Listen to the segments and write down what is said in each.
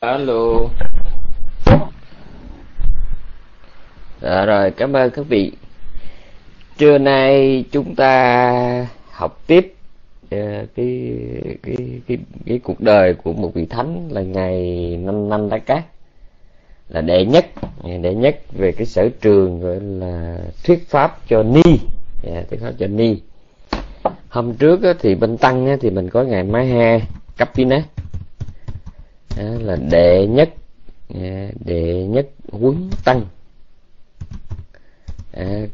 Alo. Dạ rồi, cảm ơn các vị. Trưa nay chúng ta học tiếp ờ, cái cái cái cái cuộc đời của một vị thánh là ngày năm năm đá cát là đệ nhất đệ nhất về cái sở trường gọi là thuyết pháp cho ni yeah, thuyết pháp cho ni hôm trước á, thì bên tăng á, thì mình có ngày mai ha cấp tí đó là đệ nhất à, đệ nhất quấn tăng. À,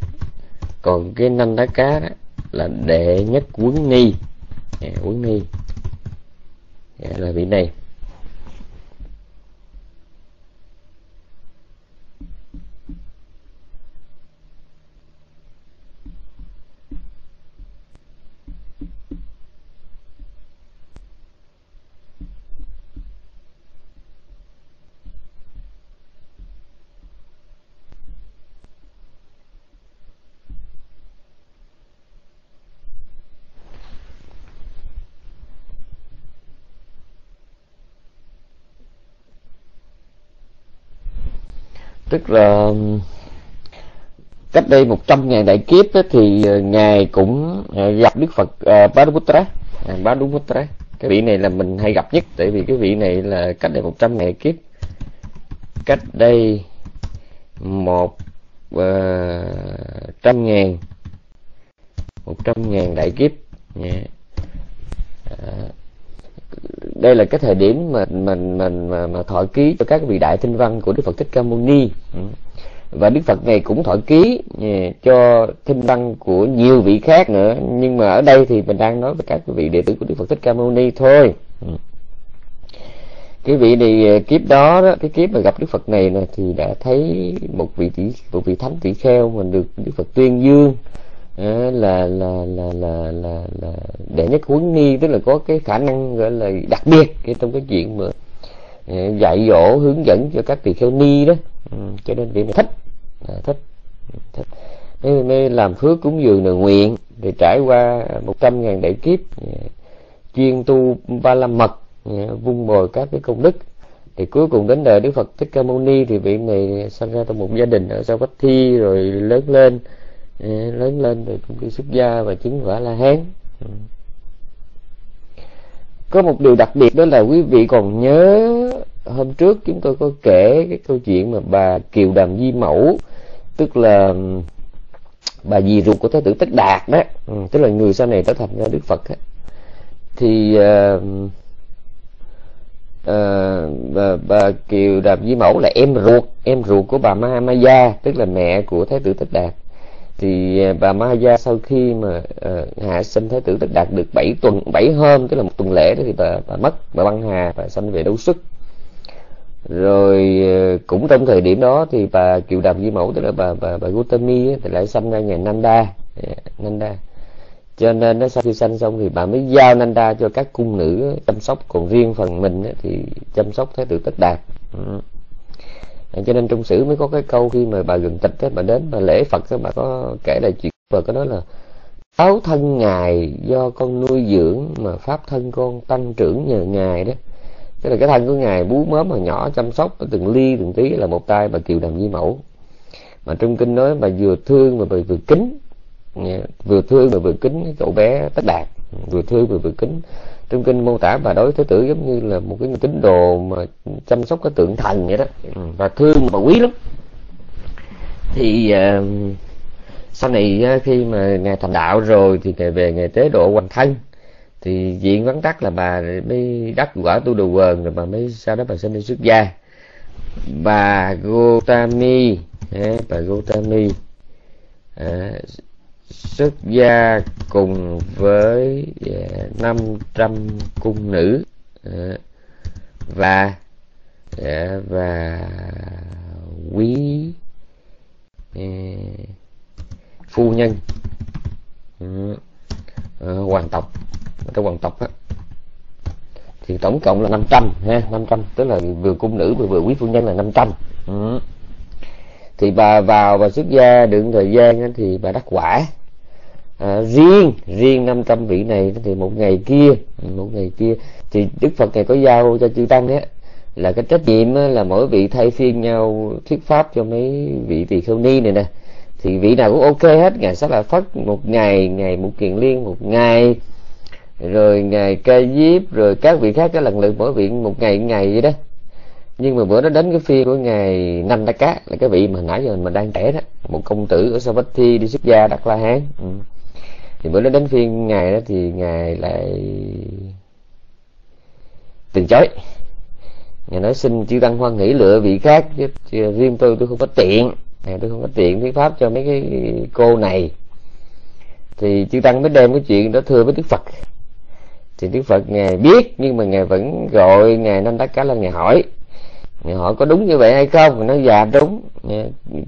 còn cái năm đá cá đó là đệ nhất quấn ni à, quấn ni à, dạ, là vị này. Tức là cách đây một trăm ngàn đại kiếp đó, thì ờ, ngài cũng ờ, gặp đức phật ờ, uh, Bharuputra à, Bharuputra cái vị này là mình hay gặp nhất tại vì cái vị này là cách đây một trăm ngàn đại kiếp. Cách đây một uh, trăm ngàn một trăm ngàn đại kiếp. Yeah. uh, đây là cái thời điểm mà mình mình mà, mà thọ ký cho các vị đại thinh văn của Đức Phật Thích Ca Mâu Ni. Ừ. Và Đức Phật này cũng thọ ký ừ, cho thinh văn của nhiều vị khác nữa. Nhưng mà ở đây thì mình đang nói về các vị đệ tử của Đức Phật Thích Ca Mâu Ni thôi. Ừ. Cái vị này ờ, kiếp đó, đó cái kiếp mà gặp Đức Phật này, này thì đã thấy một vị tỷ một vị thánh tỷ kheo mà được Đức Phật tuyên dương. Ờ, là là là là là là đệ nhất huấn ni tức là có cái khả năng gọi là đặc biệt cái trong cái chuyện mà ờ, dạy dỗ hướng dẫn cho các tỳ kheo ni đó. Ừ, cho nên vị này thích. À, thích. Ừ, thích. Nên, làm phước cúng dường lời nguyện để trải qua một trăm ngàn đại kiếp ờ, chuyên tu ba la mật vung bồi các cái công đức. Thì cuối cùng đến đời Đức Phật Thích Ca Mâu Ni thì vị này sinh ra trong một gia đình ở Savatthi rồi lớn lên lớn lên rồi cũng đi xuất gia và chứng quả la hán. Ừ. Có một điều đặc biệt đó là quý vị còn nhớ hôm trước chúng tôi có kể cái câu chuyện mà bà kiều đàm di mẫu tức là bà dì ruột của thái tử tất đạt đó ừ, tức là người sau này trở thành ra đức phật đó. thì uh, uh, bà, bà kiều đàm di mẫu là em ruột em ruột của bà ma ma gia tức là mẹ của thái tử tất đạt thì à, bà Maya sau khi mà à, uh, hạ sinh thái tử tất đạt được 7 tuần 7 hôm tức là một tuần lễ đó thì bà, bà mất bà băng hà và sanh về đấu sức. Rồi uh, cũng trong thời điểm đó thì bà kiều đàm di mẫu tức là bà bà bà Gautami thì lại sanh ra nhà Nanda. Yeah, Nanda. Cho nên nó sau khi sanh xong thì bà mới giao Nanda cho các cung nữ chăm sóc. Còn riêng phần mình thì chăm sóc thái tử tất đạt. Ừ à, cho nên trong sử mới có cái câu khi mà bà gần tịch ấy, bà đến bà lễ phật ấy, bà có kể lại chuyện bà có nói là áo thân ngài do con nuôi dưỡng mà pháp thân con tăng trưởng nhờ ngài đó. Tức là cái thân của ngài bú mớm mà nhỏ chăm sóc từng ly từng tí là một tay bà kiều đàm di mẫu. Mà trong kinh nói bà vừa thương mà bà vừa kính vừa thương mà vừa kính cậu bé tất đạt vừa thương mà vừa kính trong kinh mô tả bà đối thế tử giống như là một cái tín đồ mà chăm sóc cái tượng thần vậy đó. Ừ, và thương và quý lắm. Thì uh, sau này uh, khi mà ngài thành đạo rồi thì ngài về ngài tế độ hoàng thân thì diện vắn tắt là bà mới đắc quả tu đồ quần rồi bà mới sau đó bà sinh đi xuất gia. Bà Gotami bà Gotami à, xuất gia cùng với 500 à, cung nữ à, và à, và quý à, phu nhân ừ, hoàng tộc. Trong hoàng tộc á thì tổng cộng là 500 ha 500 tức là vừa cung nữ vừa vừa quý phu nhân là 500 ừ. thì bà vào và xuất gia được thời gian thì bà đắc quả à, riêng riêng 500 vị này thì một ngày kia một ngày kia thì Đức Phật này có giao cho chư tăng ấy là cái trách nhiệm là mỗi vị thay phiên nhau thuyết pháp cho mấy vị tỳ kheo ni này nè. Thì vị nào cũng ok hết ngày sát là phất một ngày ngày một kiền liên một ngày. Rồi ngày ca diếp rồi các vị khác cái lần lượt mỗi vị một ngày một ngày vậy đó. Nhưng mà bữa đó đến cái phiên của ngày năm đa cá là cái vị mà nãy giờ mình đang trẻ đó. Một công tử ở Savatthi đi xuất gia đặt la hán. Ừ thì bữa đó đến phiên ngài đó thì ngài lại từ chối. Ngài nói xin chư tăng hoan nghĩ lựa vị khác chứ, chứ riêng tôi tôi không có tiện. À, tôi không có tiện thuyết pháp cho mấy cái cô này. Thì chư tăng mới đem cái chuyện đó thưa với đức phật. Thì đức phật ngài biết nhưng mà ngài vẫn gọi ngài nam đắc cá lên ngài hỏi. Ngài hỏi có đúng như vậy hay không? Ngài nói dạ đúng.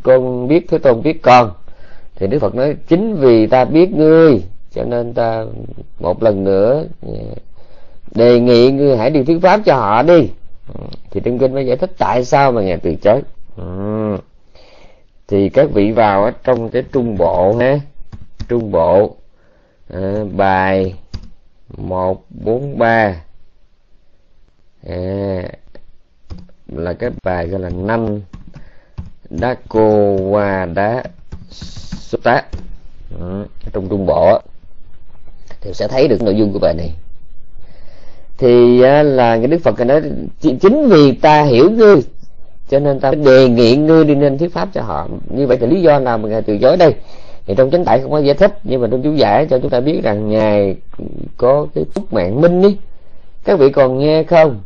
Con biết thế tôn biết con thì đức phật nói chính vì ta biết ngươi cho nên ta một lần nữa ừ, đề nghị ngươi hãy đi thuyết pháp cho họ đi ừ, thì trong kinh mới giải thích tại sao mà ngài từ chối ừ. thì các vị vào trong cái trung bộ ha trung bộ à, bài một bốn ba à, là cái bài gọi là năm đá cô qua đá xuất tá ừ, trong trung bộ thì sẽ thấy được nội dung của bài này. Thì là cái đức phật nói chính vì ta hiểu ngươi cho nên ta đề nghị ngươi đi nên thuyết pháp cho họ. Như vậy thì lý do nào mà ngài từ chối đây? Thì trong chánh tại không có giải thích nhưng mà trong chú giải cho chúng ta biết rằng ngài có cái túc mạng minh đi các vị còn nghe không?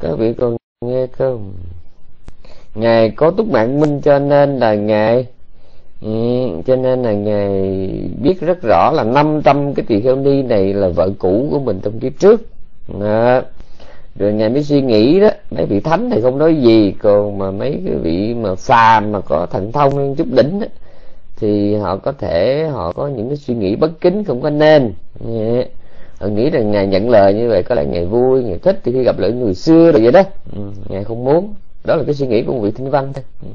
Các vị còn nghe không? Ngài có túc mạng minh cho nên là ngài ừ, cho nên là ngài biết rất rõ là 500 cái tỳ kheo ni này là vợ cũ của mình trong kiếp trước à, rồi ngài mới suy nghĩ đó mấy vị thánh thì không nói gì còn mà mấy cái vị mà phàm mà có thần thông chút đỉnh đó, thì họ có thể họ có những cái suy nghĩ bất kính không có nên yeah. họ nghĩ rằng ngài nhận lời như vậy có lẽ ngài vui ngài thích thì khi gặp lại người xưa rồi vậy đó ừ. ngài không muốn đó là cái suy nghĩ của một vị Thính văn thôi ừ.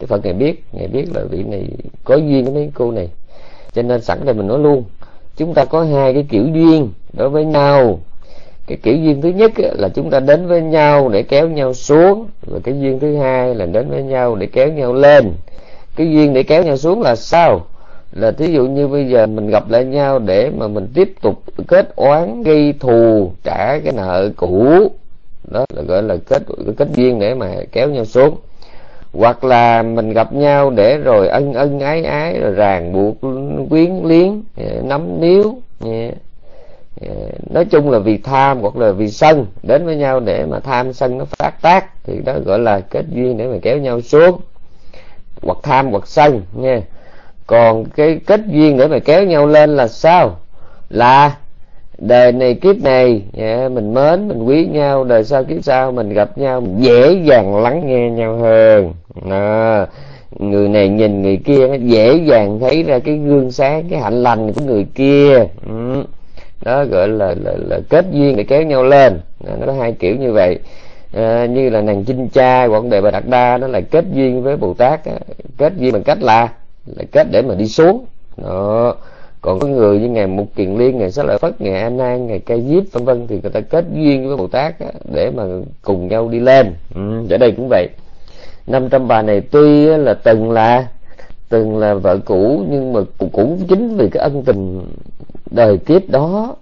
Đức Phật ngài biết ngài biết là vị này có duyên với mấy cô này. Cho nên sẵn đây mình nói luôn, chúng ta có hai cái kiểu duyên đối với nhau. Cái kiểu duyên thứ nhất là chúng ta đến với nhau để kéo nhau xuống, và cái duyên thứ hai là đến với nhau để kéo nhau lên. Cái duyên để kéo nhau xuống là sao? Là thí dụ như bây giờ mình gặp lại nhau để mà mình tiếp tục kết oán, gây thù, trả cái nợ cũ. Đó là gọi là kết kết duyên để mà kéo nhau xuống hoặc là mình gặp nhau để rồi ân ân ái ái, rồi ràng buộc, quyến liếng ờ, nắm níu ờ, nói chung là vì tham hoặc là vì sân, đến với nhau để mà tham sân nó phát tác, thì đó gọi là kết duyên để mà kéo nhau xuống. Hoặc tham hoặc sân nha còn cái kết duyên để mà kéo nhau lên là sao? Là đời này kiếp này mình mến, mình quý nhau, đời sau kiếp sau mình gặp nhau mình dễ dàng lắng nghe nhau hơn à, người này nhìn người kia nó dễ dàng thấy ra cái gương sáng cái hạnh lành của người kia. Ừ. đó gọi là, là là kết duyên để kéo nhau lên. Nó có hai kiểu như vậy. À, như là nàng chinh cha hoặc đề bà đạt đa đó là kết duyên với bồ tát á. kết duyên bằng cách là là kết để mà đi xuống. Đó. Còn có người như ngày mục kiền liên ngày xá lợi phất ngày an nan ngày ca diếp vân vân thì người ta kết duyên với bồ tát á, để mà cùng nhau đi lên. Ừ, ở đây cũng vậy năm trăm bà này tuy là từng là từng là vợ cũ, nhưng mà cũng chính vì cái ân tình đời kiếp đó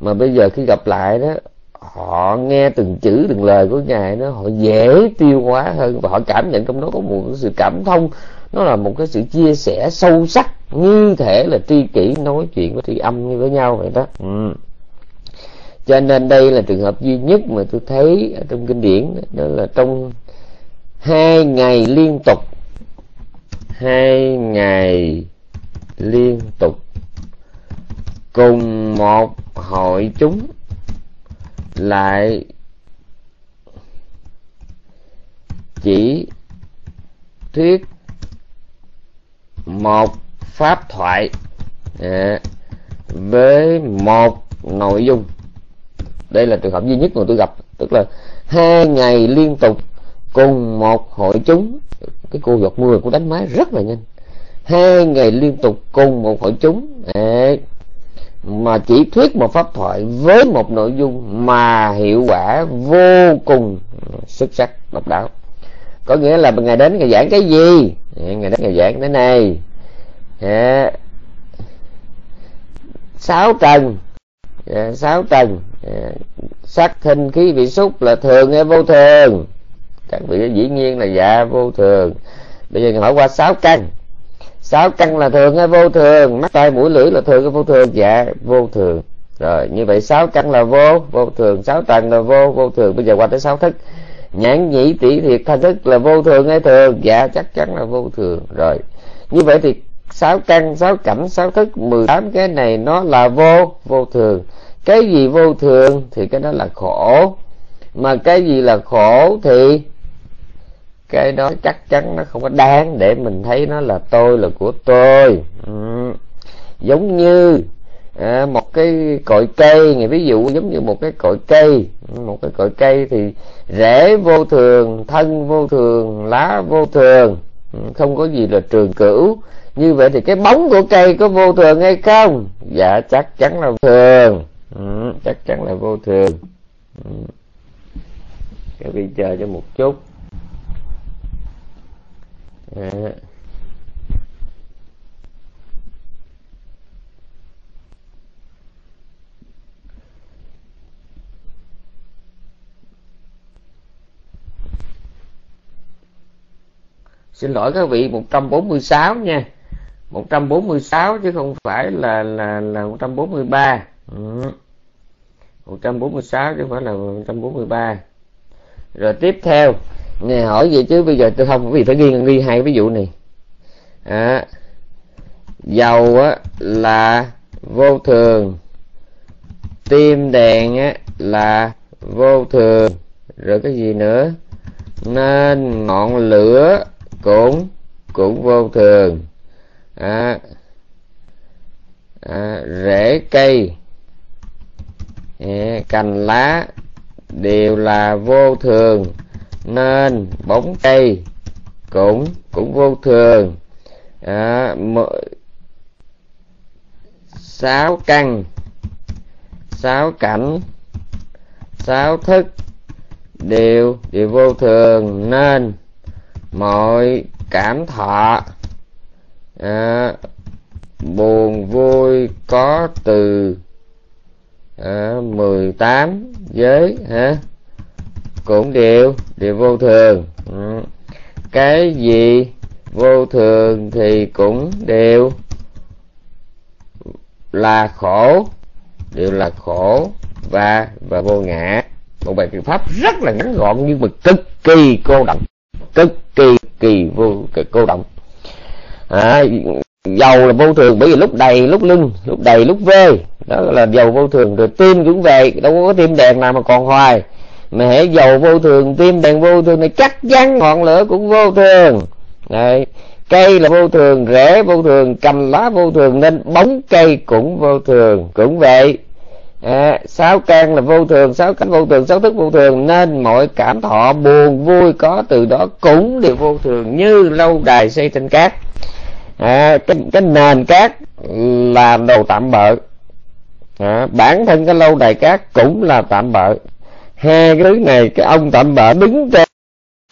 mà bây giờ khi gặp lại đó, họ nghe từng chữ, từng lời của ngài nó họ dễ tiêu hóa hơn và họ cảm nhận trong đó có một sự cảm thông nó là một cái sự chia sẻ sâu sắc, như thể là tri kỷ nói chuyện với tri âm như với nhau vậy đó ừ. cho nên đây là trường hợp duy nhất mà tôi thấy ở trong kinh điển đó là trong hai ngày liên tục. Hai ngày liên tục. Cùng một hội chúng lại chỉ thuyết một pháp thoại à, với một nội dung. Đây là trường hợp duy nhất mà tôi gặp. Tức là hai ngày liên tục cùng một hội chúng. Cái cô giọt mưa cũng đánh máy rất là nhanh. Hai ngày liên tục cùng một hội chúng. Mà chỉ thuyết một pháp thoại với một nội dung mà hiệu quả vô cùng xuất sắc, độc đáo. Có nghĩa là ngày đến ngày giảng cái gì? Ngày đến ngày giảng thế này. Sáu trần. Sáu trần. Sắc thinh khí vị xúc là thường hay vô thường? Các vị dĩ nhiên là dạ vô thường. Bây giờ hỏi qua sáu căn. Sáu căn là thường hay vô thường? Mắt tai mũi lưỡi là thường hay vô thường? Dạ vô thường. Rồi, như vậy sáu căn là vô vô thường. Sáu tầng là vô vô thường. Bây giờ qua tới sáu thức. Nhãn nhĩ tỷ thiệt tha thức là vô thường hay thường? Dạ chắc chắn là vô thường. Rồi, như vậy thì sáu căn, sáu cảnh, sáu thức, mười tám cái này nó là vô vô thường. Cái gì vô thường thì cái đó là khổ. Mà cái gì là khổ thì cái đó chắc chắn nó không có đáng để mình thấy nó là tôi là của tôi. Ừ. giống như à, một cái cội cây ngày ví dụ giống như một cái cội cây. Ừ, một cái cội cây thì rễ vô thường thân vô thường lá vô thường. Ừ, không có gì là trường cửu. Như vậy thì cái bóng của cây có vô thường hay không? Dạ chắc chắn là vô thường. Ừ, chắc chắn là vô thường. Ừ. các vị chờ cho một chút à. xin lỗi các vị 146 nha 146 chứ không phải là là là 143 ừ. 146 chứ không phải là 143 rồi tiếp theo nghe hỏi vậy chứ bây giờ tôi không vì phải ghi ghi hai ví dụ này. À, dầu á, là vô thường tim đèn á, là vô thường. Rồi cái gì nữa? Nên ngọn lửa cũng cũng vô thường. À, à, rễ cây à, cành lá đều là vô thường nên bóng cây cũng cũng vô thường. À, sáu căn sáu cảnh sáu thức đều đều vô thường. Nên mọi cảm thọ à, buồn vui có từ à, 18 giới hả? Cũng đều đều vô thường. Ừ. cái gì vô thường thì cũng đều là khổ đều là khổ và và vô ngã. Một bài kinh pháp rất là ngắn gọn nhưng mà cực kỳ cô động cực kỳ kỳ vô cực cô động à, dầu là vô thường bởi vì lúc đầy lúc lưng lúc đầy lúc vê. Đó là dầu vô thường rồi tim cũng về đâu có tim đèn nào mà còn hoài mà dầu vô thường tim đèn vô thường này chắc chắn ngọn lửa cũng vô thường. Đấy. cây là vô thường rễ vô thường cành lá vô thường nên bóng cây cũng vô thường cũng vậy. À, sáu căn là vô thường sáu cánh vô thường sáu thức vô thường nên mọi cảm thọ buồn vui có từ đó cũng đều vô thường như lâu đài xây trên cát. À, cái, cái nền cát là đồ tạm bợ. À, bản thân cái lâu đài cát cũng là tạm bợ hai cái thứ này cái ông tạm bợ đứng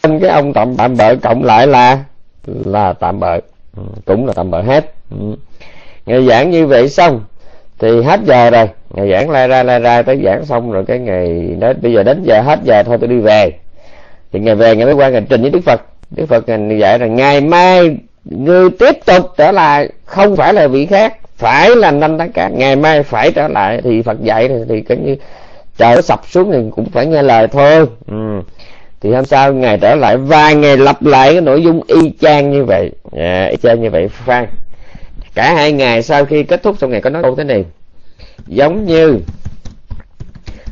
trên cái ông tạm tạm bợ cộng lại là là tạm bợ. Ừ, cũng là tạm bợ hết. Ừ. Ngày giảng như vậy xong thì hết giờ rồi. Ngày giảng lai ra lai ra tới giảng xong rồi cái ngày đó bây giờ đến giờ hết giờ thôi tôi đi về. Thì ngày về ngày mới qua ngày trình với đức phật. Đức phật ngày dạy rằng ngày mai người tiếp tục trở lại không phải là vị khác phải là năm tháng cả ngày mai phải trở lại. Thì phật dạy thì, thì coi như trời sập xuống thì cũng phải nghe lời thôi. Ừ. thì hôm sau ngày trở lại vài ngày lặp lại cái nội dung y chang như vậy. À, y chang như vậy phan. Cả hai ngày sau khi kết thúc xong ngày có nói câu thế này. Giống như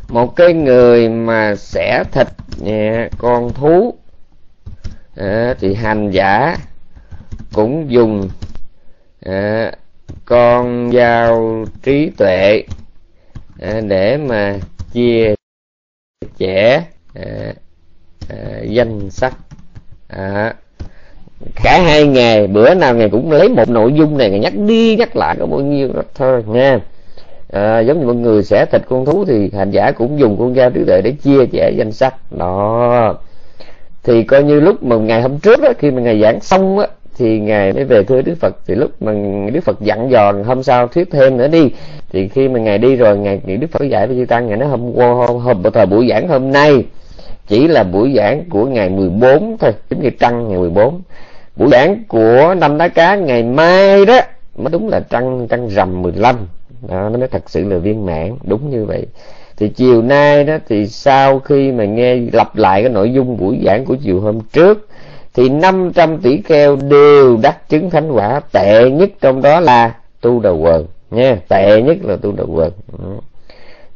một cái người mà xẻ thịt à, con thú à, thì hành giả cũng dùng à, con dao trí tuệ à, để mà chia chẻ à, à, danh sách. À, cả hai ngày bữa nào ngày cũng lấy một nội dung này nhắc đi nhắc lại có bao nhiêu thôi nha. À, giống như mọi người sẽ thịt con thú thì hành giả cũng dùng con dao trí tuệ để chia sẻ danh sách. Đó. Thì coi như lúc mà ngày hôm trước đó, khi mà ngày giảng xong á thì ngài mới về thưa đức phật. Thì lúc mà đức phật dặn dò hôm sau thuyết thêm nữa đi. Thì khi mà ngài đi rồi ngài đức phật giải với chư tăng ngài nói hôm qua hôm, hôm thời buổi giảng hôm nay chỉ là buổi giảng của ngày 14 thôi chính như trăng ngày 14 buổi giảng của năm đá cá ngày mai đó mới đúng là trăng trăng rằm 15 đó, nó mới thật sự là viên mãn đúng như vậy. Thì chiều nay đó thì sau khi mà nghe lặp lại cái nội dung buổi giảng của chiều hôm trước thì 500 tỷ kheo đều đắc chứng thánh quả. Tệ nhất trong đó là tu đầu quần nha. Tệ nhất là tu đầu quần.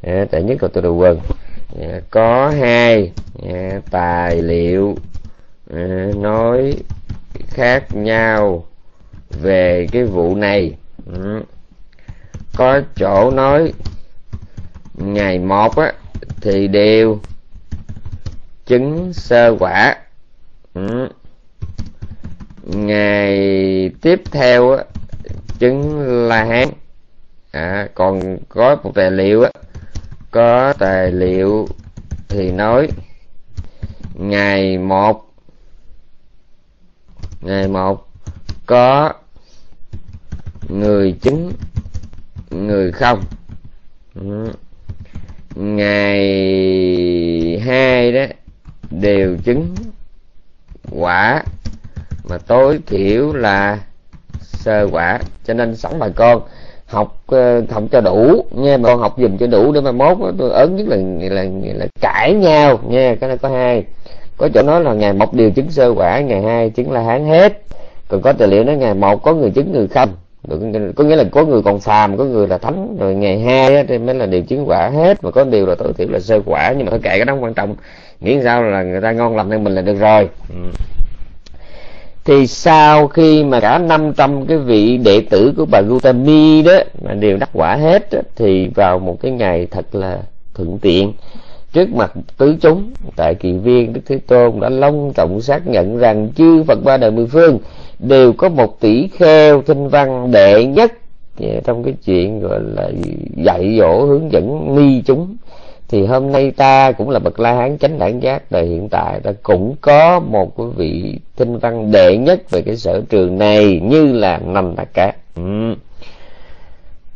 À, tệ nhất là tu đầu quần. À, có hai à, tài liệu à, nói khác nhau về cái vụ này. À, có chỗ nói ngày một á thì đều chứng sơ quả. Ừ ngày tiếp theo á chứng la hán. À, còn có một tài liệu á có tài liệu thì nói ngày một ngày một có người chứng người không. Ừ. Ngày hai đó đều chứng quả mà tối thiểu là sơ quả, cho nên sẵn bà con học không học cho đủ nha mà con học dùm cho đủ để mà mốt tôi ớn nhất là là là cãi nhau nha cái này có hai có chỗ nói là ngày một điều chứng sơ quả, ngày hai chứng là hán hết. Còn có tài liệu nói ngày một có người chứng người không. Có nghĩa là có người còn phàm, có người là thánh, rồi ngày hai thì mới là điều chứng quả hết. Mà có điều là tối thiểu là sơ quả, nhưng mà thôi kệ cái đó quan trọng. Nghĩ sao là người ta ngon lành nên mình là được rồi. Ừ thì sau khi mà cả 500 cái vị đệ tử của bà Gautami đó mà đều đắc quả hết đó, thì vào một cái ngày thật là thuận tiện. Trước mặt tứ chúng tại kỳ viên đức thế tôn đã long trọng xác nhận rằng chư phật ba đời mười phương đều có một tỷ kheo thinh văn đệ nhất. Trong cái chuyện gọi là dạy dỗ hướng dẫn ni chúng thì hôm nay ta cũng là bậc la hán chánh đẳng giác đời hiện tại ta cũng có một cái vị tinh văn đệ nhất về cái sở trường này như là năm đạt cát ừ.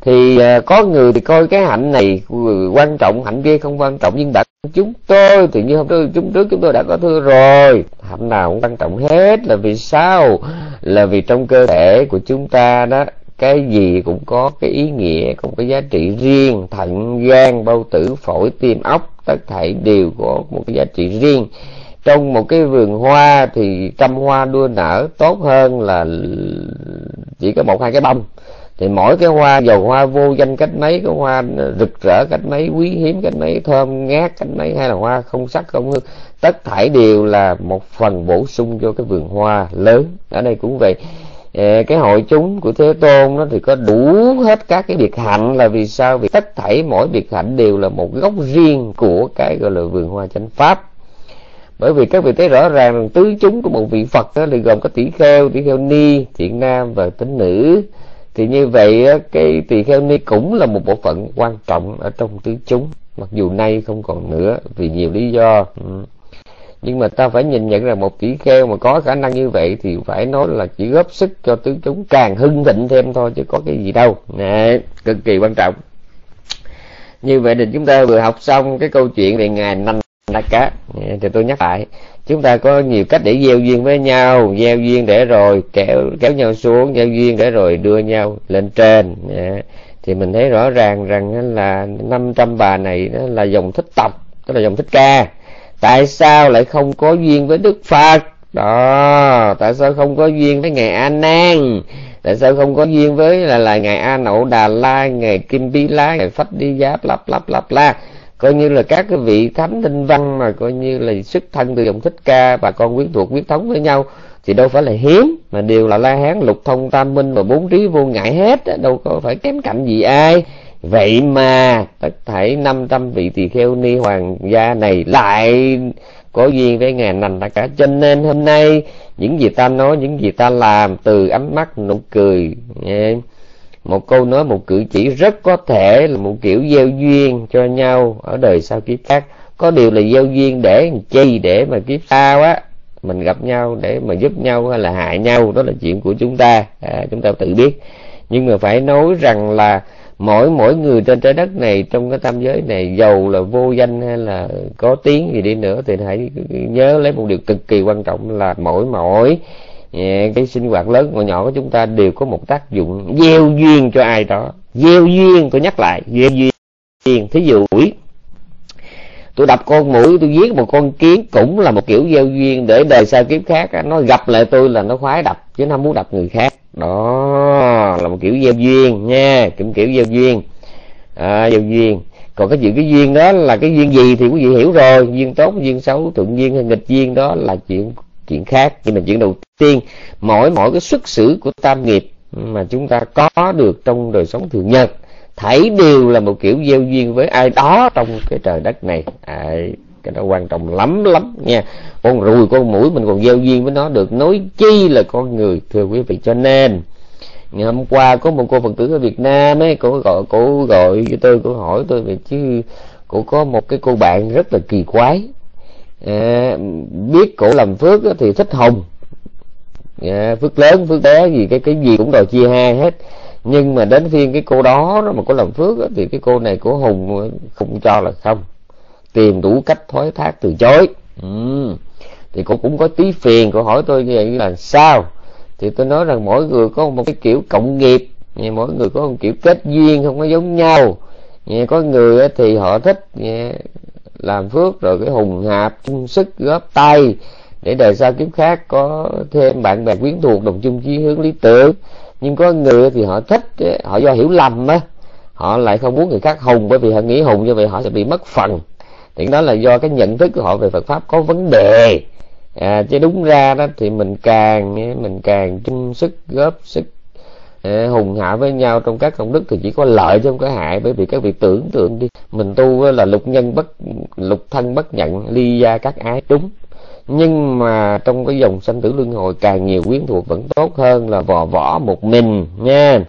Thì uh, có người thì coi cái hạnh này quan trọng hạnh kia không quan trọng nhưng đã chúng tôi thì như hôm trước chúng trước chúng tôi đã có thưa rồi. Hạnh nào cũng quan trọng hết là vì sao? Là vì trong cơ thể của chúng ta đó cái gì cũng có cái ý nghĩa, cũng có giá trị riêng, thận, gan, bao tử, phổi, tim, óc, tất thảy đều có một cái giá trị riêng. Trong một cái vườn hoa thì trăm hoa đua nở, tốt hơn là chỉ có một hai cái bông. Thì mỗi cái hoa dầu hoa vô danh cách mấy, cái hoa rực rỡ cách mấy, quý hiếm cách mấy, thơm ngát cách mấy, hay là hoa không sắc không hương, tất thảy đều là một phần bổ sung cho cái vườn hoa lớn. Ở đây cũng vậy cái hội chúng của thế tôn nó thì có đủ hết các cái biệt hạnh là vì sao? Vì tất thảy mỗi biệt hạnh đều là một gốc riêng của cái, gọi là, vườn hoa chánh pháp. Bởi vì các vị thấy rõ ràng rằng tứ chúng của một vị phật đó thì gồm có tỷ kheo tỷ kheo ni, thiện nam và tính nữ. Thì như vậy cái tỳ kheo ni cũng là một bộ phận quan trọng ở trong tứ chúng. Mặc dù nay không còn nữa vì nhiều lý do. Ừ nhưng mà ta phải nhìn nhận rằng một tỷ kheo mà có khả năng như vậy thì phải nói là chỉ góp sức cho tứ chúng càng hưng thịnh thêm thôi chứ có cái gì đâu. Đấy, cực kỳ quan trọng. Như vậy thì chúng ta vừa học xong cái câu chuyện về ngài nanh đa cá dạ, thì tôi nhắc lại chúng ta có nhiều cách để gieo duyên với nhau. Gieo duyên để rồi kéo kéo nhau xuống gieo duyên để rồi đưa nhau lên trên. Dạ, thì mình thấy rõ ràng rằng là 500 bà này đó là dòng thích tộc tức là dòng thích ca tại sao lại không có duyên với đức phật? Đó, tại sao không có duyên với ngài a nan? Tại sao không có duyên với là là ngài a nậu đà la, ngài kim bi la ngài phách đi giáp lặp lặp lặp la. Coi như là các cái vị thánh tinh văn mà coi như là xuất thân từ dòng thích ca bà con quyến thuộc quyết thống với nhau, thì đâu phải là hiếm, mà đều là la hán, lục thông, tam minh và bốn trí vô ngại hết đâu có phải kém cạnh gì ai vậy mà tất thảy 500 vị tỳ kheo ni hoàng gia này lại có duyên với ngàn nành tất cả. Cho nên hôm nay những gì ta nói những gì ta làm từ ánh mắt nụ cười một câu nói một cử chỉ rất có thể là một kiểu gieo duyên cho nhau ở đời sau kiếp khác. Có điều là gieo duyên để chi? Để mà kiếp sau á mình gặp nhau để mà giúp nhau hay là hại nhau đó là chuyện của chúng ta. À, chúng ta tự biết. Nhưng mà phải nói rằng là mỗi mỗi người trên trái đất này, trong cái tam giới này, giàu là vô danh hay là có tiếng gì đi nữa thì hãy nhớ lấy một điều cực kỳ quan trọng là mỗi mỗi à, cái sinh hoạt lớn và nhỏ của chúng ta đều có một tác dụng gieo duyên cho ai đó. Gieo duyên, tôi nhắc lại, gieo duyên. Thí dụ mũi tôi đập con mũi, tôi giết một con kiến cũng là một kiểu gieo duyên để đời sau kiếp khác nó gặp lại tôi là nó khoái đập, chứ nó muốn đập người khác đó là một kiểu gieo duyên nha kiểu kiểu gieo duyên. À, gieo duyên. Còn cái chuyện cái duyên đó là cái duyên gì thì quý vị hiểu rồi. Duyên tốt duyên xấu thuận duyên hay nghịch duyên đó là chuyện chuyện khác. Nhưng mà chuyện đầu tiên mỗi mỗi cái xuất xứ của tam nghiệp mà chúng ta có được trong đời sống thường nhật thảy đều là một kiểu gieo duyên với ai đó trong cái trời đất này. À, cái đó quan trọng lắm lắm nha. Con ruồi con mũi mình còn gieo duyên với nó được. Nói chi là con người thưa quý vị. Cho nên ngày hôm qua có một cô phật tử ở Việt Nam ấy cô gọi cô gọi cho tôi cô hỏi tôi về chứ cô có một cái cô bạn rất là kỳ quái. À, biết cổ làm phước thì thích hồng. À, phước lớn phước bé gì cái cái gì cũng đòi chia hai hết. Nhưng mà đến phiên cái cô đó đó mà có làm phước đó, thì cái cô này của hùng không cho là không tìm đủ cách thoái thác từ chối. Ừ. thì cô cũng có tí phiền, cô hỏi tôi như vậy là sao? Thì tôi nói rằng mỗi người có một cái kiểu cộng nghiệp mỗi người có một kiểu kết duyên không có giống nhau. Có người thì họ thích làm phước rồi cái hùng hạp, chung sức, góp tay để đời sau kiếp khác có thêm bạn bè quyến thuộc, đồng chung chí hướng lý tưởng. Nhưng có người thì họ thích họ do hiểu lầm á, họ lại không muốn người khác hùng bởi vì họ nghĩ hùng như vậy họ sẽ bị mất phần thì đó là do cái nhận thức của họ về Phật pháp có vấn đề. À, chứ đúng ra đó thì mình càng mình càng chung sức góp sức à, hùng hạ với nhau trong các công đức thì chỉ có lợi chứ không có hại. Bởi vì các vị tưởng tượng đi mình tu là lục nhân bất lục thân bất nhận ly gia các ái đúng. Nhưng mà trong cái dòng sanh tử luân hồi càng nhiều quyến thuộc vẫn tốt hơn là vò võ một mình nha.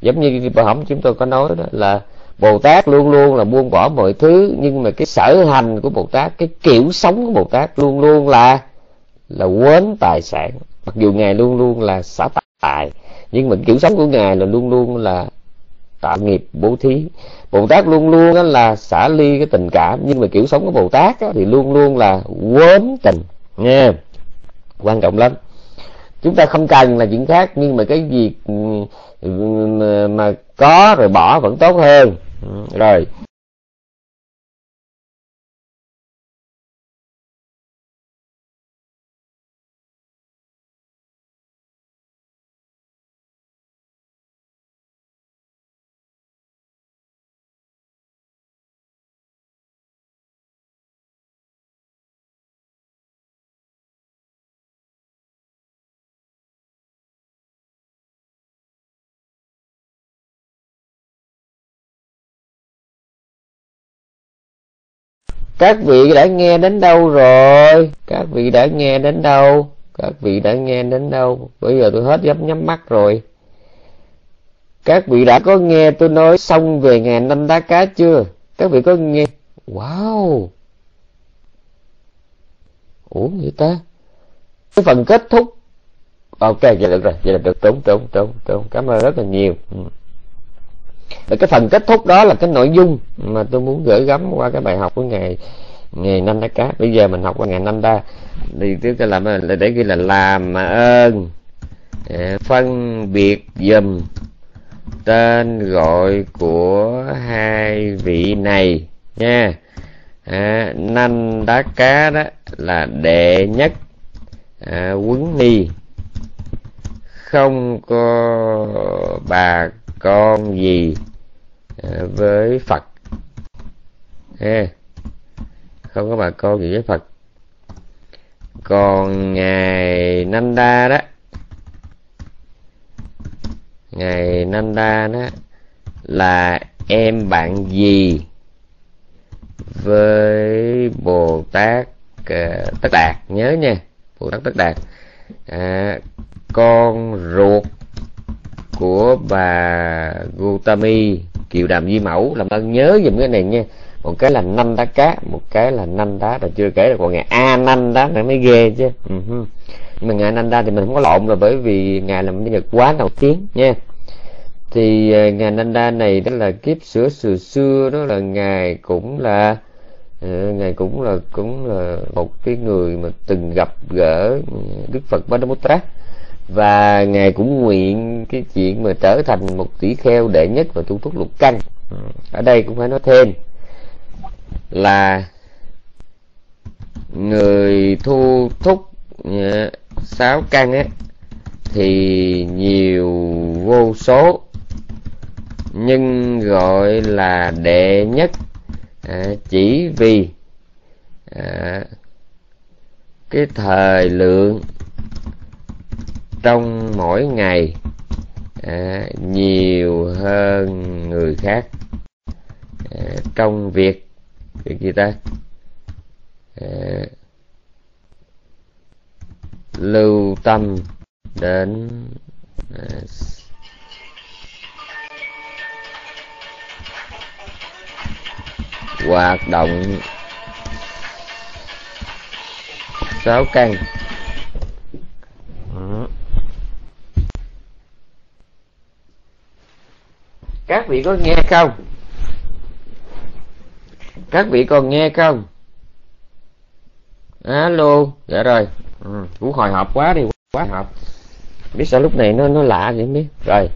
Giống như bà hỏng chúng tôi có nói đó là Bồ Tát luôn luôn là buông bỏ mọi thứ, nhưng mà cái sở hành của Bồ Tát, cái kiểu sống của Bồ Tát luôn luôn là là quến tài sản. Mặc dù ngài luôn luôn là xả tài, nhưng mà kiểu sống của ngài là luôn luôn là tạo nghiệp bố thí. Bồ Tát luôn luôn là xả ly cái tình cảm, nhưng mà kiểu sống của Bồ Tát thì luôn luôn là quến tình. Nha quan trọng lắm. Chúng ta không cần là chuyện khác, nhưng mà cái việc ừ, ừ, mà có rồi bỏ vẫn tốt hơn rồi các vị đã nghe đến đâu rồi? Các vị đã nghe đến đâu? Các vị đã nghe đến đâu? Bây giờ tôi hết dám nhắm mắt rồi. Các vị đã có nghe tôi nói xong về ngàn năm đá cá chưa? Các vị có nghe? Wow! Ủa người ta? Cái phần kết thúc. Ok, vậy được rồi, vậy là được. Trốn trốn trốn trốn cảm ơn rất là nhiều. Ừ và cái phần kết thúc đó là cái nội dung mà tôi muốn gửi gắm qua cái bài học của ngày ngày năm đá cá bây giờ mình học qua ngày năm đa thì tiếp theo làm là để ghi là làm ơn. Dạ, phân biệt dùm tên gọi của hai vị này nha. Dạ, à, nanh đá cá đó là đệ nhất à, quấn ni. Không có bà con gì à, với Phật. Ha không có bà con gì với Phật. Còn ngài Nanda đó. Ngài Nanda đó là em bạn gì với Bồ Tát à, Tất Đạt? Nhớ nha Bồ Tát Tất Đạt. À, con ruột của bà Gautami kiều đàm di mẫu. Làm ơn nhớ dùm cái này nha. Một cái là nanh đá cá một cái là nanh đá rồi chưa kể là còn ngày a nanh đá này mới ghê chứ. Uh-huh. nhưng mà ngày nanh đá thì mình không có lộn rồi bởi vì ngài là một nhân vật quá nổi tiếng nha. Thì ờ, uh, ngài nanh đá này đó là kiếp sửa sửa xưa đó là ngài cũng là ờ, uh, ngài cũng là cũng là một cái người mà từng gặp gỡ đức phật Badamutra và ngài cũng nguyện cái chuyện mà trở thành một tỷ kheo đệ nhất và tu thúc lục căn ừ, ở đây cũng phải nói thêm là người thu thúc ờ, sáu căn ấy thì nhiều vô số nhưng gọi là đệ nhất à, chỉ vì à, cái thời lượng trong mỗi ngày à, nhiều hơn người khác. À, trong việc việc gì ta? À, lưu tâm đến à, hoạt động sáu căn. Các vị có nghe không? Các vị còn nghe không? Alo dạ rồi. Ừ, cũng hồi hộp quá đi quá hộp. Biết sao lúc này nó nó lạ vậy biết? Rồi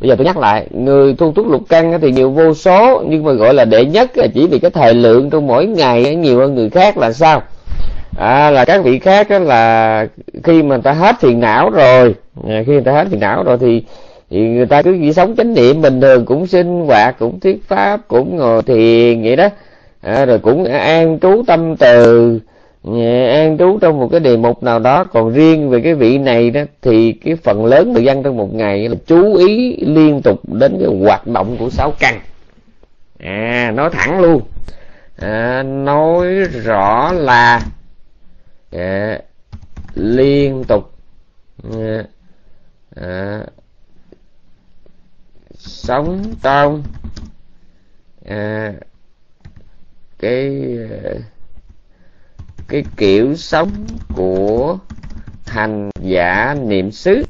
bây giờ tôi nhắc lại người thu túc lục căn thì nhiều vô số nhưng mà gọi là đệ nhất là chỉ vì cái thời lượng trong mỗi ngày nhiều hơn người khác là sao? À, là các vị khác là khi mà người ta hết phiền não rồi à, khi người ta hết phiền não rồi thì thì người ta cứ chỉ sống chánh niệm bình thường cũng sinh hoạt cũng thuyết pháp cũng ngồi thiền vậy đó. À, rồi cũng an trú tâm từ. An trú trong một cái đề mục nào đó. Còn riêng về cái vị này đó thì cái phần lớn thời gian trong một ngày là chú ý liên tục đến cái hoạt động của sáu căn. À nói thẳng luôn. À, nói rõ là à, liên tục. À, à, sống trong à, ờ, cái ờ, cái kiểu sống của hành giả niệm xứ.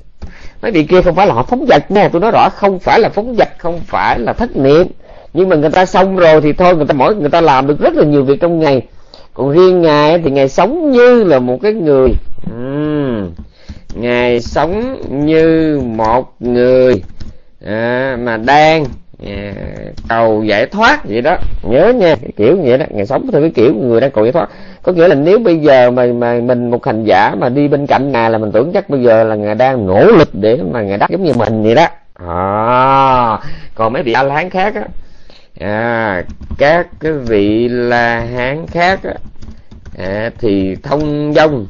Mấy vị kia không phải là họ phóng dật nè tôi nói rõ không phải là phóng dật không phải là thất niệm. Nhưng mà người ta xong rồi thì thôi người ta mỗi người ta làm được rất là nhiều việc trong ngày. Còn riêng ngài thì ngài sống như là một cái người. Uhm, ngài sống như một người à, mà đang à, cầu giải thoát vậy đó. Nhớ nha cái kiểu vậy đó. Ngày sống theo cái kiểu người đang cầu giải thoát. Có nghĩa là nếu bây giờ mà mà mình một hành giả mà đi bên cạnh ngài là mình tưởng chắc bây giờ là ngài đang nỗ lực để mà ngài đắc giống như mình vậy đó. À, còn mấy vị a la hán khác á à, các cái vị la hán khác á à, thì thông dong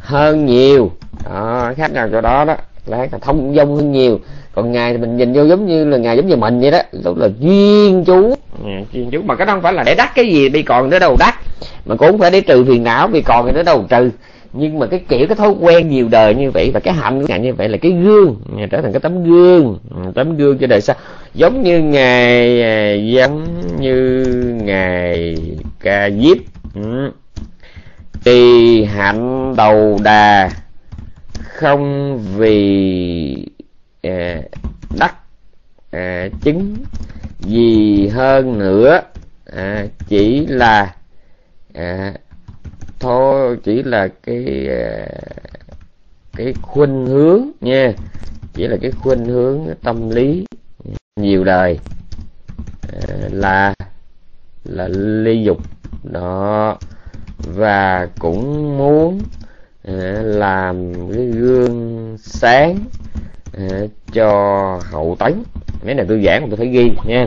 hơn nhiều. Đó, khác nào chỗ đó đó. Là thông dong hơn nhiều còn ngài thì mình nhìn vô giống như là ngài giống như mình vậy đó đó là duyên chú. Ừ, duyên chuyên chú. Mà cái đó không phải là để đắc cái gì, đi còn nữa đâu đắc. Mà cũng không phải để trừ phiền não, vì còn thì đâu trừ. Nhưng mà cái kiểu, cái thói quen nhiều đời như vậy và cái hạnh của ngài như vậy là cái gương. Trở thành cái tấm gương. Ừ, tấm gương cho đời sau. Giống như ngài à, giống như ngài ca diếp. Ừ. thì hạnh đầu đà không vì Ờ, đắc à, ờ, chứng. Gì hơn nữa à, chỉ là à, thôi chỉ là cái à, cái khuynh hướng nha. Chỉ là cái khuynh hướng tâm lý nhiều đời à, là là ly dục. Đó. Và cũng muốn à, làm cái gương sáng Ờ, cho hậu tấn. Mấy này tôi giảng tôi phải ghi nha.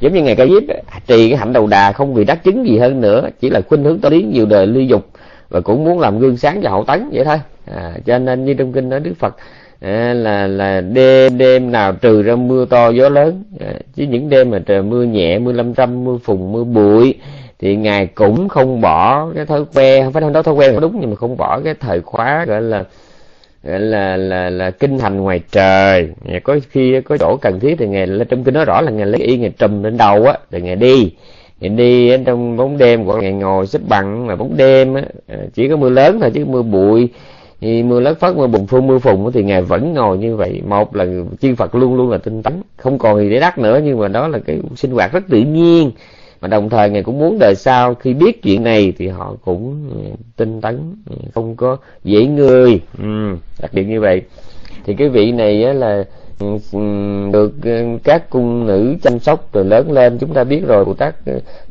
Giống như ngày ca diếp trì cái hạnh đầu đà không vì đắc chứng gì hơn nữa chỉ là khuynh hướng tới lý nhiều đời ly dục và cũng muốn làm gương sáng cho hậu tấn vậy thôi. À, cho nên như trong kinh nói đức phật à, là là đêm đêm nào trừ ra mưa to gió lớn. À, chứ những đêm mà trời mưa nhẹ mưa lâm trăm mưa phùn mưa bụi thì ngài cũng không bỏ cái thói quen không phải nói thói quen đúng nhưng mà không bỏ cái thời khóa gọi là là là là kinh hành ngoài trời. Có khi có chỗ cần thiết thì ngài trong kinh nói rõ là ngài lấy y ngài trùm lên đầu á, rồi ngài đi. Ngài đi ở trong bóng đêm của ngài ngồi xếp bằng mà bóng đêm á à, chỉ có mưa lớn thôi chứ mưa bụi. Thì mưa lớn phất mưa bùng phun, mưa phùng thì ngài vẫn ngồi như vậy. Một là chư phật luôn luôn là tinh tấn, không còn gì để đắc nữa, nhưng mà đó là cái sinh hoạt rất tự nhiên mà đồng thời ngài cũng muốn đời sau khi biết chuyện này thì họ cũng ừ, tinh tấn ừ, không có dễ người. Ừ, đặc biệt như vậy. Thì cái vị này á, là ừ, được các cung nữ chăm sóc rồi lớn lên. Chúng ta biết rồi bồ tát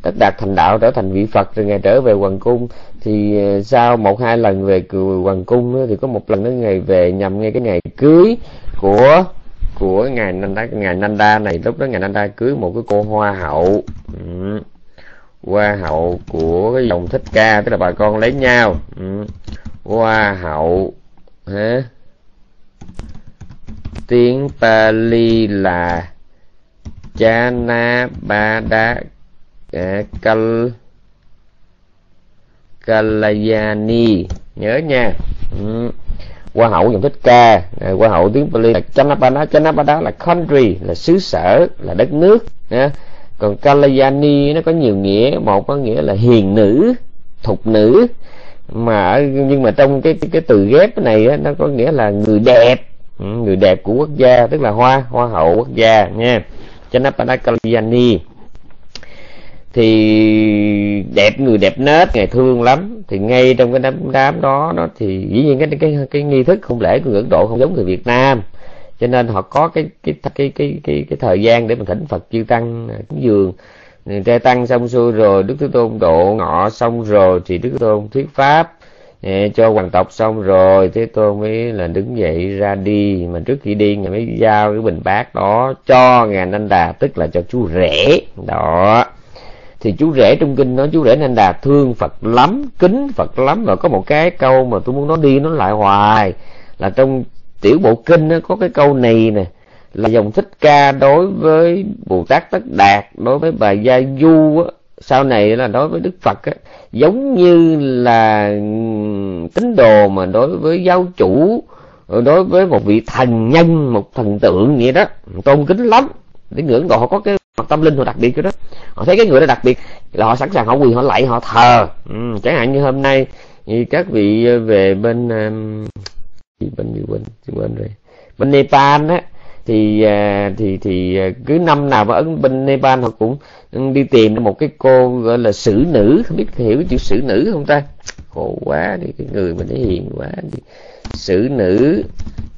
tất đạt thành đạo trở thành vị phật rồi ngài trở về hoàng cung. Thì sau một hai lần về hoàng cung thì có một lần nữa ngài về nhằm ngay cái ngày cưới của của ngài Nanda ngài Nanda này, lúc đó ngài Nanda cưới một cái cô hoa hậu. Ừ. hoa hậu của cái dòng thích ca, tức là bà con lấy nhau. Ừ. hoa hậu, hả? Tiếng Pali là Chana Bada Kal Kalayani. Nhớ nha. Ừ hoa hậu dòng thích ca hoa hậu tiếng Pali là Chanapada. Chanapada là country là xứ sở là đất nước nha. còn Kalayani nó có nhiều nghĩa một có nghĩa là hiền nữ thục nữ. Mà nhưng mà trong cái cái, từ ghép này á, nó có nghĩa là người đẹp. Ừ, người đẹp của quốc gia tức là hoa hoa hậu quốc gia nha. Chanapada Kalayani thì đẹp, người đẹp nết, ngày thương lắm. Thì ngay trong cái đám đám đó nó thì dĩ nhiên cái cái cái nghi thức không lễ của ấn độ không giống người việt nam. Cho nên họ có cái cái cái cái cái cái thời gian để mình thỉnh phật chư tăng à, cúng dường. Trai tăng xong xuôi rồi, đức thế tôn độ ngọ xong rồi thì đức thế tôn thuyết pháp à, cho hoàng tộc xong rồi thế tôn mới là đứng dậy ra đi. Mà trước khi đi, ngài mới giao cái bình bát đó cho ngài anh đà, tức là cho chú rể. Đó thì chú rể trong kinh nói chú rể nên đà thương phật lắm kính phật lắm và có một cái câu mà tôi muốn nói đi nó lại hoài. Là trong tiểu bộ kinh nó có cái câu này nè là dòng thích ca đối với bồ tát tất đạt đối với bà gia du á, sau này là đối với đức phật á, giống như là tín đồ mà đối với giáo chủ đối với một vị thần nhân một thần tượng vậy đó. Tôn kính lắm để ngưỡng độ họ có cái mặt tâm linh họ đặc biệt cái đó. Họ thấy cái người đó đặc biệt là họ sẵn sàng họ quỳ họ lạy họ thờ. Ừ, chẳng hạn như hôm nay như các vị về bên um, bên gì bên bên rồi. Bên Nepal á thì à, thì thì à, cứ năm nào mà ở bên Nepal họ cũng đi tìm một cái cô gọi là xử nữ. Không biết hiểu chữ xử nữ không ta? Khổ quá đi cái người mình thấy hiền quá đi. Xử nữ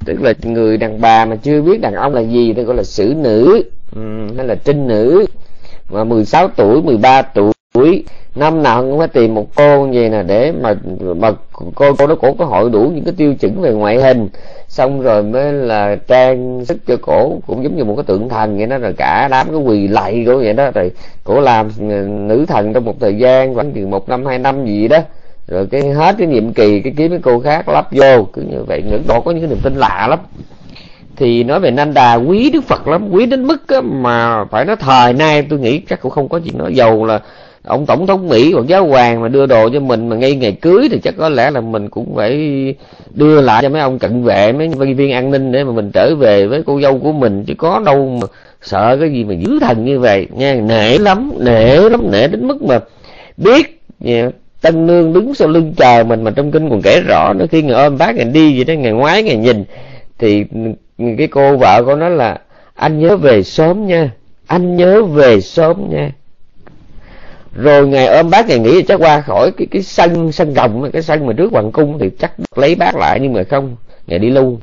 tức là người đàn bà mà chưa biết đàn ông là gì thì gọi là xử nữ. Ừ, Hay là trinh nữ. Mà 16 tuổi 13 tuổi, năm nào cũng phải tìm một cô như vậy nè, để mà mà cô cô đó cổ có hội đủ những cái tiêu chuẩn về ngoại hình. Xong rồi mới là trang sức cho cổ cũng giống như một cái tượng thần vậy đó, rồi cả đám cái quỳ lạy của vậy đó. Rồi cổ làm ừ, nữ thần trong một thời gian khoảng chừng một năm, hai năm gì đó rồi cái hết cái nhiệm kỳ cái kiếm cái cô khác lắp vô cứ như vậy. Ngưỡng độ có những cái niềm tin lạ lắm. Thì nói về Nanda quý Đức Phật lắm quý đến mức á, mà phải nói thời nay tôi nghĩ chắc cũng không có chuyện nói. Giàu là ông tổng thống Mỹ hoặc giáo hoàng mà đưa đồ cho mình mà ngay ngày cưới thì chắc có lẽ là mình cũng phải đưa lại cho mấy ông cận vệ mấy nhân viên an ninh để mà mình trở về với cô dâu của mình. Chứ có đâu mà sợ cái gì mà dữ thần như vậy. Nha nể lắm nể lắm nể đến mức mà biết yeah, tân nương đứng sau lưng chờ mình, mà trong kinh còn kể rõ nữa, khi người ôm bác ngày đi vậy đó, ngày ngoái, ngày nhìn. Thì cái cô vợ cô nói là, anh nhớ về sớm nha, anh nhớ về sớm nha. Rồi ngày ôm bác ngày nghĩ chắc qua khỏi cái cái sân sân rồng cái sân mà trước hoàng cung thì chắc lấy bác lại, nhưng mà không, ngày đi luôn.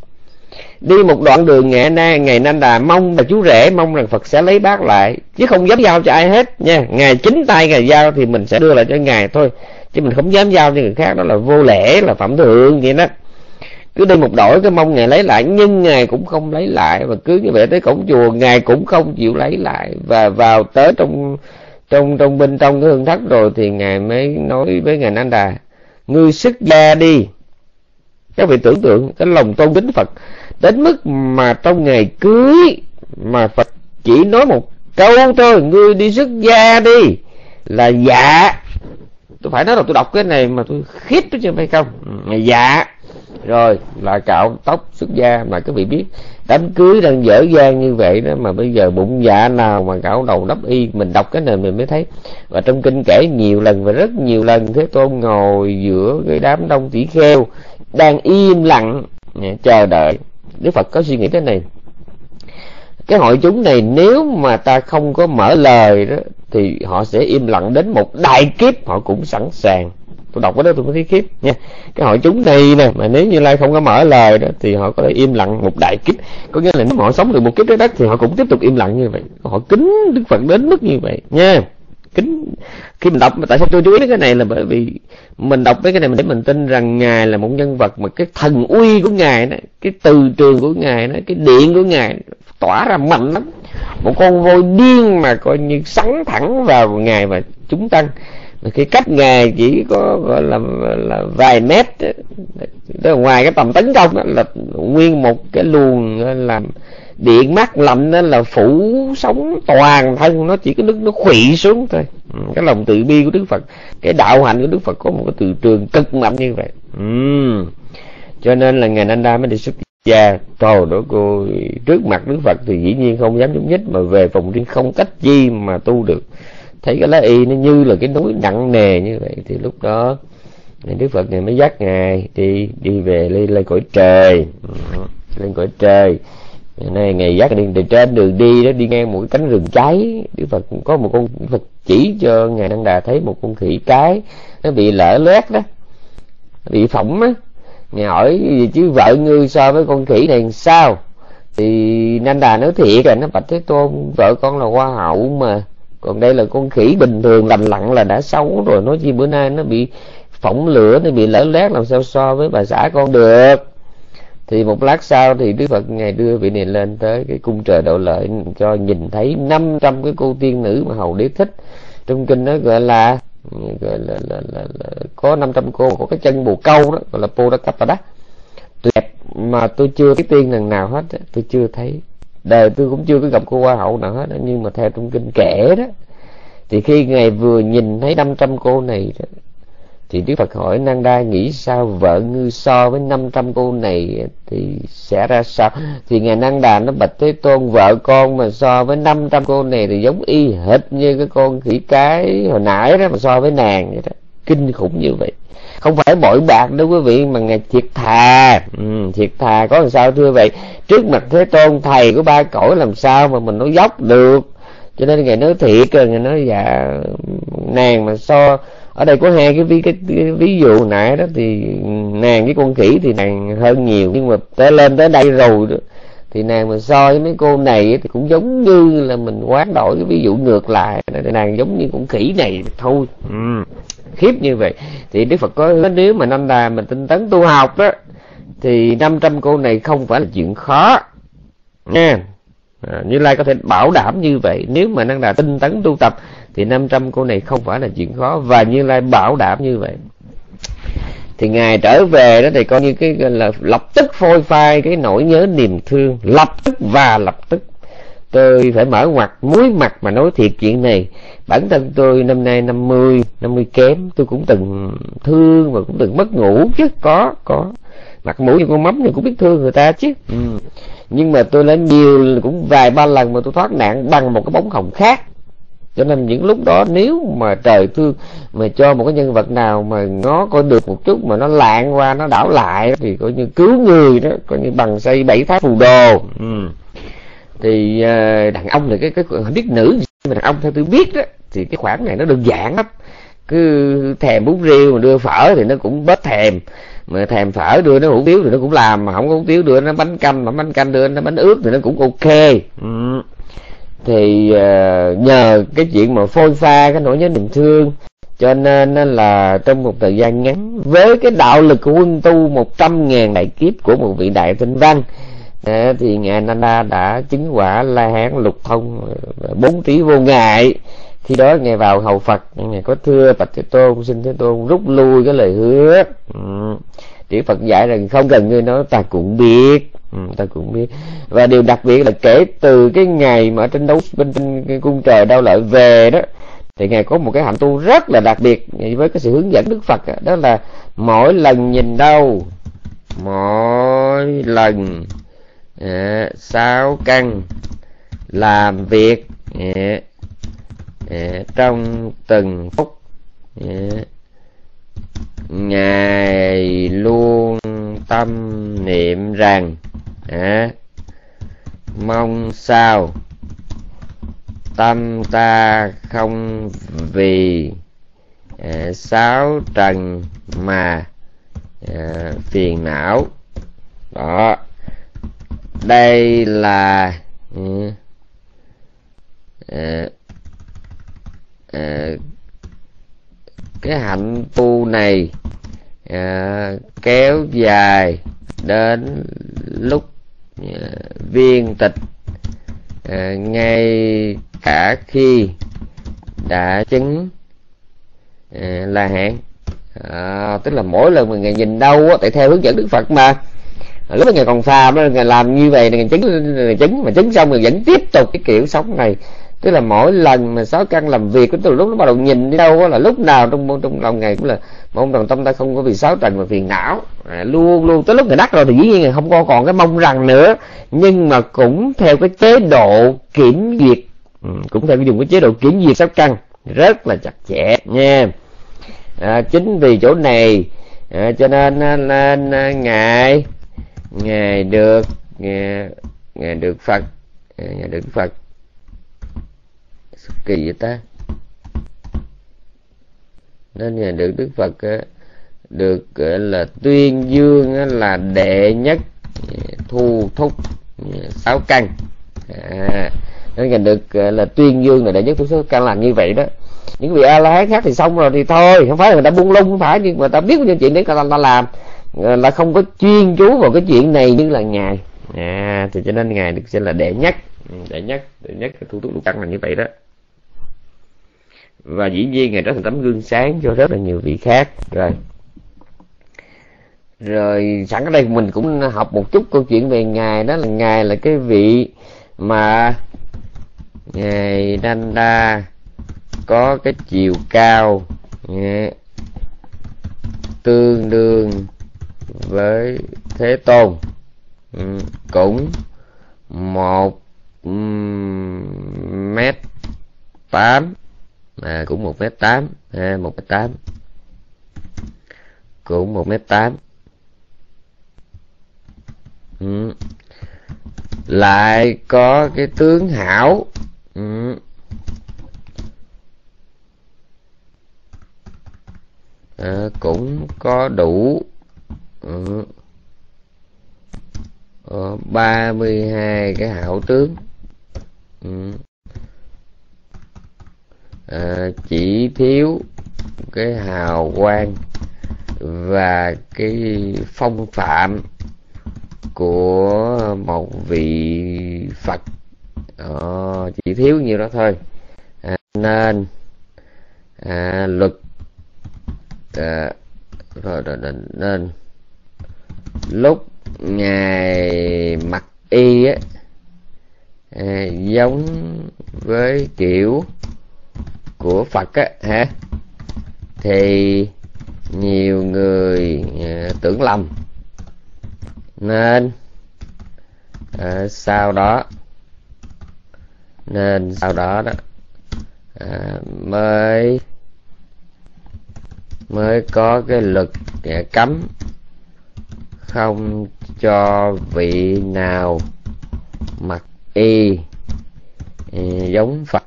Đi một đoạn đường, ngày nay ngày nay đà mong là chú rể mong rằng phật sẽ lấy bác lại, chứ không dám giao cho ai hết nha. Ngày chính tay, ngày giao thì mình sẽ đưa lại cho ngài thôi chứ mình không dám giao cho người khác, đó là vô lễ, là phẩm thượng vậy đó. Cứ đi một đổi cái mong ngài lấy lại, nhưng ngài cũng không lấy lại, và cứ như vậy tới cổng chùa, ngài cũng không chịu lấy lại. Và vào tới trong trong trong bên trong cái hương thất rồi thì ngài mới nói với ngài Nan Đà, ngươi xuất gia đi. Các vị tưởng tượng cái lòng tôn kính Phật, đến mức mà trong ngày cưới mà Phật chỉ nói một câu thôi, ngươi đi xuất gia đi. Là dạ tôi phải nói là tôi đọc cái này mà tôi khiếp đó chứ phải không? Ừ, dạ. Rồi là cạo tóc xuất gia mà các vị biết. Đám cưới đang dở dang như vậy đó mà bây giờ bụng dạ nào mà cạo đầu đắp y mình đọc cái này mình mới thấy. Và trong kinh kể nhiều lần và rất nhiều lần thế tôn ngồi giữa cái đám đông tỷ kheo đang im lặng chờ đợi. Đức phật có suy nghĩ thế này. Cái hội chúng này nếu mà ta không có mở lời đó thì họ sẽ im lặng đến một đại kiếp, họ cũng sẵn sàng. Tôi đọc cái đó tôi mới thấy khiếp nha. Cái hội chúng này nè, mà nếu như lai không có mở lời đó, thì họ có thể im lặng một đại kiếp. Có nghĩa là nếu họ sống được một kiếp trái đất thì họ cũng tiếp tục im lặng như vậy. Họ kính đức phật đến mức như vậy nha. Kính. Khi mình đọc tại sao tôi chú ý đến cái này là bởi vì mình đọc mấy cái này mình để mình tin rằng ngài là một nhân vật mà cái thần uy của ngài đó, cái từ trường của ngài đó, cái điện của ngài tỏa ra mạnh lắm một con voi điên mà coi như sắn thẳng vào ngài và chúng tăng. Cái cách ngài chỉ có gọi là là vài mét đó ngoài cái tầm tấn công đó là nguyên một cái luồng làm điện mát lạnh đó là phủ sống toàn thân nó chỉ có nước nó khủy xuống thôi. Ừ, cái lòng từ bi của đức phật cái đạo hạnh của đức phật có một cái từ trường cực mạnh như vậy. Ừ. cho nên là ngài nanda mới đề xuất gia trời đó cô, trước mặt đức phật thì dĩ nhiên không dám nhúc nhích, mà về phòng riêng không cách chi mà tu được. Thấy cái lá y nó như là cái núi nặng nề như vậy, thì lúc đó đức phật này mới dắt ngài đi đi về lên lên cõi trời. Ừ, lên cõi trời. Này ngày dắt đi từ trên đường đi đó, đi ngang một cánh rừng cháy đức phật có một con đức phật chỉ cho ngài đăng đà thấy một con khỉ cái, nó bị lở loét đó, bị phỏng á nghe hỏi chứ, vợ ngươi so với con khỉ này sao? Thì năng đà nói thiệt là, nó bạch thế tôn, vợ con là hoa hậu mà. Còn đây là con khỉ bình thường, lành lặn là đã xấu rồi. Nói chi bữa nay nó bị phỏng lửa, nó bị lở lét, làm sao so với bà xã con được? Thì một lát sau thì đức phật ngài đưa vị này lên tới cái cung trời độ lợi, cho nhìn thấy 500 cái cô tiên nữ mà hầu đế thích. Trong kinh nó gọi là gọi là, là, là, là có 500 cô có cái chân bồ câu đó gọi là po đó. Đẹp mà tôi chưa thấy tiên lần nào hết tôi chưa thấy. Đời tôi cũng chưa có gặp cô hoa hậu nào hết nhưng mà theo trong kinh kể đó thì khi ngài vừa nhìn thấy 500 cô này đó, thì Đức Phật hỏi Nang Đa nghĩ sao vợ ngư so với 500 cô này thì sẽ ra sao? Thì ngài Nang Đà nó bạch Thế Tôn vợ con mà so với 500 cô này thì giống y hệt như cái con khỉ cái hồi nãy đó mà so với nàng vậy đó. Kinh khủng như vậy. Không phải bội bạc đâu quý vị mà ngài thiệt thà. Ừ, thiệt thà có làm sao thưa vậy? Trước mặt thế tôn thầy của ba cõi làm sao mà mình nói dốc được? Cho nên ngài nói thiệt rồi ngài nói dạ nàng mà so ở đây có hai cái ví cái, cái ví dụ nãy đó thì nàng với con khỉ thì nàng hơn nhiều nhưng mà tới lên tới đây rồi đó thì nàng mà so với mấy cô này thì cũng giống như là mình quán đổi cái ví dụ ngược lại nàng giống như con khỉ này thôi. Ừ. Khiếp như vậy. Thì đức phật có nếu mà năm đà mình tinh tấn tu học đó thì 500 cô này không phải là chuyện khó. Nha. À, như lai có thể bảo đảm như vậy nếu mà năng đà tinh tấn tu tập thì 500 cô này không phải là chuyện khó và như lai bảo đảm như vậy. Thì ngài trở về đó thì coi như cái là lập tức phôi phai cái nỗi nhớ niềm thương lập tức và lập tức. Tôi phải mở ngoặt muối mặt mà nói thiệt chuyện này. Bản thân tôi năm nay 50 50 kém tôi cũng từng thương và cũng từng mất ngủ chứ có có. Mặt mũi như con mắm thì cũng biết thương người ta chứ. Ừ. nhưng mà tôi lên nhiều cũng vài ba lần mà tôi thoát nạn bằng một cái bóng hồng khác cho nên những lúc đó nếu mà trời thương mà cho một cái nhân vật nào mà nó có được một chút mà nó lạng qua nó đảo lại thì coi như cứu người đó coi như bằng xây bảy thái phù đồ ừ. thì uh, đàn ông thì cái cái biết nữ mà đàn ông theo tôi biết đó thì cái khoản này nó đơn giản lắm cứ thèm bún riêu mà đưa phở thì nó cũng bớt thèm mà thèm phở đưa nó hủ tiếu thì nó cũng làm mà không có hủ tiếu đưa nó bánh canh mà bánh canh đưa nó bánh ướt thì nó cũng ok ừ thì uh, nhờ cái chuyện mà phôi pha cái nỗi nhớ niềm thương cho nên là trong một thời gian ngắn với cái đạo lực của quân tu một trăm ngàn đại kiếp của một vị đại tinh văn thì ngài Nanda đã chứng quả la hán lục thông ờ, bốn trí vô ngại khi đó ngài vào hầu phật ngài có thưa bạch thế tôn xin thế tôn rút lui cái lời hứa ừ. Chỉ Phật dạy rằng không cần ngươi nói ta cũng biết ừ, ta cũng biết. Và điều đặc biệt là kể từ cái ngày mà trên đấu bên trên cung trời đau lợi về đó thì ngài có một cái hạnh tu rất là đặc biệt với cái sự hướng dẫn đức phật đó, đó là mỗi lần nhìn đâu mỗi lần à, sáu căn làm việc à, à, trong từng phút à, ngài luôn tâm niệm rằng à, mong sao tâm ta không vì à, sáu trần mà à, phiền não. Đó. Đây là ừ, à, à, cái hạnh tu này à, kéo dài đến lúc à, viên tịch. À, ngay cả khi đã chứng à, là hạn à, tức là mỗi lần mà ngài nhìn đâu á tại theo hướng dẫn đức phật mà. Lúc mà ngài còn phàm đó ngài làm như vậy ngài chứng ngài chứng mà chứng xong rồi vẫn tiếp tục cái kiểu sống này. Tức là mỗi lần mà sáu căn làm việc của từ lúc nó bắt đầu nhìn đi đâu á là lúc nào trong trong lòng ngài cũng là mong rằng tâm ta không có vì sáu trần mà phiền não. À, luôn luôn tới lúc người đắc rồi thì dĩ nhiên là không có còn cái mong rằng nữa. Nhưng mà cũng theo cái chế độ kiểm duyệt. Ừ, cũng theo cái dùng cái chế độ kiểm duyệt sáu căn rất là chặt chẽ nha. À, chính vì chỗ này à, cho nên à, nên à, ngài ngài được ngài, ngài được phật à, ngài được phật. Kỳ vậy ta? Nên ngài được đức phật được à, ờ, là tuyên dương là đệ nhất thu thúc sáu căn. À, nên ngài được là tuyên dương là đệ nhất thu thúc sáu căn làm như vậy đó. Những vị a la hán khác thì xong rồi thì thôi không phải là người ta buông lung không phải nhưng mà ta biết những chuyện đấy người ta làm. Là không có chuyên chú vào cái chuyện này như là ngài. À thì cho nên ngài được xem là đệ nhất đệ nhất đệ nhất thu thúc lục căn là như vậy đó và dĩ nhiên ngài trở thành tấm gương sáng cho rất là nhiều vị khác. Rồi. Rồi sẵn ở đây mình cũng học một chút câu chuyện về ngài. Đó là ngài là cái vị mà ngài Nanda có cái chiều cao tương đương với thế tôn. Ừ, cũng một mét tám à, cũng một mét tám à, một mét tám cũng một mét tám ừ. lại có cái tướng hảo ừ. à, cũng có đủ ừ. Ờ, ba mươi hai cái hảo tướng ừ à, chỉ thiếu cái hào quang và cái phong phạm của một vị Phật. À, chỉ thiếu nhiêu đó thôi. À, nên à, luật à, rồi, rồi, rồi nên. Lúc ngài mặc y á à, giống với kiểu của Phật á hả? Thì nhiều người à, tưởng lầm. Nên à, sau đó nên sau đó đó à, mới mới có cái luật cấm không cho vị nào mặc y à, giống Phật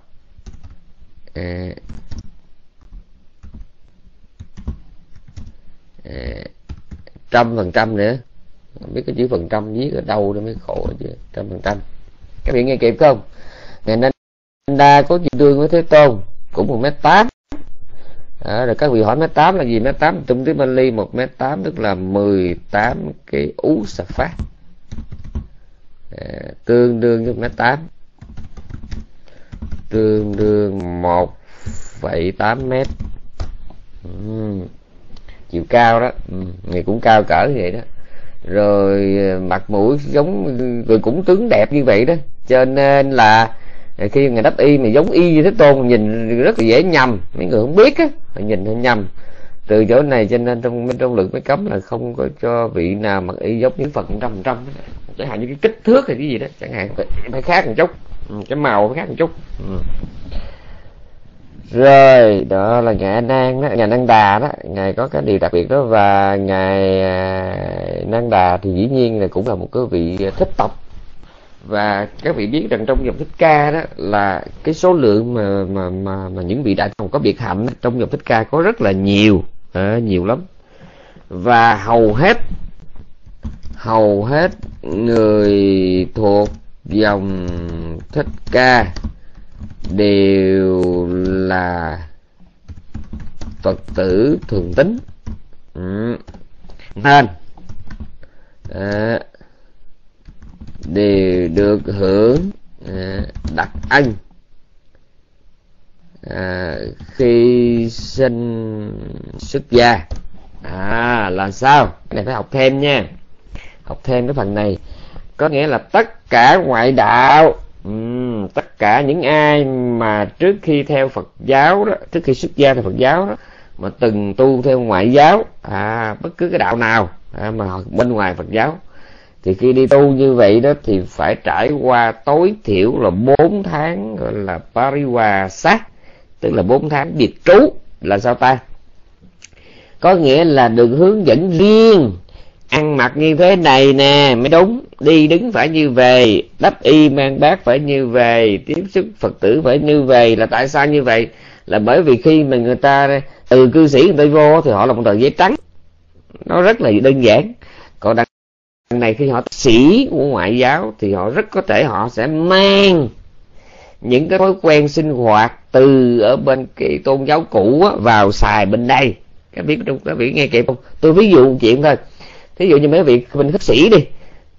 trăm phần trăm nữa. Không biết cái chữ phần trăm viết ở đâu nó mới khổ chứ. Trăm phần trăm. Các bạn nghe kịp không? Ngày nay đa có chuyện đương với thế tôn? Cũng một mét tám. À, rồi các vị hỏi mét tám là gì? Mét tám trong tiếng Bali một mét tám tức là 18 cái ú sạc phát. À, tương đương với mét tám tương đương một phẩy tám mét. Ừ. chiều cao đó. Ừ. người cũng cao cỡ như vậy đó. Rồi ờ, mặt mũi giống rồi cũng tướng đẹp như vậy đó. Cho nên là ờ, khi người đắp y mà giống y như thế tôn nhìn rất là dễ nhầm. Mấy người không biết á nhìn họ nhầm. Từ chỗ này cho nên trong bên trong lực mới cấm là không có cho vị nào mặc y giống như phật trăm trăm chẳng hạn như cái kích thước hay cái gì đó chẳng hạn phải, phải khác một chút. Ừ, cái màu khác một chút. Ừ. rồi đó là ngài nan đó ngài năng đà đó. Ngài có cái điều đặc biệt đó và ngài à, nang năng đà thì dĩ nhiên là cũng là một cái vị thích tộc. Và các vị biết rằng trong dòng thích ca đó là cái số lượng mà mà mà, mà những vị đại thần có biệt hạnh trong dòng thích ca có rất là nhiều à, nhiều lắm. Và hầu hết hầu hết người thuộc dòng thích ca đều là phật tử thường tính ừ. nên à, đều được hưởng à, đặc ân à, khi sinh xuất gia. À là sao? Cái này phải học thêm nha. Học thêm cái phần này có nghĩa là tất cả ngoại đạo ừ, tất cả những ai mà trước khi theo Phật giáo đó trước khi xuất gia theo Phật giáo đó mà từng tu theo ngoại giáo à bất cứ cái đạo nào à, mà bên ngoài Phật giáo thì khi đi tu như vậy đó thì phải trải qua tối thiểu là 4 tháng gọi là pariwa sát tức là 4 tháng biệt trú là sao ta? Có nghĩa là được hướng dẫn riêng ăn mặc như thế này nè mới đúng. Đi đứng phải như vậy đắp y mang bát phải như vậy tiếp xúc phật tử phải như vậy là tại sao như vậy? Là bởi vì khi mà người ta từ cư sĩ người ta vô thì họ là một tờ giấy trắng. Nó rất là đơn giản. Còn đằng này khi họ sĩ của ngoại giáo thì họ rất có thể họ sẽ mang những cái thói quen sinh hoạt từ ở bên cái tôn giáo cũ á, vào xài bên đây. Các biết trong các vị nghe kịp không? Tôi ví dụ chuyện thôi thí dụ như mấy vị mình khất sĩ đi,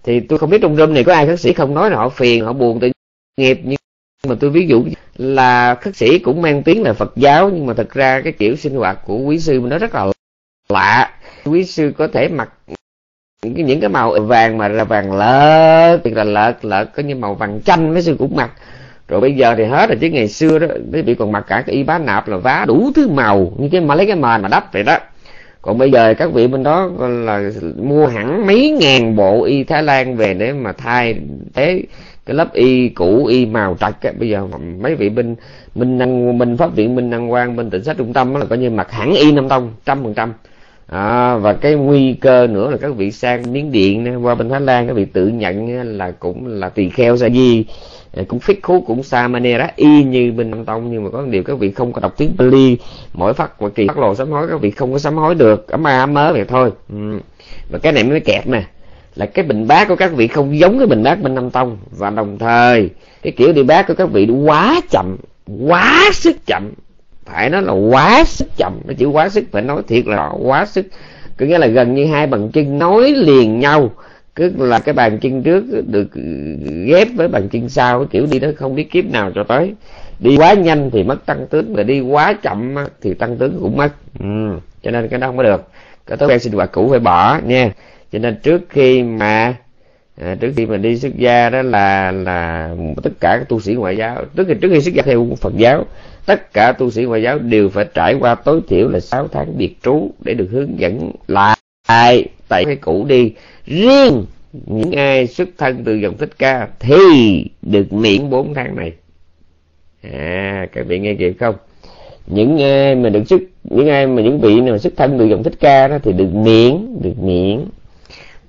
thì tôi không biết trong room này có ai khất sĩ không nói là họ phiền, họ buồn tự nghiệp, nhưng mà tôi ví dụ là khất sĩ cũng mang tiếng là Phật giáo, nhưng mà thật ra cái kiểu sinh hoạt của quý sư nó rất là lạ. Quý sư có thể mặc những cái những cái màu vàng mà là vàng lợt, thì là lợt lợt có như màu vàng chanh mấy sư cũng mặc. Rồi bây giờ thì hết rồi, chứ ngày xưa đó, mấy vị còn mặc cả cái y bá nạp là vá đủ thứ màu, như cái mà lấy cái mền mà đắp vậy đó còn bây giờ các vị bên đó là mua hẳn mấy ngàn bộ y thái lan về để mà thay thế cái lớp y cũ y màu trạch á. Bây giờ mấy vị bên minh năng minh pháp viện minh năng quan bên tỉnh sách trung tâm là coi như mặc hẳn y nam tông trăm phần trăm. À, và cái nguy cơ nữa là các vị sang miếng điện qua bên thái lan các vị tự nhận là cũng là tỳ kheo sa di. Ờ, cũng phích khú cũng sa manera, y như bên nam tông, nhưng mà có điều các vị không có đọc tiếng Bali mỗi phát và kỳ phát lồ sám hối, các vị không có sám hối được, ấm a ấm mớ vậy thôi. Ừ. và cái này mới kẹt nè, là cái bình bát của các vị không giống cái bình bát bên nam tông, và đồng thời, cái kiểu đi bát của các vị quá chậm, quá sức chậm. Phải nói là quá sức chậm nó chỉ quá sức phải nói thiệt là quá sức. Có nghĩa là gần như hai bàn chân nối liền nhau cứ là cái bàn chân trước được ghép với bàn chân sau cái kiểu đi đó không biết kiếp nào cho tới. Đi quá nhanh thì mất tăng tướng mà đi quá chậm thì tăng tướng cũng mất. Ừ. cho nên cái đó không có được. Cái thói quen sinh hoạt cũ phải bỏ nha. Cho nên trước khi mà à, trước khi mà đi xuất gia đó là là tất cả các tu sĩ ngoại giáo trước khi trước khi xuất gia theo Phật giáo tất cả tu sĩ ngoại giáo đều phải trải qua tối thiểu là 6 tháng biệt trú để được hướng dẫn lại tại cái cũ đi riêng những ai xuất thân từ dòng thích ca thì được miễn 4 tháng này. À các vị nghe kịp không? Những ai mà được xuất, những ai mà những vị nào xuất thân từ dòng thích ca đó thì được miễn được miễn.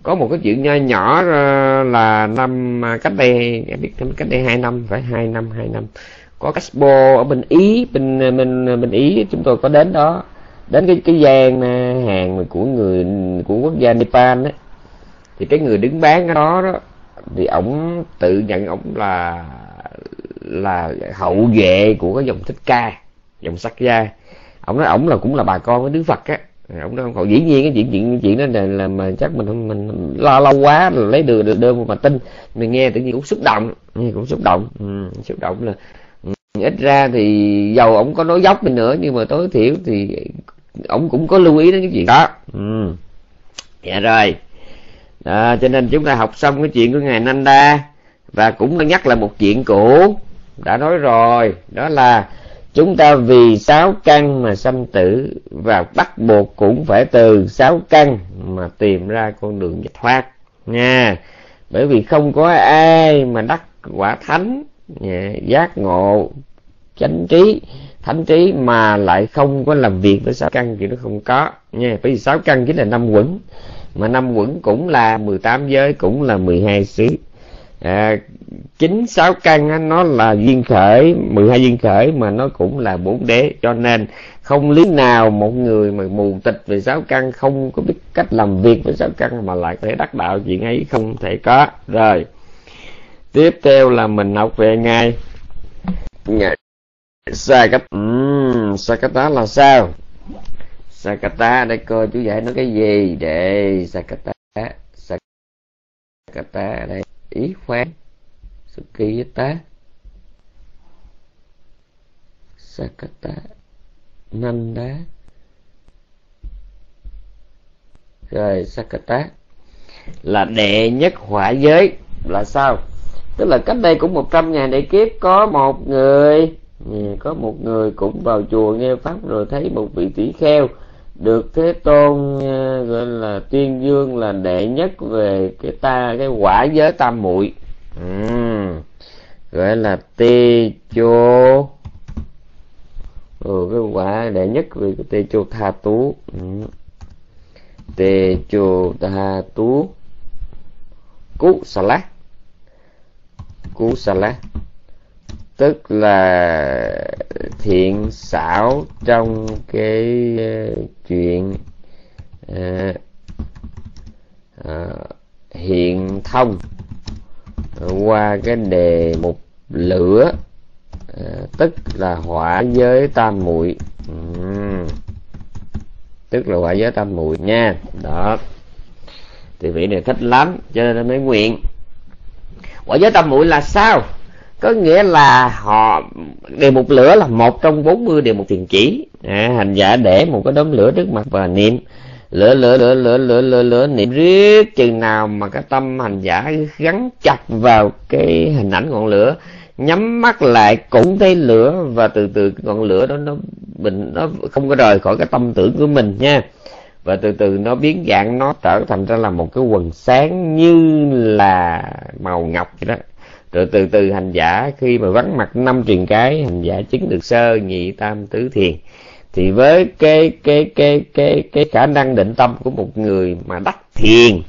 Có một cái chuyện nho nhỏ là năm à, cách đây biết cách đây hai năm, phải hai năm hai năm. Có Caspo ở bên Ý, bên à, bên à, bên Ý, chúng tôi có đến đó. Đến cái cái gian hàng của người, của quốc gia Nepal đấy thì cái người đứng bán cái đó đó thì ổng tự nhận ổng là là hậu vệ của cái dòng thích ca dòng sắc gia. Ổng nói ổng là cũng là bà con với đức phật á. Ổng nói họ dĩ nhiên cái chuyện chuyện chuyện đó là, là mà chắc mình mình lo lâu quá là lấy được được đơn mà tin. Mình nghe tự nhiên cũng xúc động nghe cũng xúc động. Ừ, xúc động là ừ, ít ra thì dầu ổng có nói dốc mình nữa nhưng mà tối thiểu thì ổng cũng có lưu ý đến cái chuyện đó. Ừ. dạ rồi à, cho nên chúng ta học xong cái chuyện của ngài Nanda và cũng nhắc lại một chuyện cũ. Đã nói rồi đó là chúng ta vì sáu căn mà xâm tử và bắt buộc cũng phải từ sáu căn mà tìm ra con đường giải thoát nha bởi vì không có ai mà đắc quả thánh giác ngộ chánh trí thánh trí mà lại không có làm việc với sáu căn thì nó không có. Nha bởi vì sáu căn chính là năm quẩn mà năm quẩn cũng là 18 giới cũng là 12 xứ à, chín sáu căn á, nó là duyên khởi 12 duyên khởi mà nó cũng là bốn đế. Cho nên không lý nào một người mà mù tịch về sáu căn không có biết cách làm việc với sáu căn mà lại có thể đắc đạo. Chuyện ấy không thể có. Rồi tiếp theo là mình học về ngày ngày sa um, đó là sao? Sakata đây coi chú giải nó cái gì? Để Sakata Sakata đây. Ý khoan Sukiyata Sakata, Nanda. Rồi, Sakata Là đệ nhất hỏa giới. Là sao? Tức là cách đây cũng 100 ngàn đại kiếp, Có một người. Ừ, có một người cũng vào chùa nghe Pháp Rồi thấy một vị tỷ kheo được thế tôn ờ, gọi là tuyên dương là đệ nhất về cái ta cái quả giới tam muội. Ừ. gọi là tê chô. Ừ, cái quả đệ nhất về cái tê chô tha tú. Ừ. tê chô tha tú. Cú xà lát. Cú xà lát tức là thiện xảo trong cái ờ, chuyện à, à, hiện thông. Qua cái đề mục lửa à, tức là hỏa giới tam muội. Uhm. tức là hỏa giới tam muội nha. Đó. Thì vị này thích lắm cho nên mới nguyện. Hỏa giới tam muội là sao? Có nghĩa là họ đề mục lửa là một trong 40 đề mục thiền chỉ. À, hành giả để một cái đốm lửa trước mặt và niệm. Lửa lửa lửa lửa lửa lửa lửa niệm riết. Chừng nào mà cái tâm hành giả gắn chặt vào cái hình ảnh ngọn lửa nhắm mắt lại cũng thấy lửa và từ từ ngọn lửa đó nó bình nó không có rời khỏi cái tâm tưởng của mình nha. Và từ từ nó biến dạng nó trở thành ra là một cái quần sáng như là màu ngọc vậy đó rồi từ từ, hành giả khi mà vắng mặt năm truyền cái, hành giả chứng được sơ nhị tam tứ thiền. Thì với cái cái cái cái cái khả năng định tâm của một người mà đắc thiền,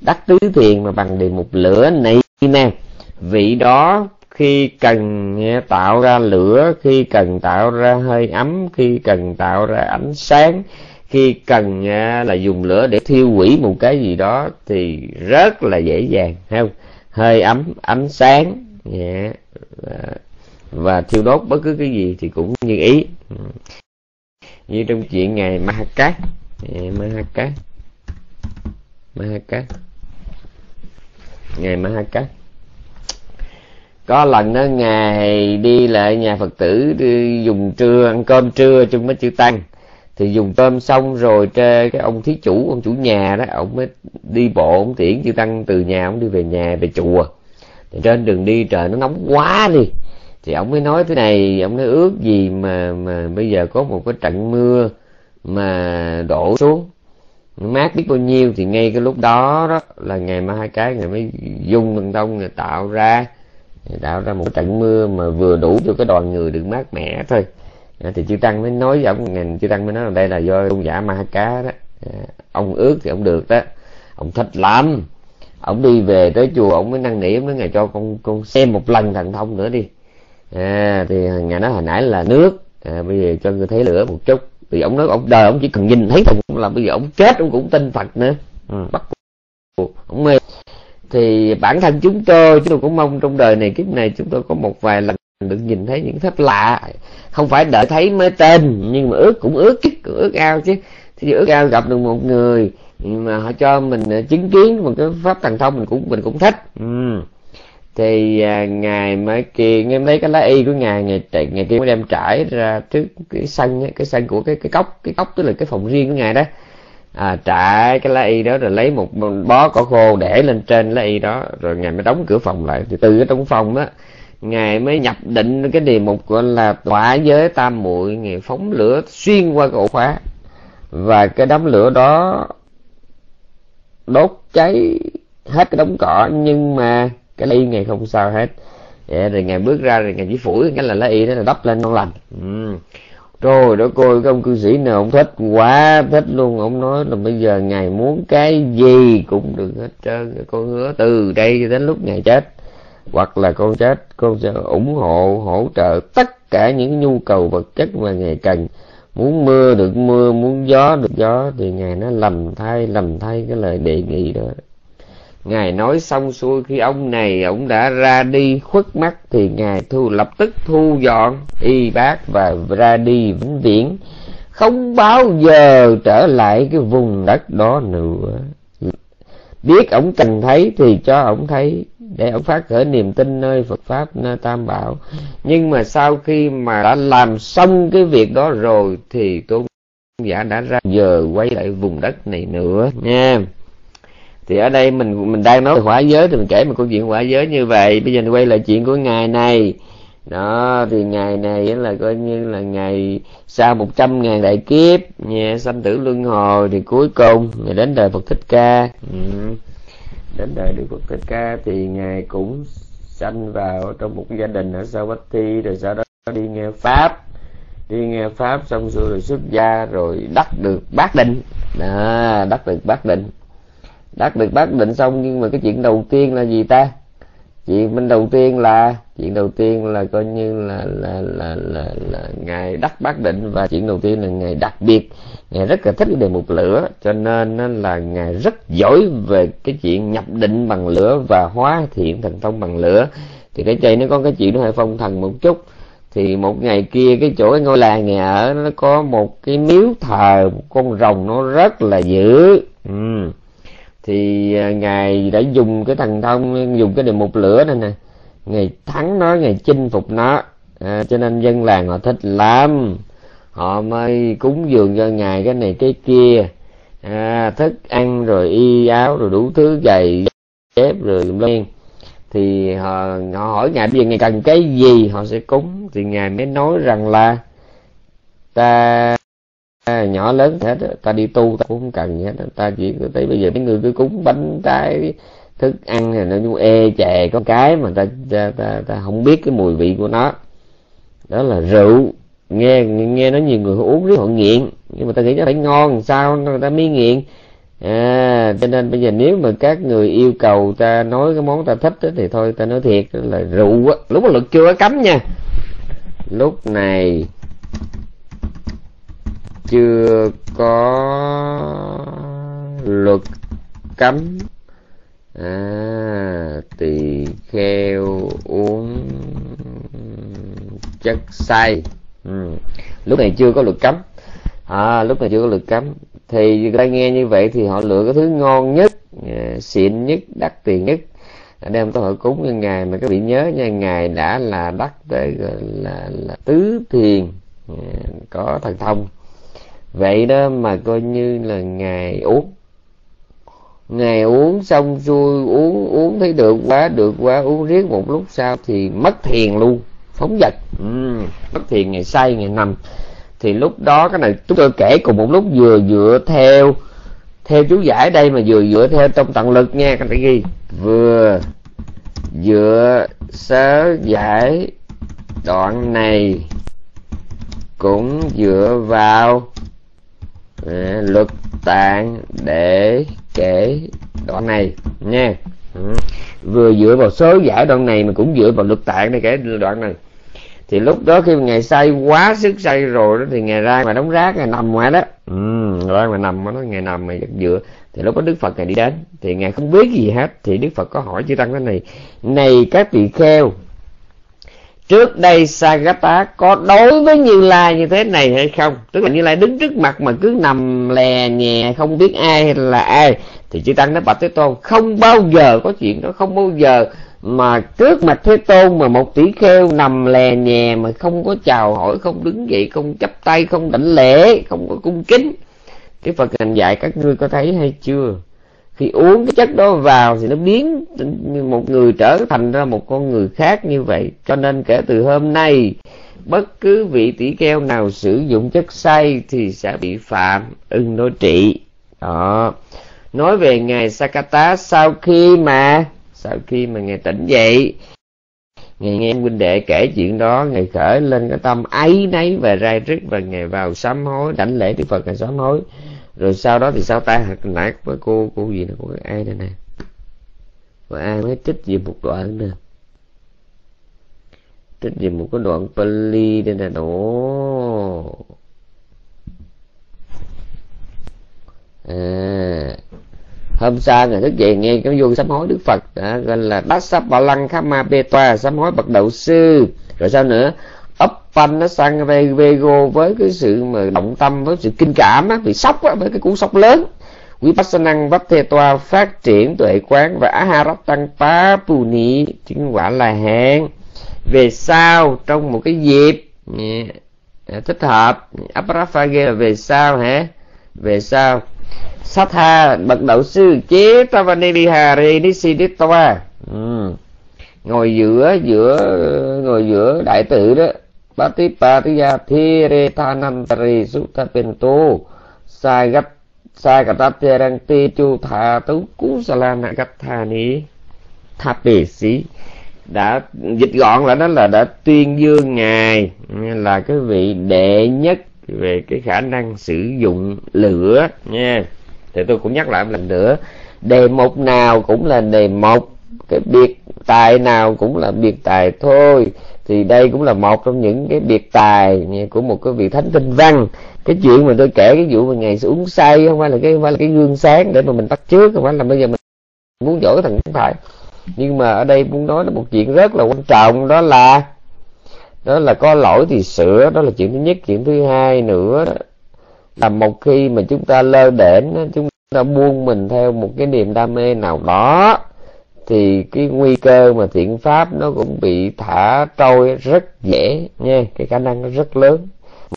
đắc tứ thiền mà bằng đề một lửa này nè, vị đó khi cần tạo ra lửa, khi cần tạo ra hơi ấm, khi cần tạo ra ánh sáng, khi cần là dùng lửa để thiêu hủy một cái gì đó thì rất là dễ dàng không? Hơi ấm ánh sáng yeah. và thiêu đốt bất cứ cái gì thì cũng như ý. Ừ. Như trong chuyện ngày Mahaka yeah, Mahaka Mahaka ngày Mahaka có lần đó ngài đi lại nhà phật tử đi dùng trưa ăn cơm trưa chung với chữ tăng thì dùng cơm xong rồi cái ông thí chủ, ông chủ nhà đó, ông mới đi bộ, ông tiễn chư tăng từ nhà, ông đi về nhà, về chùa. Thì trên đường đi trời nó nóng quá đi. Thì ông mới nói thế này, ông nói ước gì mà mà bây giờ có một cái trận mưa mà đổ xuống. Mát biết bao nhiêu thì ngay cái lúc đó đó là ngày mai hai cái ngày mới dung thần tông, người tạo ra. Tạo ra một trận mưa mà vừa đủ cho cái đoàn người được mát mẻ thôi thì chư tăng mới nói với ông ngành chư tăng mới nói là đây là do tôn giả ma cá đó. Ông ước thì ông được đó. Ông thích lắm. Ông đi về tới chùa ông mới năn nỉ ông nói ngài cho con con xem một lần thần thông nữa đi. À, thì ngài nói hồi nãy là nước. À, bây giờ cho người thấy lửa một chút. Thì ông nói ông đời ông chỉ cần nhìn thấy thần là bây giờ ông chết ông cũng tin phật nữa. Ừ. bắt ông mê. Thì bản thân chúng tôi chúng tôi cũng mong trong đời này kiếp này chúng tôi có một vài lần được nhìn thấy những phép lạ. Không phải đợi thấy mới tên nhưng mà ước cũng ước chứ ước ao chứ. Thì ước ao gặp được một người mà họ cho mình ờ, chứng kiến một cái pháp thần thông mình cũng mình cũng thích. Ừ. thì à, ngài mới kia nghe lấy cái lá y của ngài ngày ngày kia mới đem trải ra trước cái sân cái sân của cái cái cốc cái cốc tức là cái phòng riêng của ngài đó. À, trải cái lá y đó rồi lấy một bó cỏ khô để lên trên lá y đó rồi ngài mới đóng cửa phòng lại. Thì từ cái trong phòng đó ngài mới nhập định cái đề mục gọi là tỏa giới tam muội, ngài phóng lửa xuyên qua cái ổ khóa. Và cái đám lửa đó đốt cháy hết cái đống cỏ, nhưng mà cái ly ngày không sao hết. Vậy rồi ngày bước ra, rồi ngày chỉ phủi, cái là lá y đó là đắp lên ngon lành. Ừ. rồi đó coi cái ông cư sĩ nào ông thích quá, thích luôn. Ông nói là bây giờ ngài muốn cái gì cũng được hết trơn. Con hứa từ đây đến lúc ngày chết hoặc là con chết, con sẽ ủng hộ, hỗ trợ tất cả những nhu cầu vật chất mà ngài cần. Muốn mưa được mưa, muốn gió được gió, thì ngài nó lầm thay lầm thay cái lời đề nghị đó. Ngài nói xong xuôi, khi ông này, ông đã ra đi khuất mắt, thì ngài thu, lập tức thu dọn y bác và ra đi vĩnh viễn. Không bao giờ trở lại cái vùng đất đó nữa. Biết ổng cần thấy thì cho ổng thấy để phát khởi niềm tin nơi Phật pháp, nơi Tam Bảo. Nhưng mà sau khi mà đã làm xong cái việc đó rồi thì tôn giả đã ra giờ quay lại vùng đất này nữa, nha. Thì ở đây mình mình đang nói về hỏa giới thì mình kể một câu chuyện hỏa giới như vậy. Bây giờ mình quay lại chuyện của ngày này. Đó, thì ngày này là coi như là ngày sau một trăm ngàn đại kiếp nhà sanh tử luân hồi thì cuối cùng ngày đến đời Phật thích ca. Ừ đến đời Đức Phật thích ca thì ngài cũng sanh vào trong một gia đình ở Savatthi rồi sau đó đi nghe pháp. Đi nghe pháp xong xuôi rồi xuất gia rồi đắc được bát định. Đó, đắc được bát định. Đắc được bát định xong nhưng mà cái chuyện đầu tiên là gì ta? Chuyện bên đầu tiên là chuyện đầu tiên là coi như là là là là, là ngài đắc bát định và chuyện đầu tiên là ngài đặc biệt. Ngài rất là thích cái đề mục lửa cho nên là ngài rất giỏi về cái chuyện nhập định bằng lửa và hóa thiện thần thông bằng lửa. Thì cái chay nó có cái chuyện nó hơi phong thần một chút. Thì một ngày kia cái chỗ cái ngôi làng nhà ở nó có một cái miếu thờ một con rồng nó rất là dữ. Ừ thì à, ngài đã dùng cái thần thông dùng cái đề mục lửa này nè. Ngài thắng nó ngài chinh phục nó. À, cho nên dân làng họ thích lắm. Họ mới cúng dường cho ngài cái này cái kia. À, thức ăn rồi y áo rồi đủ thứ giày dép rồi lên thì họ, họ hỏi ngài bây giờ ngài cần cái gì? Họ sẽ cúng. Thì ngài mới nói rằng là ta À, nhỏ lớn hết ta đi tu ta cũng không cần gì hết ta chỉ có thấy bây giờ mấy người cứ cúng bánh trái thức ăn thì nó như ê e chè có cái mà ta, ta ta ta không biết cái mùi vị của nó. Đó là rượu. Nghe nghe nói nhiều người uống riết họ nghiện nhưng mà ta nghĩ nó phải ngon sao người ta mới nghiện. À cho nên bây giờ nếu mà các người yêu cầu ta nói cái món ta thích đó, thì thôi ta nói thiệt là rượu á. Lúc mà luật chưa cấm nha. Lúc này chưa có luật cấm. À, tỳ kheo uống chất say. Ừ. lúc này chưa có luật cấm. À, lúc này chưa có luật cấm. Thì người ta nghe như vậy thì họ lựa cái thứ ngon nhất à, xịn nhất đắt tiền nhất. À, Đem tới hỏi cúng như ngài mà các vị nhớ nha ngài đã là đắc là, là, là tứ thiền à, có thần thông vậy đó mà coi như là ngày uống. Ngày uống xong xuôi uống uống thấy được quá được quá uống riết một lúc sau thì mất thiền luôn phóng dật. Ừ, mất thiền ngày say ngày nằm. Thì lúc đó cái này chúng tôi kể cùng một lúc vừa dựa theo theo chú giải đây mà vừa dựa theo trong tận lực nha các bạn ghi. Vừa dựa sớ giải đoạn này cũng dựa vào Ờ, luật tạng để kể đoạn này nha. Ừ. Vừa dựa vào số giải đoạn này mà cũng dựa vào luật tạng để kể đoạn này. Thì lúc đó khi ngày say quá sức say rồi đó thì ngày ra mà đóng rác ngày nằm ngoài đó. Ừ, ra mà nằm nó ngày nằm mà dựa. Thì lúc đó đức phật ngày đi đến thì ngài không biết gì hết thì đức phật có hỏi chư tăng cái này này các tỳ kheo trước đây Sagata có đối với Như Lai như thế này hay không? Tức là Như Lai đứng trước mặt mà cứ nằm lè nhẹ không biết ai là ai. Thì chư tăng nói, bạch thế tôn, không bao giờ có chuyện đó, không bao giờ mà trước mặt thế tôn mà một tỷ kheo nằm lè nhẹ mà không có chào hỏi, không đứng dậy, không chấp tay, không đảnh lễ, không có cung kính. Cái phật hành dạy, các ngươi có thấy hay chưa? Khi uống cái chất đó vào thì nó biến một người trở thành ra một con người khác như vậy. Cho nên kể từ hôm nay, bất cứ vị tỷ kheo nào sử dụng chất say thì sẽ bị phạm ưng đối trị. Đó. Nói về ngài Sakata, sau khi mà, sau khi mà ngài tỉnh dậy, ngài nghe huynh đệ kể chuyện đó, ngài khởi lên cái tâm ấy nấy và rai rứt và ngài vào sám hối, đảnh lễ đức phật ngài sám hối rồi sau đó thì sao ta? Nãy với cô cô gì nè? Cô ai đây nè. Và ai mới trích về một đoạn nè. Trích về một cái đoạn Pali đây nè. Đó à. Hôm sau ngày thức dậy nghe cái vô sám hối đức phật đã gọi là bát sắp bà lăng khá ma bê toa, sám hối bậc đạo sư. Rồi sao nữa? Ấp phanh nó sang vego với cái sự mà động tâm, với sự kinh cảm á, bị sốc á, với cái cú sốc lớn. Quý bác năng vấp thê toa phát triển tuệ quán và aharat tăng pa puni chứng quả là hẹn. Về sau, trong một cái dịp à, thích hợp apraphage là về sau hả? Về sau. Satha, bậc đạo sư, chế Tavanelihare Nisiditva ừ. ngồi giữa giữa, ngồi giữa đại tự đó. Patipatiya Thirethanantari Thapi Sĩ đã dịch gọn là đó là đã tuyên dương ngài. Là cái vị đệ nhất về cái khả năng sử dụng lửa nha thì tôi cũng nhắc lại một lần nữa, đề mục nào cũng là đề mục, cái biệt tài nào cũng là biệt tài thôi thì đây cũng là một trong những cái biệt tài của một cái vị thánh tinh văn. Cái chuyện mà tôi kể cái vụ mà ngày uống say không phải là cái, không phải là cái gương sáng để mà mình bắt trước không phải là bây giờ mình muốn dỗ cái thằng không phải. Nhưng mà ở đây muốn nói là một chuyện rất là quan trọng, đó là đó là có lỗi thì sửa, đó là chuyện thứ nhất. Chuyện thứ hai nữa là một khi mà chúng ta lơ đễnh chúng ta buông mình theo một cái niềm đam mê nào đó thì cái nguy cơ mà thiện pháp nó cũng bị thả trôi rất dễ nha. Cái khả năng nó rất lớn.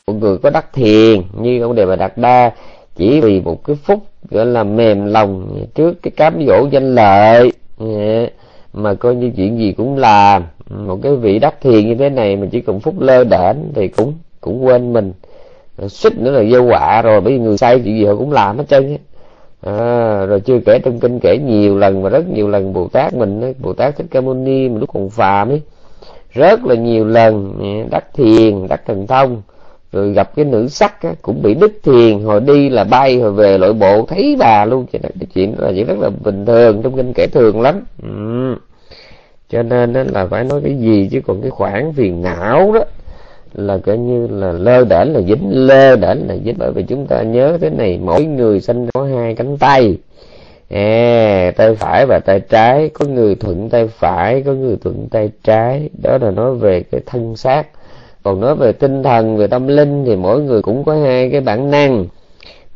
Một người có đắc thiền như ông đề bà đạt đa chỉ vì một cái phút, gọi là, mềm lòng trước cái cám dỗ danh lợi mà coi như chuyện gì cũng làm. Một cái vị đắc thiền như thế này mà chỉ cần phút lơ đễnh thì cũng cũng quên mình. Suýt nữa là vô quả rồi, bởi vì người say chuyện gì họ cũng làm hết trơn à, rồi chưa kể trong kinh kể nhiều lần và rất nhiều lần bồ tát mình ấy bồ tát thích ca mâu ni mà lúc còn phàm ấy rất là nhiều lần đắc thiền đắc thần thông rồi gặp cái nữ sắc á, cũng bị đứt thiền hồi đi là bay hồi về lội bộ thấy bà luôn chuyện nên cái chuyện đó là chuyện rất là bình thường trong kinh kể thường lắm ừ. cho nên là phải nói cái gì chứ còn cái khoản phiền não đó là coi như là lơ đễnh là dính lơ đễnh là dính. Bởi vì chúng ta nhớ thế này mỗi người sinh có hai cánh tay. À, tay phải và tay trái. Có người thuận tay phải có người thuận tay trái. Đó là nói về cái thân xác. Còn nói về tinh thần về tâm linh thì mỗi người cũng có hai cái bản năng.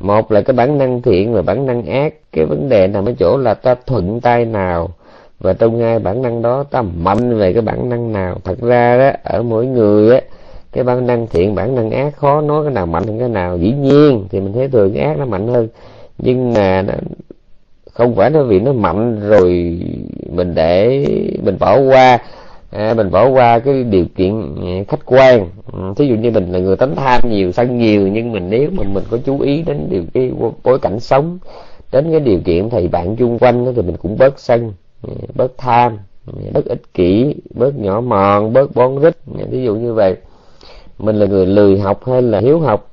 Một là cái bản năng thiện và bản năng ác. Cái vấn đề nằm ở chỗ là ta thuận tay nào. Và trong hai bản năng đó ta mạnh về cái bản năng nào. Thật ra đó ở mỗi người á cái bản năng thiện bản năng ác khó nói cái nào mạnh hơn cái nào. Dĩ nhiên thì mình thấy thường cái ác nó mạnh hơn. Nhưng mà không phải nó vì nó mạnh rồi mình để mình bỏ qua. À, mình bỏ qua cái điều kiện à, khách quan. Ừ, thí dụ như mình là người tánh tham nhiều sân nhiều nhưng mình nếu mà mình có chú ý đến điều cái bối cảnh sống đến cái điều kiện thầy bạn chung quanh thì mình cũng bớt sân à, bớt tham à, bớt ích kỷ bớt nhỏ mòn bớt bón rít ví dụ như vậy mình là người lười học hay là hiếu học?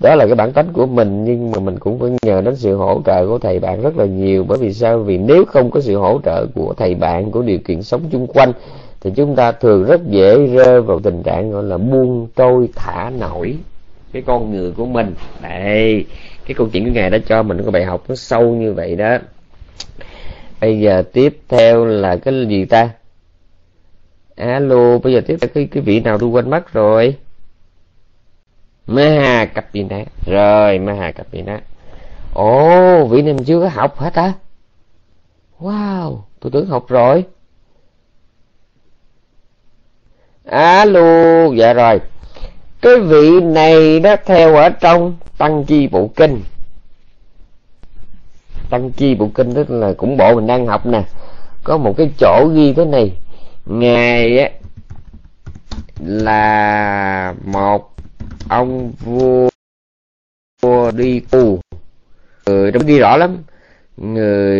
Đó là cái bản tính của mình, nhưng mà mình cũng phải nhờ đến sự hỗ trợ của thầy bạn rất là nhiều. Bởi vì sao? Vì nếu không có sự hỗ trợ của thầy bạn, của điều kiện sống chung quanh, thì chúng ta thường rất dễ rơi vào tình trạng gọi là buông trôi, thả nổi cái con người của mình. Đây, cái câu chuyện của ngài đã cho mình có bài học nó sâu như vậy đó. Bây giờ tiếp theo là cái gì ta? Alo, bây giờ tiếp theo cái cái vị nào tôi quên mất rồi? Maha Kapina rồi Maha Kapina ồ, vị này mình chưa có học hả ta wow, tôi tưởng học rồi. Alo dạ rồi. Cái vị này đó theo ở trong tăng chi bộ kinh. Tăng chi bộ kinh tức là cũng bộ mình đang học nè. Có một cái chỗ ghi thế này ngài á là một ông vua vua đi tù. Người trong ghi rõ lắm. Người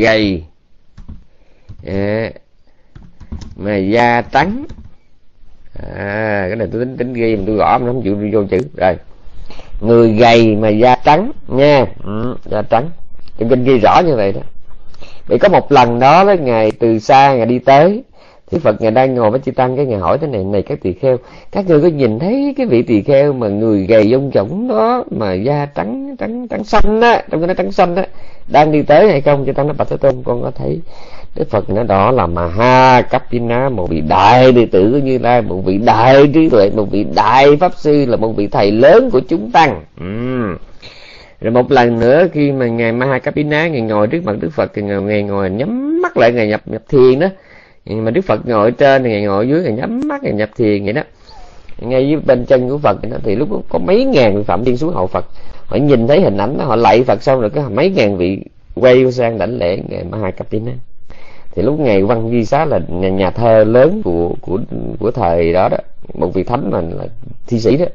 gầy à, mà da trắng. À, cái này tôi tính tính ghi mà tôi gõ mà không chịu vô chữ. Rồi. Người gầy mà da trắng nha. Ừ, da trắng trong kinh ghi rõ như vậy đó. Vậy có một lần đó đó ngài, từ xa ngài đi tới Đức Phật ngài đang ngồi với chư tăng, cái ngài hỏi thế này này các tỳ kheo, các người có nhìn thấy cái vị tỳ kheo mà người gầy dông chổng đó mà da trắng trắng trắng xanh á, trong cái nó trắng xanh á, đang đi tới hay không? Chư tăng nó bạch thế tôn, con có thấy. Đức Phật nó đó là mà ha Kapina một vị đại đệ tử của Như Lai, một vị đại trí tuệ, một vị đại pháp sư, là một vị thầy lớn của chúng tăng. Ừ rồi một lần nữa khi mà ngài Mahakapina ngài ngồi trước mặt Đức Phật thì ngài, ngài ngồi nhắm mắt lại ngài nhập nhập thiền đó. Mà Đức Phật ngồi trên thì ngài ngồi dưới ngài nhắm mắt ngài nhập thiền vậy đó. Ngay dưới bên chân của Phật đó, thì lúc đó có mấy ngàn vị phạm thiên xuống hậu Phật. Họ nhìn thấy hình ảnh đó họ lạy Phật xong rồi có mấy ngàn vị quay sang đảnh lễ ngài Mahakapina thì lúc ngày văn di xá là nhà, nhà thơ lớn của của của thời đó đó một vị thánh mà là thi sĩ đó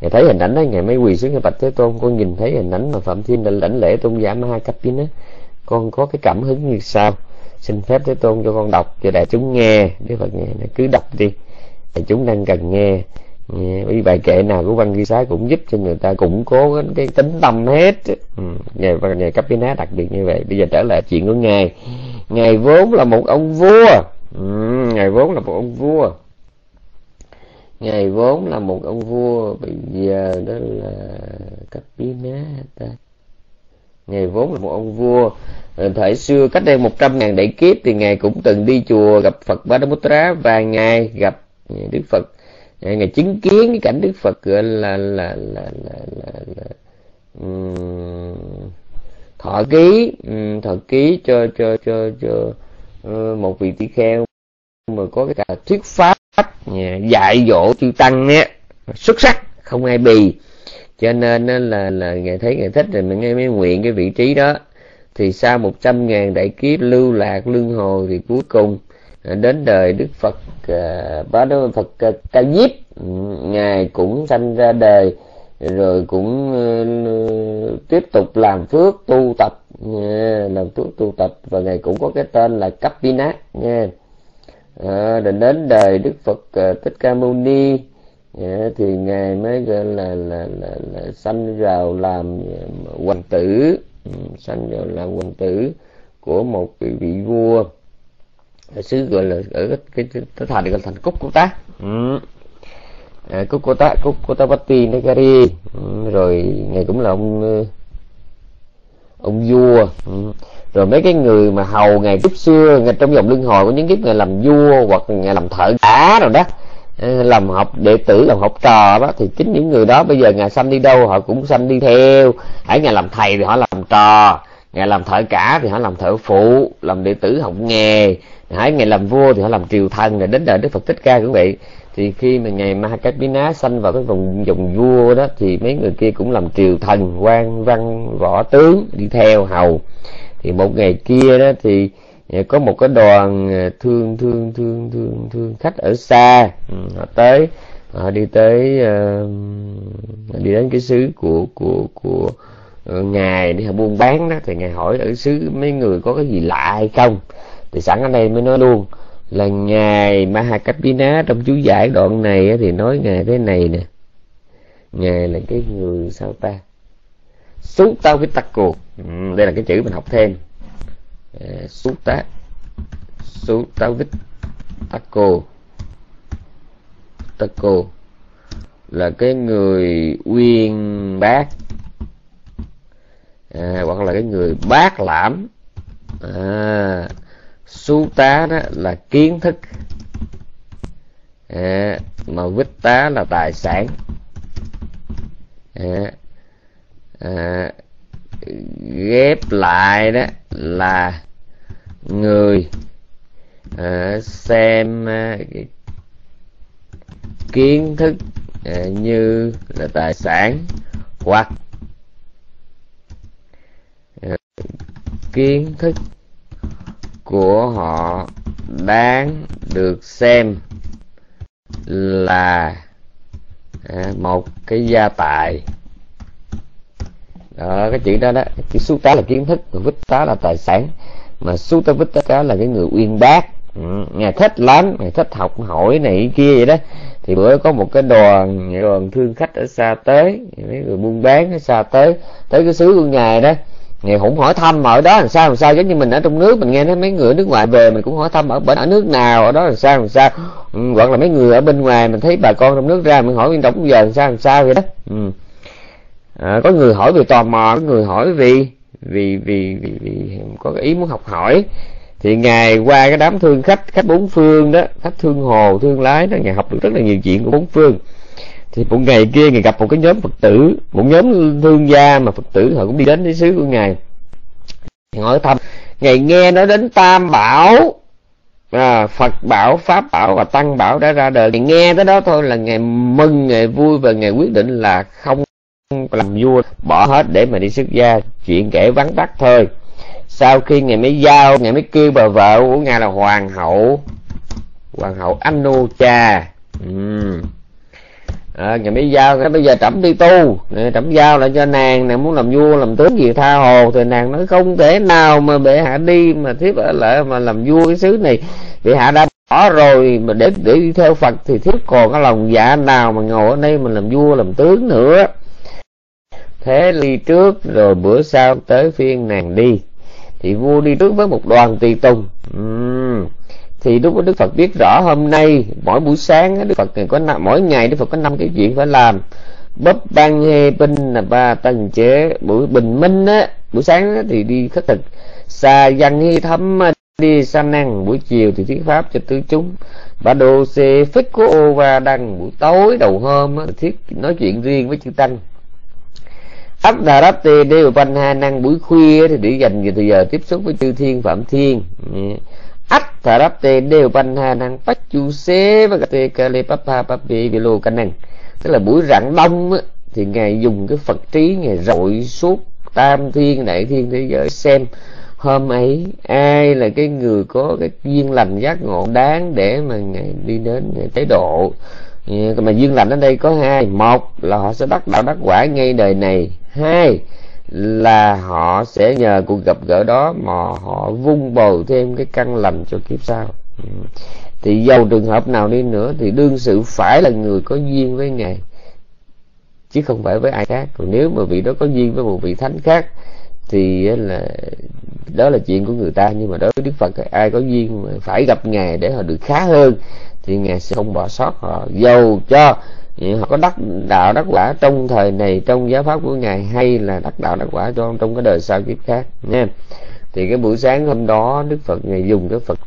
ngài thấy hình ảnh đó ngài mới quỳ xuống cái bạch thế tôn con nhìn thấy hình ảnh mà phạm thiên đã lãnh lễ tôn giả ma hai cấp nó con có cái cảm hứng như sau xin phép thế tôn cho con đọc cho đại chúng nghe. Đức phật nghe cứ đọc đi đại chúng đang cần nghe. Vì bài kệ nào của văn ghi sái cũng giúp cho người ta củng cố cái, tính tâm hết ừ. ngày và ngày cấp ná đặc biệt như vậy. Bây giờ trở lại chuyện của ngài. Ngài vốn là một ông vua. Ừ, ngài vốn là một ông vua ngài vốn là một ông vua bây giờ đó là cấp ná ta. Ngài vốn là một ông vua ờ, thời xưa cách đây một trăm ngàn đại kiếp thì ngài cũng từng đi chùa gặp phật Badamutra và ngài gặp đức phật. Ờ, ngài chứng kiến cái cảnh đức phật gọi là là là là là, là um, thọ ký um, thọ ký cho cho cho cho uh, một vị tỷ kheo. Mà có cái cả thuyết pháp À, dạy dỗ chư tăng á, xuất sắc, không ai bì. Cho nên là là ngài thấy ngài thích rồi mình nghe mới nguyện cái vị trí đó. Thì sau một trăm ngàn đại kiếp lưu lạc luân hồi thì cuối cùng à, đến đời đức phật à, bá đức phật ca diếp ừ, ngài cũng sanh ra đời, rồi cũng tiếp tục làm phước tu tập làm phước tu tập. Và ngài cũng có cái tên là cấp pinát nha à, để đến đời đức phật uh, thích ca mâu ni yeah, thì ngài mới gọi là là là, là sanh vào làm hoàng tử ừ, sanh vào làm hoàng tử của một vị, vị vua ở xứ gọi là ở cái, cái, cái thành gọi thành cúc của tá ừ. à, cúc của tá cúc của tá bati nagari ừ. rồi ngài cũng là ông ông vua ừ rồi mấy cái người mà hầu ngày trước xưa, ngày trong dòng luân hồi của những kiếp ngày làm vua hoặc ngày làm thợ cả rồi đó ờ, làm học đệ tử, làm học trò đó, thì chính những người đó bây giờ ngày sanh đi đâu họ cũng sanh đi theo. Hãy ngày làm thầy thì họ làm trò, ngày làm thợ cả thì họ làm thợ phụ, làm đệ tử học nghề. Hãy ngày làm vua thì họ làm triều thần rồi đến đời đức phật thích ca cũng vậy thì khi mà ngày Mahakapina sanh vào cái vùng dòng vua đó thì mấy người kia cũng làm triều thần, quan văn, võ tướng, đi theo hầu thì một ngày kia đó thì à, có một cái đoàn à, thương thương thương thương thương khách ở xa. Ừ, họ tới họ đi tới uh, đi đến cái xứ của của của ờ, ngài đi họ buôn bán đó. Thì ngài hỏi ở xứ mấy người có cái gì lạ hay không? Thì sẵn ở đây mới nói luôn là ngài Mahakapina trong chú giải đoạn này thì nói ngài thế này nè. Ngài là cái người sao ta? Xuống tao với tắc cuộc đây là cái chữ mình học thêm. Ờ, Sutta Sutta taco. Taco là cái người uyên bác. À, hoặc là cái người bác lãm. À, su tá đó là kiến thức. À, mà vít tá là tài sản. À, à, ghép lại đó là người à, xem à, kiến thức à, như là tài sản hoặc à, kiến thức của họ đáng được xem là à, một cái gia tài đó cái chuyện đó đó. Chữ số tá là kiến thức và vít tá là tài sản. Mà số tá vít tá là cái người uyên bác. Ừ, ngài thích lắm ngài thích học hỏi này kia vậy đó. Thì bữa có một cái đoàn đoàn thương khách ở xa tới mấy người buôn bán ở xa tới tới cái xứ của ngài đó. Ngài cũng hỏi thăm ở đó làm sao làm sao? Giống như mình ở trong nước mình nghe thấy mấy người nước ngoài về mình cũng hỏi thăm ở bên ở nước nào ở đó làm sao làm sao? Ừ, hoặc là mấy người ở bên ngoài mình thấy bà con trong nước ra mình hỏi bên trong giờ làm sao làm sao vậy đó. Ừ à, có người hỏi vì tò mò có người hỏi vì vì vì vì, vì có ý muốn học hỏi. Thì ngài qua cái đám thương khách khách bốn phương đó khách thương hồ thương lái đó ngài học được rất là nhiều chuyện của bốn phương. Thì một ngày kia ngài gặp một cái nhóm phật tử một nhóm thương gia mà phật tử họ cũng đi đến thế xứ của ngài. Hỏi thăm ngài nghe nói đến tam bảo à, phật bảo pháp bảo và tăng bảo đã ra đời. Ngài nghe tới đó thôi là ngài mừng ngài vui và ngài quyết định là không làm vua bỏ hết để mà đi xuất gia. Chuyện kể vắn tắt thôi. Sau khi ngài mới giao ngài mới kêu bà vợ của ngài là hoàng hậu hoàng hậu Anucha ừ. À, ngày mới giao cái bây giờ trẫm đi tu. Trẫm giao lại cho nàng nàng muốn làm vua làm tướng gì tha hồ. Thì nàng nói không thể nào mà bệ hạ đi mà thiếp ở lại mà làm vua cái xứ này. Bệ hạ đã bỏ rồi mà để để đi theo phật thì thiếp còn cái lòng dạ nào mà ngồi ở đây mà làm vua làm tướng nữa thế đi trước rồi bữa sau tới phiên nàng đi. Thì vua đi trước với một đoàn tùy tùng. Uhm thì lúc đó đức phật biết rõ hôm nay mỗi buổi sáng đức phật có năm, mỗi ngày đức phật có năm cái chuyện phải làm. Bấp ban hê binh là ba tầng chế buổi bình minh á buổi sáng á, thì đi khất thực. Xa văn hy thấm đi sa năng buổi chiều thì thuyết pháp cho tứ chúng. Bà đồ xê phích của ô va đăng buổi tối đầu hôm á, thuyết nói chuyện riêng với chư tăng ấp đà rắp tê đê và năng buổi khuya thì để dành nhiều thời giờ tiếp xúc với chư thiên phạm thiên. Ắt thà rắp tê đều banh năng bách chu xế và tê ca lê bắp papi vi lô năng. Tức là buổi rạng đông á, thì ngài dùng cái phật trí ngài rọi suốt tam thiên đại thiên thế giới xem hôm ấy ai là cái người có cái duyên lành giác ngộ đáng để mà ngài đi đến tế độ. Dạ, mà duyên lành ở đây có hai. Một là họ sẽ đắc đạo đắc quả ngay đời này. Hai là họ sẽ nhờ cuộc gặp gỡ đó mà họ vung bồi thêm cái căn lành cho kiếp sau. Ừ. Thì dầu trường hợp nào đi nữa thì đương sự phải là người có duyên với ngài, chứ không phải với ai khác. Còn nếu mà vị đó có duyên với một vị thánh khác thì là, đó là chuyện của người ta. Nhưng mà đối với đức phật ai có duyên mà phải gặp ngài để họ được khá hơn thì ngài sẽ không bỏ sót họ. Dầu cho họ có đắc đạo đắc quả trong thời này, trong giáo pháp của ngài, hay là đắc đạo đắc quả trong trong cái đời sau kiếp khác, nha. Thì cái buổi sáng hôm đó, đức phật, ngài dùng cái phật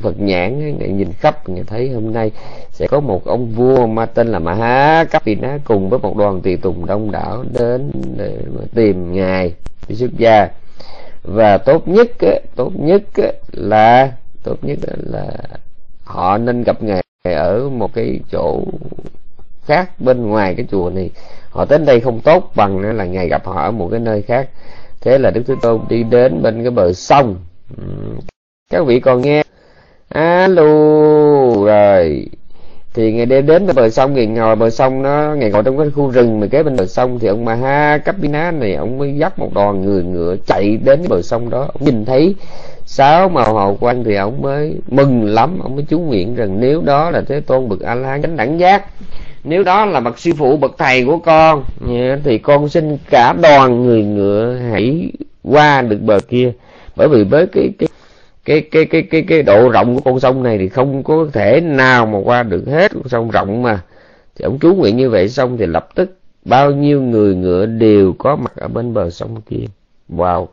phật nhãn ngài nhìn khắp, ngài thấy hôm nay sẽ có một ông vua mà tên là Maha Kapina cùng với một đoàn tùy tùng đông đảo đến để tìm ngài, đi xuất gia. Và tốt nhất tốt nhất là, tốt nhất là họ nên gặp ngài ở một cái chỗ khác bên ngoài cái chùa này, họ đến đây không tốt bằng là ngày gặp họ ở một cái nơi khác. Thế là đức thế tôn đi đến bên cái bờ sông. Các vị còn nghe. Alo, rồi thì ngày đêm đến bờ sông, ngày ngồi bờ sông nó, ngày ngồi trong cái khu rừng mà kế bên bờ sông thì ông Maha Kapina này, ông mới dắt một đoàn người ngựa chạy đến bờ sông đó. Ông nhìn thấy sáu màu hào quang thì ông mới mừng lắm, ông mới chú nguyện rằng nếu đó là thế tôn bậc a la chánh đẳng giác, nếu đó là bậc sư phụ, bậc thầy của con thì con xin cả đoàn người ngựa hãy qua được bờ kia. Bởi vì với cái cái cái cái cái cái cái độ rộng của con sông này thì không có thể nào mà qua được hết con sông rộng mà. Thì ông chú nguyện như vậy xong thì lập tức bao nhiêu người ngựa đều có mặt ở bên bờ sông kia. Wow.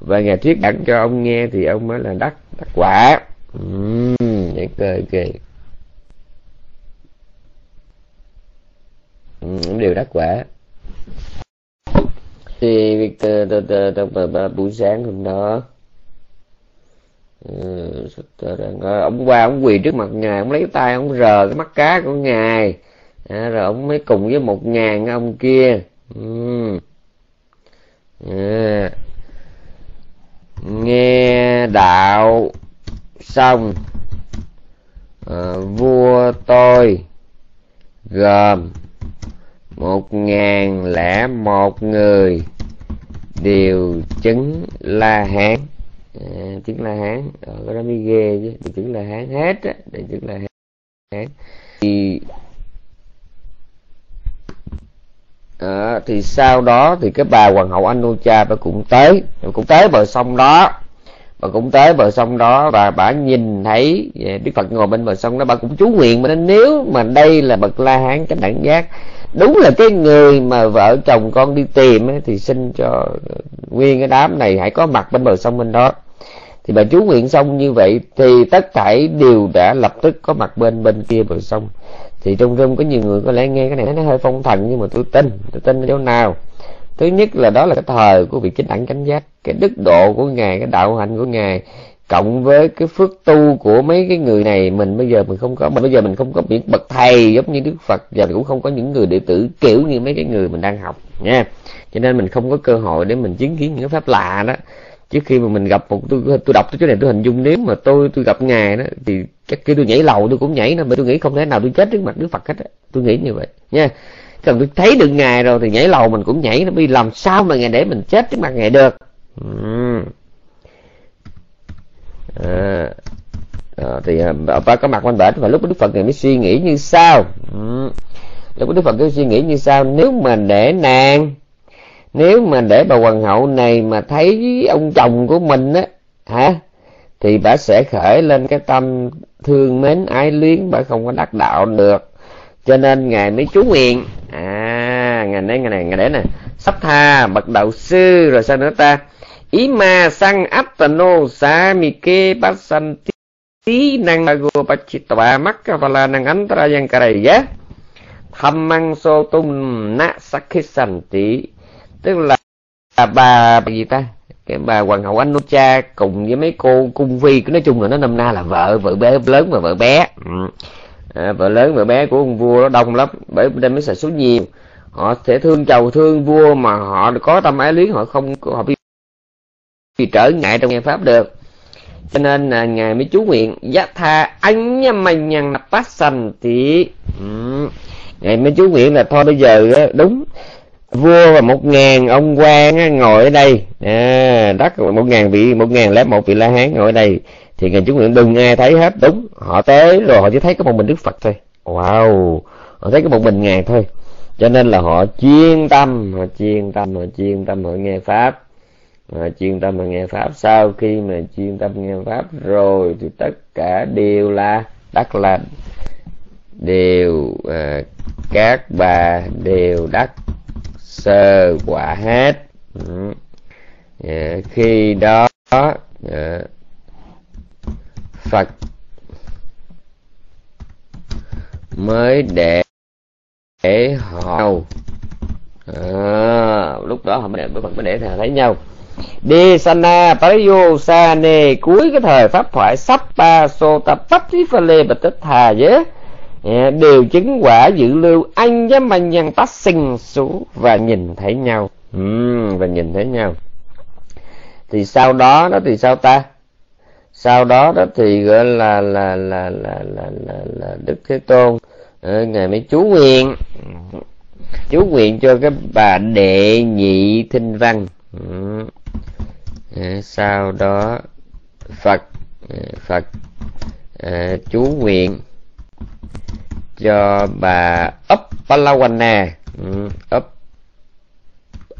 Và ngài thuyết giảng cho ông nghe thì ông mới là đắc đắc quả. Uhm, ok ok Ừ, đều đắc quả. Thì ờ, ờ, ờ, buổi sáng hôm đó ừ, ông qua ông quỳ trước mặt ngài ông lấy tay ông rờ cái mắt cá của ngài à, rồi ông mới cùng với một ngàn ông kia ừ. à. nghe đạo xong à, vua tôi gồm một ngàn lẻ một người đều chứng la hán Ờ, à, chứng la hán. Ở cái đó mới ghê chứ. Đều chứng la hán hết á. Để chứng la hán. Thì à, thì sau đó thì cái bà hoàng hậu anh cha bà cũng tới. Bà cũng tới bờ sông đó. Bà cũng tới bờ sông đó và bà nhìn thấy Đức Phật ngồi bên bờ sông đó. Bà cũng chú nguyện mà nên nếu mà đây là bậc la hán chánh đẳng giác đúng là cái người mà vợ chồng con đi tìm ấy, thì xin cho nguyên cái đám này hãy có mặt bên bờ sông bên đó. Thì bà chú nguyện xong như vậy thì tất thảy đều đã lập tức có mặt bên bên kia bờ sông. Thì trong rung có nhiều người có lẽ nghe cái này nó hơi phong thần nhưng mà tôi tin tôi tin ở chỗ nào. Thứ nhất là đó là cái thời của vị chính đẳng chánh giác cái đức độ của ngài cái đạo hạnh của ngài cộng với cái phước tu của mấy cái người này, mình bây giờ mình không có, mình bây giờ mình không có những bậc thầy giống như đức phật, và cũng không có những người đệ tử kiểu như mấy cái người mình đang học, nha. Cho nên mình không có cơ hội để mình chứng kiến những cái pháp lạ đó. Trước khi mà mình gặp một, tôi tôi đọc cái chỗ này, tôi hình dung nếu mà tôi tôi gặp ngài đó, thì chắc khi tôi nhảy lầu, tôi cũng nhảy nữa mà tôi nghĩ không thể nào tôi chết trước mặt đức phật hết á. Tôi nghĩ như vậy, nha. Còn tôi thấy được ngài rồi thì nhảy lầu mình cũng nhảy, nó vì làm sao mà ngài để mình chết trước mặt ngài được? Uhm à, à, thì ờ, bà có mặt quanh bển và lúc đức phật này mới suy nghĩ như sau. Ừ. lúc đức phật mới suy nghĩ như sau nếu mà để nàng nếu mà để bà hoàng hậu này mà thấy ông chồng của mình á hả thì bà sẽ khởi lên cái tâm thương mến ái luyến bà không có đắc đạo được. Cho nên ngài mới chú nguyện. À ngài đấy ngài này ngài đấy nè sắp tha bậc đạo sư rồi sao nữa ta? Ý mà sang attano sa mi ke pasanti tí năng go pachitva makka vala năng antara yang karaya tham so tum na tí tức là bà, bà gì ta? Cái bà hoàng hậu anh cha cùng với mấy cô cung phi nói chung là nó năm na là vợ vợ bé lớn và vợ bé. Ừ. à, vợ lớn vợ bé của ông vua nó đông lắm bởi đây mới xài số nhiều. Họ sẽ thương chầu thương vua mà họ có tâm ái luyến họ không họ bị, bị trở ngại trong nghe pháp được. Cho nên là ngài mới chú nguyện giá tha anh nhá mày nhằn nạp phát sanh thì ừ. ngài mới chú nguyện là thôi bây giờ đúng vua và một ngàn ông quan ngồi ở đây. À, đất một ngàn vị một ngàn lẻ một vị la hán ngồi ở đây. Thì ngài chú nguyện đừng ai thấy hết. Đúng họ tới rồi họ chỉ thấy có một mình đức phật thôi. Wow họ thấy có một mình ngài thôi. Cho nên là họ chuyên tâm họ chuyên tâm họ chuyên tâm họ nghe pháp mà chuyên tâm mà nghe pháp. Sau khi mà chuyên tâm nghe pháp rồi thì tất cả đều là đắc lành. Đều à, các bà đều đắc sơ quả hết. Ừ. à, khi đó à, phật mới để để họ à, lúc đó họ mới để phật mới để thà thấy nhau đi sana pariyosane cuối cái thời pháp thoại sắp ba sota patifale bạch tích thà với dạ, đều chứng quả dự lưu anh với mà nhân tách sinh số và nhìn thấy nhau. Uhm, và nhìn thấy nhau. Thì sau đó đó thì sao ta? Sau đó đó thì gọi là là là là là là, là đức thế tôn à, ngài mới chú nguyện. Chú nguyện cho cái bà đệ nhị thinh văn. À, Ừ, sau đó phật ừ, phật à, chú nguyện cho bà Uppalawana ừ, Up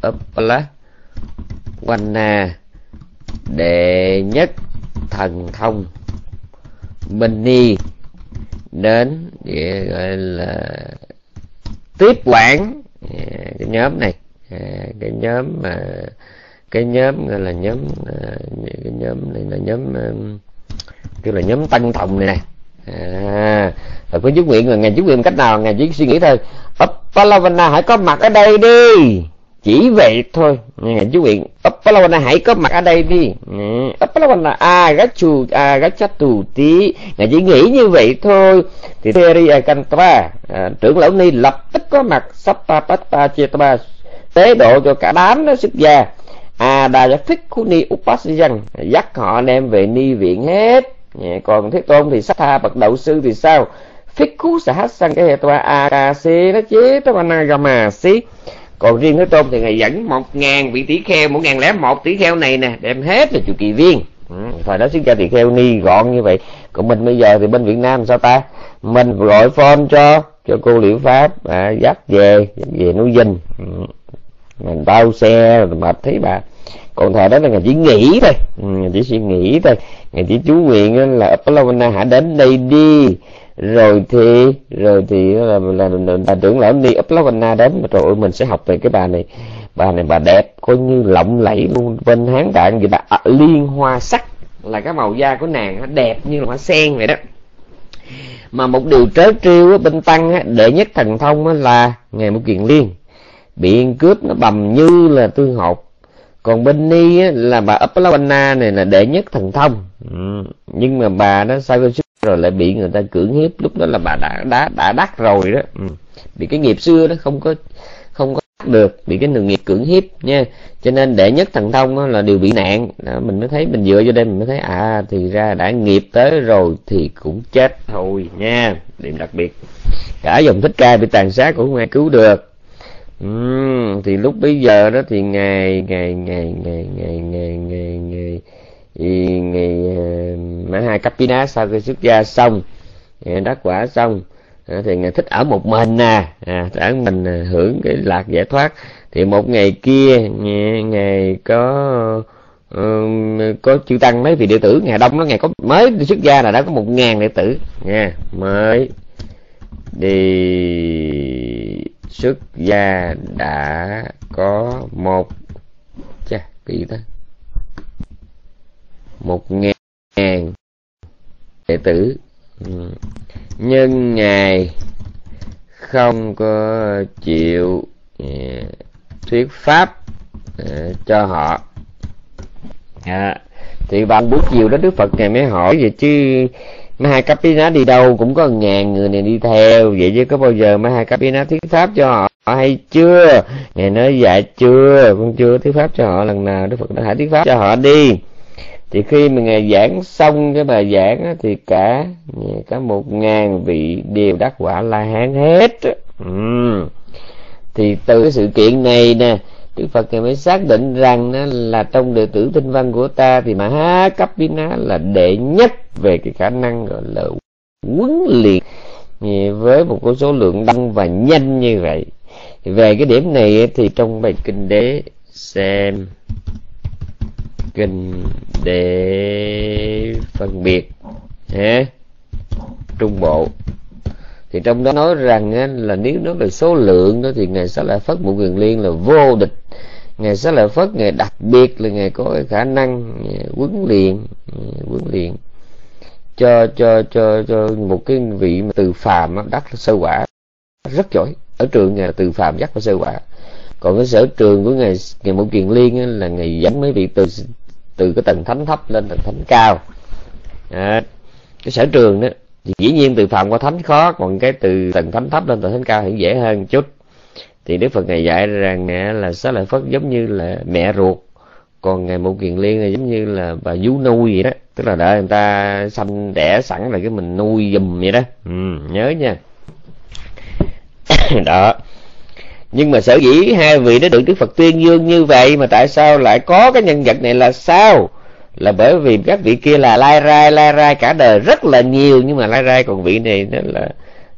Uppalawana đệ nhất thần thông Minh Ni đến để gọi là tiếp quản à, cái nhóm này à, cái nhóm mà cái nhóm gọi là nhóm à, cái nhóm này là nhóm à, kêu là nhóm tăng thồng này nè. À, rồi có chú nguyện là ngài chú nguyện cách nào ngài chỉ suy nghĩ thôi. Palavana hãy có mặt ở đây đi. Chỉ vậy thôi. Ngài chú nguyện Uppalawana hãy có mặt ở đây đi. Ừ, Appalavana a gachu a gachatu tí ngài chỉ nghĩ như vậy thôi. Thì Teri Akantava à, trưởng lão ni lập tức có mặt. Sappapata Chetava tế độ cho cả đám nó xuất gia à đà giác thích khu ni upasijan dắt họ đem về ni viện hết. Còn thế tôn thì sát tha bậc đạo sư thì sao? Phích khu xã hát sang cái hệ toa a ca c nó chế tòa anagama xí. Còn riêng thế tôn thì ngài dẫn một ngàn vị tỷ kheo một ngàn lẻ một tỷ kheo này nè đem hết là chủ kỳ viên. Ừ, thời đó xuất gia tỷ kheo ni gọn như vậy. Còn mình bây giờ thì bên việt nam sao ta? Mình gọi phone cho cho cô liễu pháp à, dắt về về núi dinh ừ. mình bao xe mệt thấy bà còn thời đó là ngài chỉ nghĩ thôi. Ừ, ngài chỉ suy nghĩ thôi. Ngài chỉ chú nguyện là Uppalavana hãy đến đây đi. Rồi thì rồi thì là là, là, là trưởng lão đi. Uplavana đến mà trời ơi mình sẽ học về cái bà này. Bà này bà đẹp coi như lộng lẫy luôn. Bên hán đại gì đó, à, liên hoa sắc là cái màu da của nàng nó đẹp như là hoa sen vậy đó. Mà một điều trớ trêu bên tăng đệ nhất thần thông là ngày một kiện liên. Bị cướp nó bầm như là tương hột còn bên ni á, là bà Upalavana này là đệ nhất thần thông. Ừ. nhưng mà bà đó sao rồi lại bị người ta cưỡng hiếp lúc đó là bà đã đã đã đắc rồi đó. Ừ. bị cái nghiệp xưa đó không có không có được bị cái đường nghiệp cưỡng hiếp nha. Cho nên đệ nhất thần thông đó là điều bị nạn. Đó, mình mới thấy mình dựa vô đây mình mới thấy à thì ra đã nghiệp tới rồi thì cũng chết thôi nha. Điểm đặc biệt. Cả dòng thích ca bị tàn sát cũng không ai cứu được ừ, thì lúc bây giờ đó thì ngày ngày ngày ngày ngày ngày ngày ngày thì ngày ờ, mã hai cấp pina sau khi xuất gia xong đắc quả xong ờ, thì ngài thích ở một mình nè à, ở mình ờ, hưởng cái lạc giải thoát. Thì một ngày kia ngày có có chư tăng mấy vị đệ tử ngày đông đó ngày có mới xuất gia là đã có một ngàn đệ tử nha mới đi xuất gia đã có một chà cái gì ta? Một ngàn đệ tử. Ừ. nhưng ngài không có chịu ừ, thuyết pháp uh, cho họ. À, thì bằng buổi chiều đó đức phật ngài mới hỏi vậy chứ mấy hai cấp đi đâu cũng có ngàn người này đi theo. Vậy chứ có bao giờ mấy hai cấp thuyết pháp cho họ hay chưa? Ngài nói dạ chưa con chưa thuyết pháp cho họ lần nào. Đức phật đã hãy thuyết pháp cho họ đi. Thì khi mà ngài giảng xong cái bài giảng á, thì cả cả một ngàn vị đều đắc quả la hán hết. Ừ. thì từ cái sự kiện này nè Đức Phật ngài mới xác định rằng là trong đệ tử tinh văn của ta thì mà há cấp ná là đệ nhất về cái khả năng gọi là huấn luyện. Với một cái số lượng đông và nhanh như vậy về cái điểm này thì trong bài kinh đế xem, kinh để phân biệt ha trung bộ thì trong đó nói rằng là nếu nói về số lượng đó thì ngài sẽ lại phất một quyền liên là vô địch. Ngài sẽ lại phất ngài đặc biệt là ngài có cái khả năng huấn luyện huấn luyện cho cho cho cho một cái vị mà từ phàm đắc sơ quả rất giỏi. Ở trường ngài là từ phàm dắt vào sơ quả. Còn cái sở trường của ngài ngài một kiền liên là ngài dẫn mấy vị từ từ cái tầng thánh thấp lên tầng thánh cao. À, cái sở trường đó thì dĩ nhiên từ phàm qua thánh khó còn cái từ tầng thánh thấp lên tầng thánh cao thì dễ hơn chút. Thì đức phật này dạy rằng là xá lợi phất giống như là mẹ ruột còn ngày một kiền liên là giống như là bà vú nuôi vậy đó. Tức là đợi người ta sanh đẻ sẵn là cái mình nuôi giùm vậy đó. Ừ, nhớ nha. Đó. Nhưng mà sở dĩ hai vị đã được đức phật tuyên dương như vậy mà tại sao lại có cái nhân vật này là sao là bởi vì các vị kia là lai rai lai rai cả đời rất là nhiều. Nhưng mà lai rai còn vị này nó là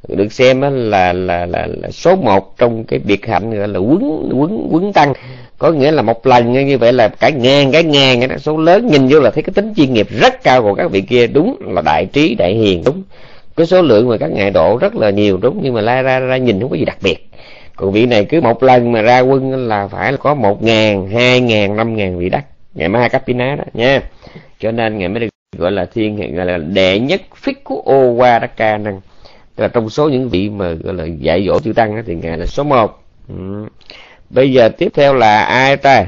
được xem là là là, là, là số một trong cái biệt hạnh gọi là quấn quấn quấn tăng. Có nghĩa là một lần như vậy là cả ngàn cái ngàn cái số lớn nhìn vô là thấy cái tính chuyên nghiệp rất cao của các vị kia. Đúng là đại trí đại hiền đúng. Cái số lượng mà các ngài độ rất là nhiều đúng. Nhưng mà la ra ra nhìn không có gì đặc biệt. Còn vị này cứ một lần mà ra quân là phải là có một ngàn hai ngàn năm ngàn vị đắc ngày mai cấp đó nha. Cho nên ngày mới được gọi là thiên gọi là đệ nhất phích của ô qua đắc ca năng. Tức là trong số những vị mà gọi là dạy dỗ chư tăng thì ngài là số một. Ừ. bây giờ tiếp theo là ai ta?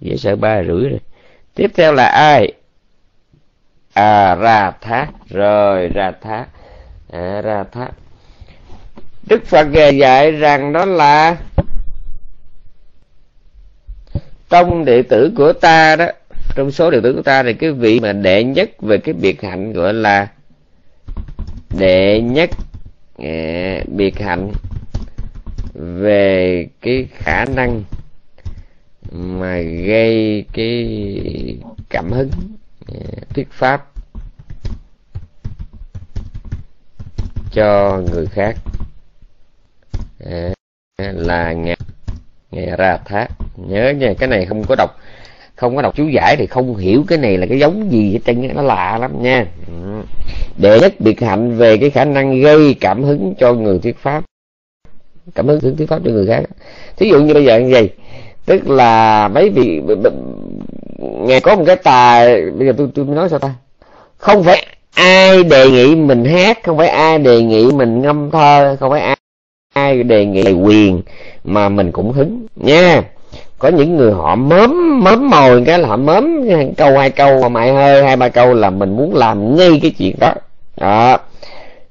Dễ sợ ba rưỡi rồi. Tiếp theo là ai? À ra thác rồi ra thác à, ra thác đức phật dạy rằng đó là trong đệ tử của ta đó. Trong số đệ tử của ta thì cái vị mà đệ nhất về cái biệt hạnh gọi là đệ nhất à, biệt hạnh về cái khả năng mà gây cái cảm hứng à, thuyết pháp cho người khác. À, là ngài nghe ra thác. Nhớ nha, cái này không có đọc, không có đọc chú giải thì không hiểu cái này là cái giống gì hết trơn nó lạ lắm nha. Ừ. Đệ nhất biệt hạnh về cái khả năng gây cảm hứng cho người thuyết pháp. Cảm hứng thuyết pháp cho người khác. Thí dụ như bây giờ như vậy, tức là mấy vị nghe có một cái tài, bây giờ tôi tôi nói sao ta? Không phải ai đề nghị mình hát, không phải ai đề nghị mình ngâm thơ, không phải ai ai đề nghị quyền mà mình cũng hứng nha. Có những người họ mớm mớm mồi cái là họ mớm câu hai câu mà mày hơi hai ba câu là mình muốn làm ngay cái chuyện đó. Đó.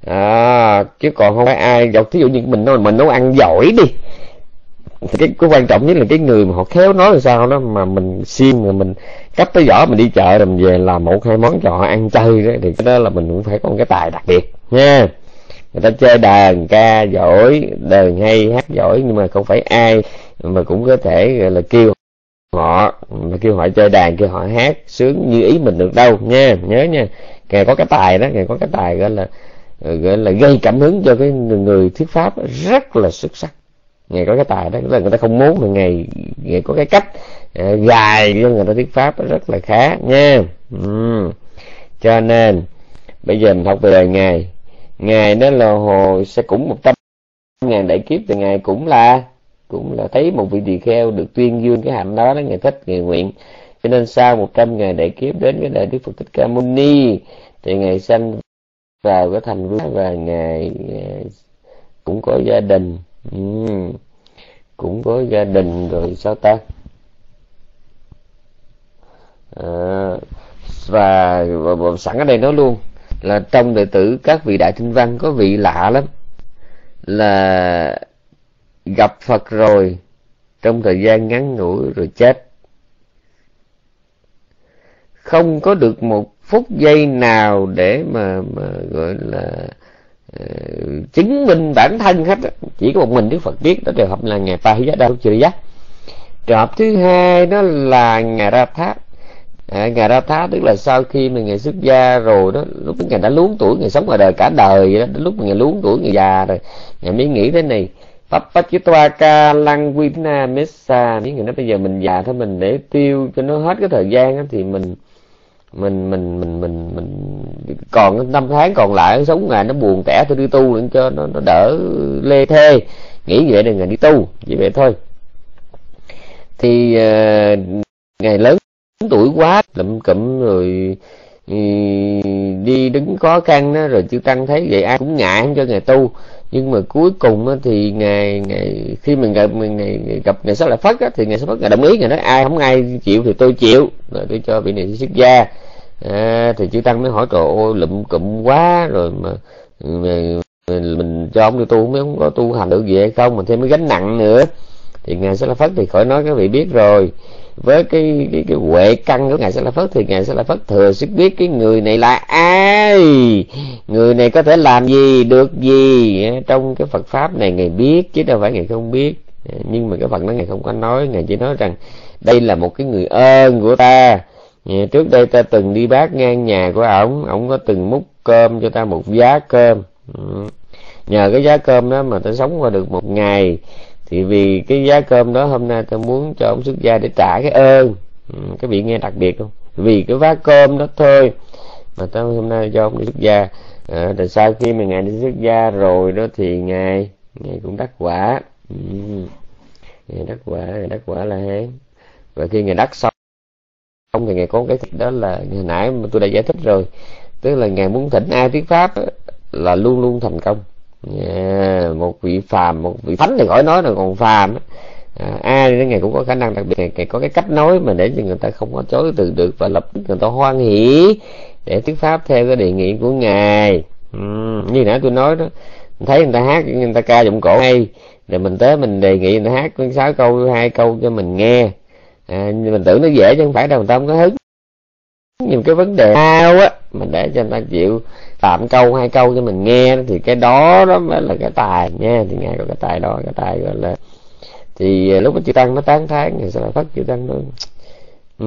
À, chứ còn không phải ai dọc thí dụ như mình nói mình nấu ăn giỏi đi. Thì cái, cái quan trọng nhất là cái người mà họ khéo nói là sao đó mà mình xiên rồi mình cắt tới vỏ mình đi chợ rồi mình về làm một hai món cho họ ăn chơi đó thì cái đó là mình cũng phải có một cái tài đặc biệt nha người ta chơi đàn, ca, giỏi, đàn hay hát giỏi, nhưng mà không phải ai mà cũng có thể, gọi là, kêu họ, mà kêu họ chơi đàn, kêu họ hát, sướng như ý mình được đâu, nha, nhớ nha. Ngài có cái tài đó ngài có cái tài, gọi là gọi là, gây cảm hứng cho cái người thuyết pháp rất là xuất sắc. Ngài có cái tài đó là người ta không muốn mà ngài ngài có cái cách à, gài cho người ta thuyết pháp rất là khá, nha. Ừ. cho nên, bây giờ mình học về đời ngài ngài đó là hồ sẽ cũng một trăm ngàn đại kiếp thì ngài cũng là cũng là thấy một vị tỳ kheo được tuyên dương cái hạnh đó đó ngài thích ngài nguyện cho nên sau một trăm ngày đại kiếp đến cái đời đức phật thích ca mâu ni thì ngài sanh vào cái thành vương và ngài à, cũng có gia đình ừ. cũng có gia đình rồi sao ta à, và, và, và sẵn ở đây nói luôn là trong đệ tử các vị đại thinh văn có vị lạ lắm. Là gặp Phật rồi trong thời gian ngắn ngủi rồi chết. Không có được một phút giây nào để mà, mà gọi là uh, chứng minh bản thân hết chỉ có một mình Đức Phật biết đó trường hợp là ngài trụ Giác. Trường hợp thứ hai đó là ngài Ra Tháp à, ngài ra thá tức là sau khi mà ngài xuất gia rồi đó lúc ngài đã luống tuổi ngài sống ngoài đời cả đời vậy đó đến lúc mà ngài luống tuổi ngài già rồi ngài mới nghĩ thế này Papachitwaka Langvina Messa Nếu người nói bây giờ mình già thôi mình để tiêu cho nó hết cái thời gian đó, thì mình mình mình mình mình mình còn năm tháng còn lại sống ngày nó buồn tẻ tôi đi tu để cho nó nó đỡ lê thê. Nghĩ vậy là ngày đi tu vậy vậy thôi. Thì ờ, uh, ngày lớn tuổi quá lụm cụm rồi ừ, đi đứng khó khăn đó rồi chư tăng thấy vậy ai cũng ngại không cho ngài tu. Nhưng mà cuối cùng thì ngài ngày khi mình gặp mình ngày gặp ngài sáu lại phất đó, thì ngài sáu phất ngài đồng ý ngài nói ai không ai chịu thì tôi chịu. Rồi tôi cho vị này xuất gia. À, thì chư tăng mới hỏi trời ơi lụm cụm quá rồi mà mình, mình cho ông đi tu mới không có tu hành được gì hay không? Mà thêm cái gánh nặng nữa. Thì ngài sẽ là phất thì khỏi nói các vị biết rồi với cái cái cái huệ căn của ngài sẽ là phất thì ngài sẽ là phất thừa sức biết cái người này là ai. Người này có thể làm gì, được gì. Trong cái phật pháp này ngài biết, chứ đâu phải ngài không biết. Nhưng mà cái phần đó ngài không có nói. Ngài chỉ nói rằng đây là một cái người ơn của ta. Trước đây ta từng đi bát ngang nhà của ổng. Ổng có từng múc cơm cho ta một giá cơm. Nhờ cái giá cơm đó mà ta sống qua được một ngày thì vì cái giá cơm đó hôm nay tôi muốn cho ông xuất gia để trả cái ơn. Ừ, cái vị nghe đặc biệt không vì cái vá cơm đó thôi mà tôi hôm nay cho ông đi xuất gia. À, rồi sau khi mà ngài đi xuất gia rồi đó thì ngài ngài cũng đắc quả. Ừ. ngài đắc quả ngài đắc quả là hán và khi ngài đắc xong không thì ngài có cái đó là hồi nãy mà tôi đã giải thích rồi. Tức là ngài muốn thỉnh ai thuyết pháp là luôn luôn thành công yeah, một vị phàm một vị thánh thì khỏi nói là còn phàm. À, đến ngày cũng có khả năng đặc biệt ngày có cái cách nói mà để cho người ta không có chối từ được và lập tức người ta hoan hỷ để thuyết pháp theo cái đề nghị của ngài. Ừ, như nãy tôi nói đó thấy người ta hát người ta ca giọng cổ hay rồi mình tới mình đề nghị người ta hát sáu câu hai câu cho mình nghe. À, mình tưởng nó dễ chứ không phải đâu người ta không có hứng những cái vấn đề ao á mình để cho người ta chịu tạm câu hai câu cho mình nghe thì cái đó đó mới là cái tài nha. Thì nghe có cái tài đó cái tài gọi là thì à, lúc mà chư tăng nó tán thán thì sao phát chư tăng luôn ừ,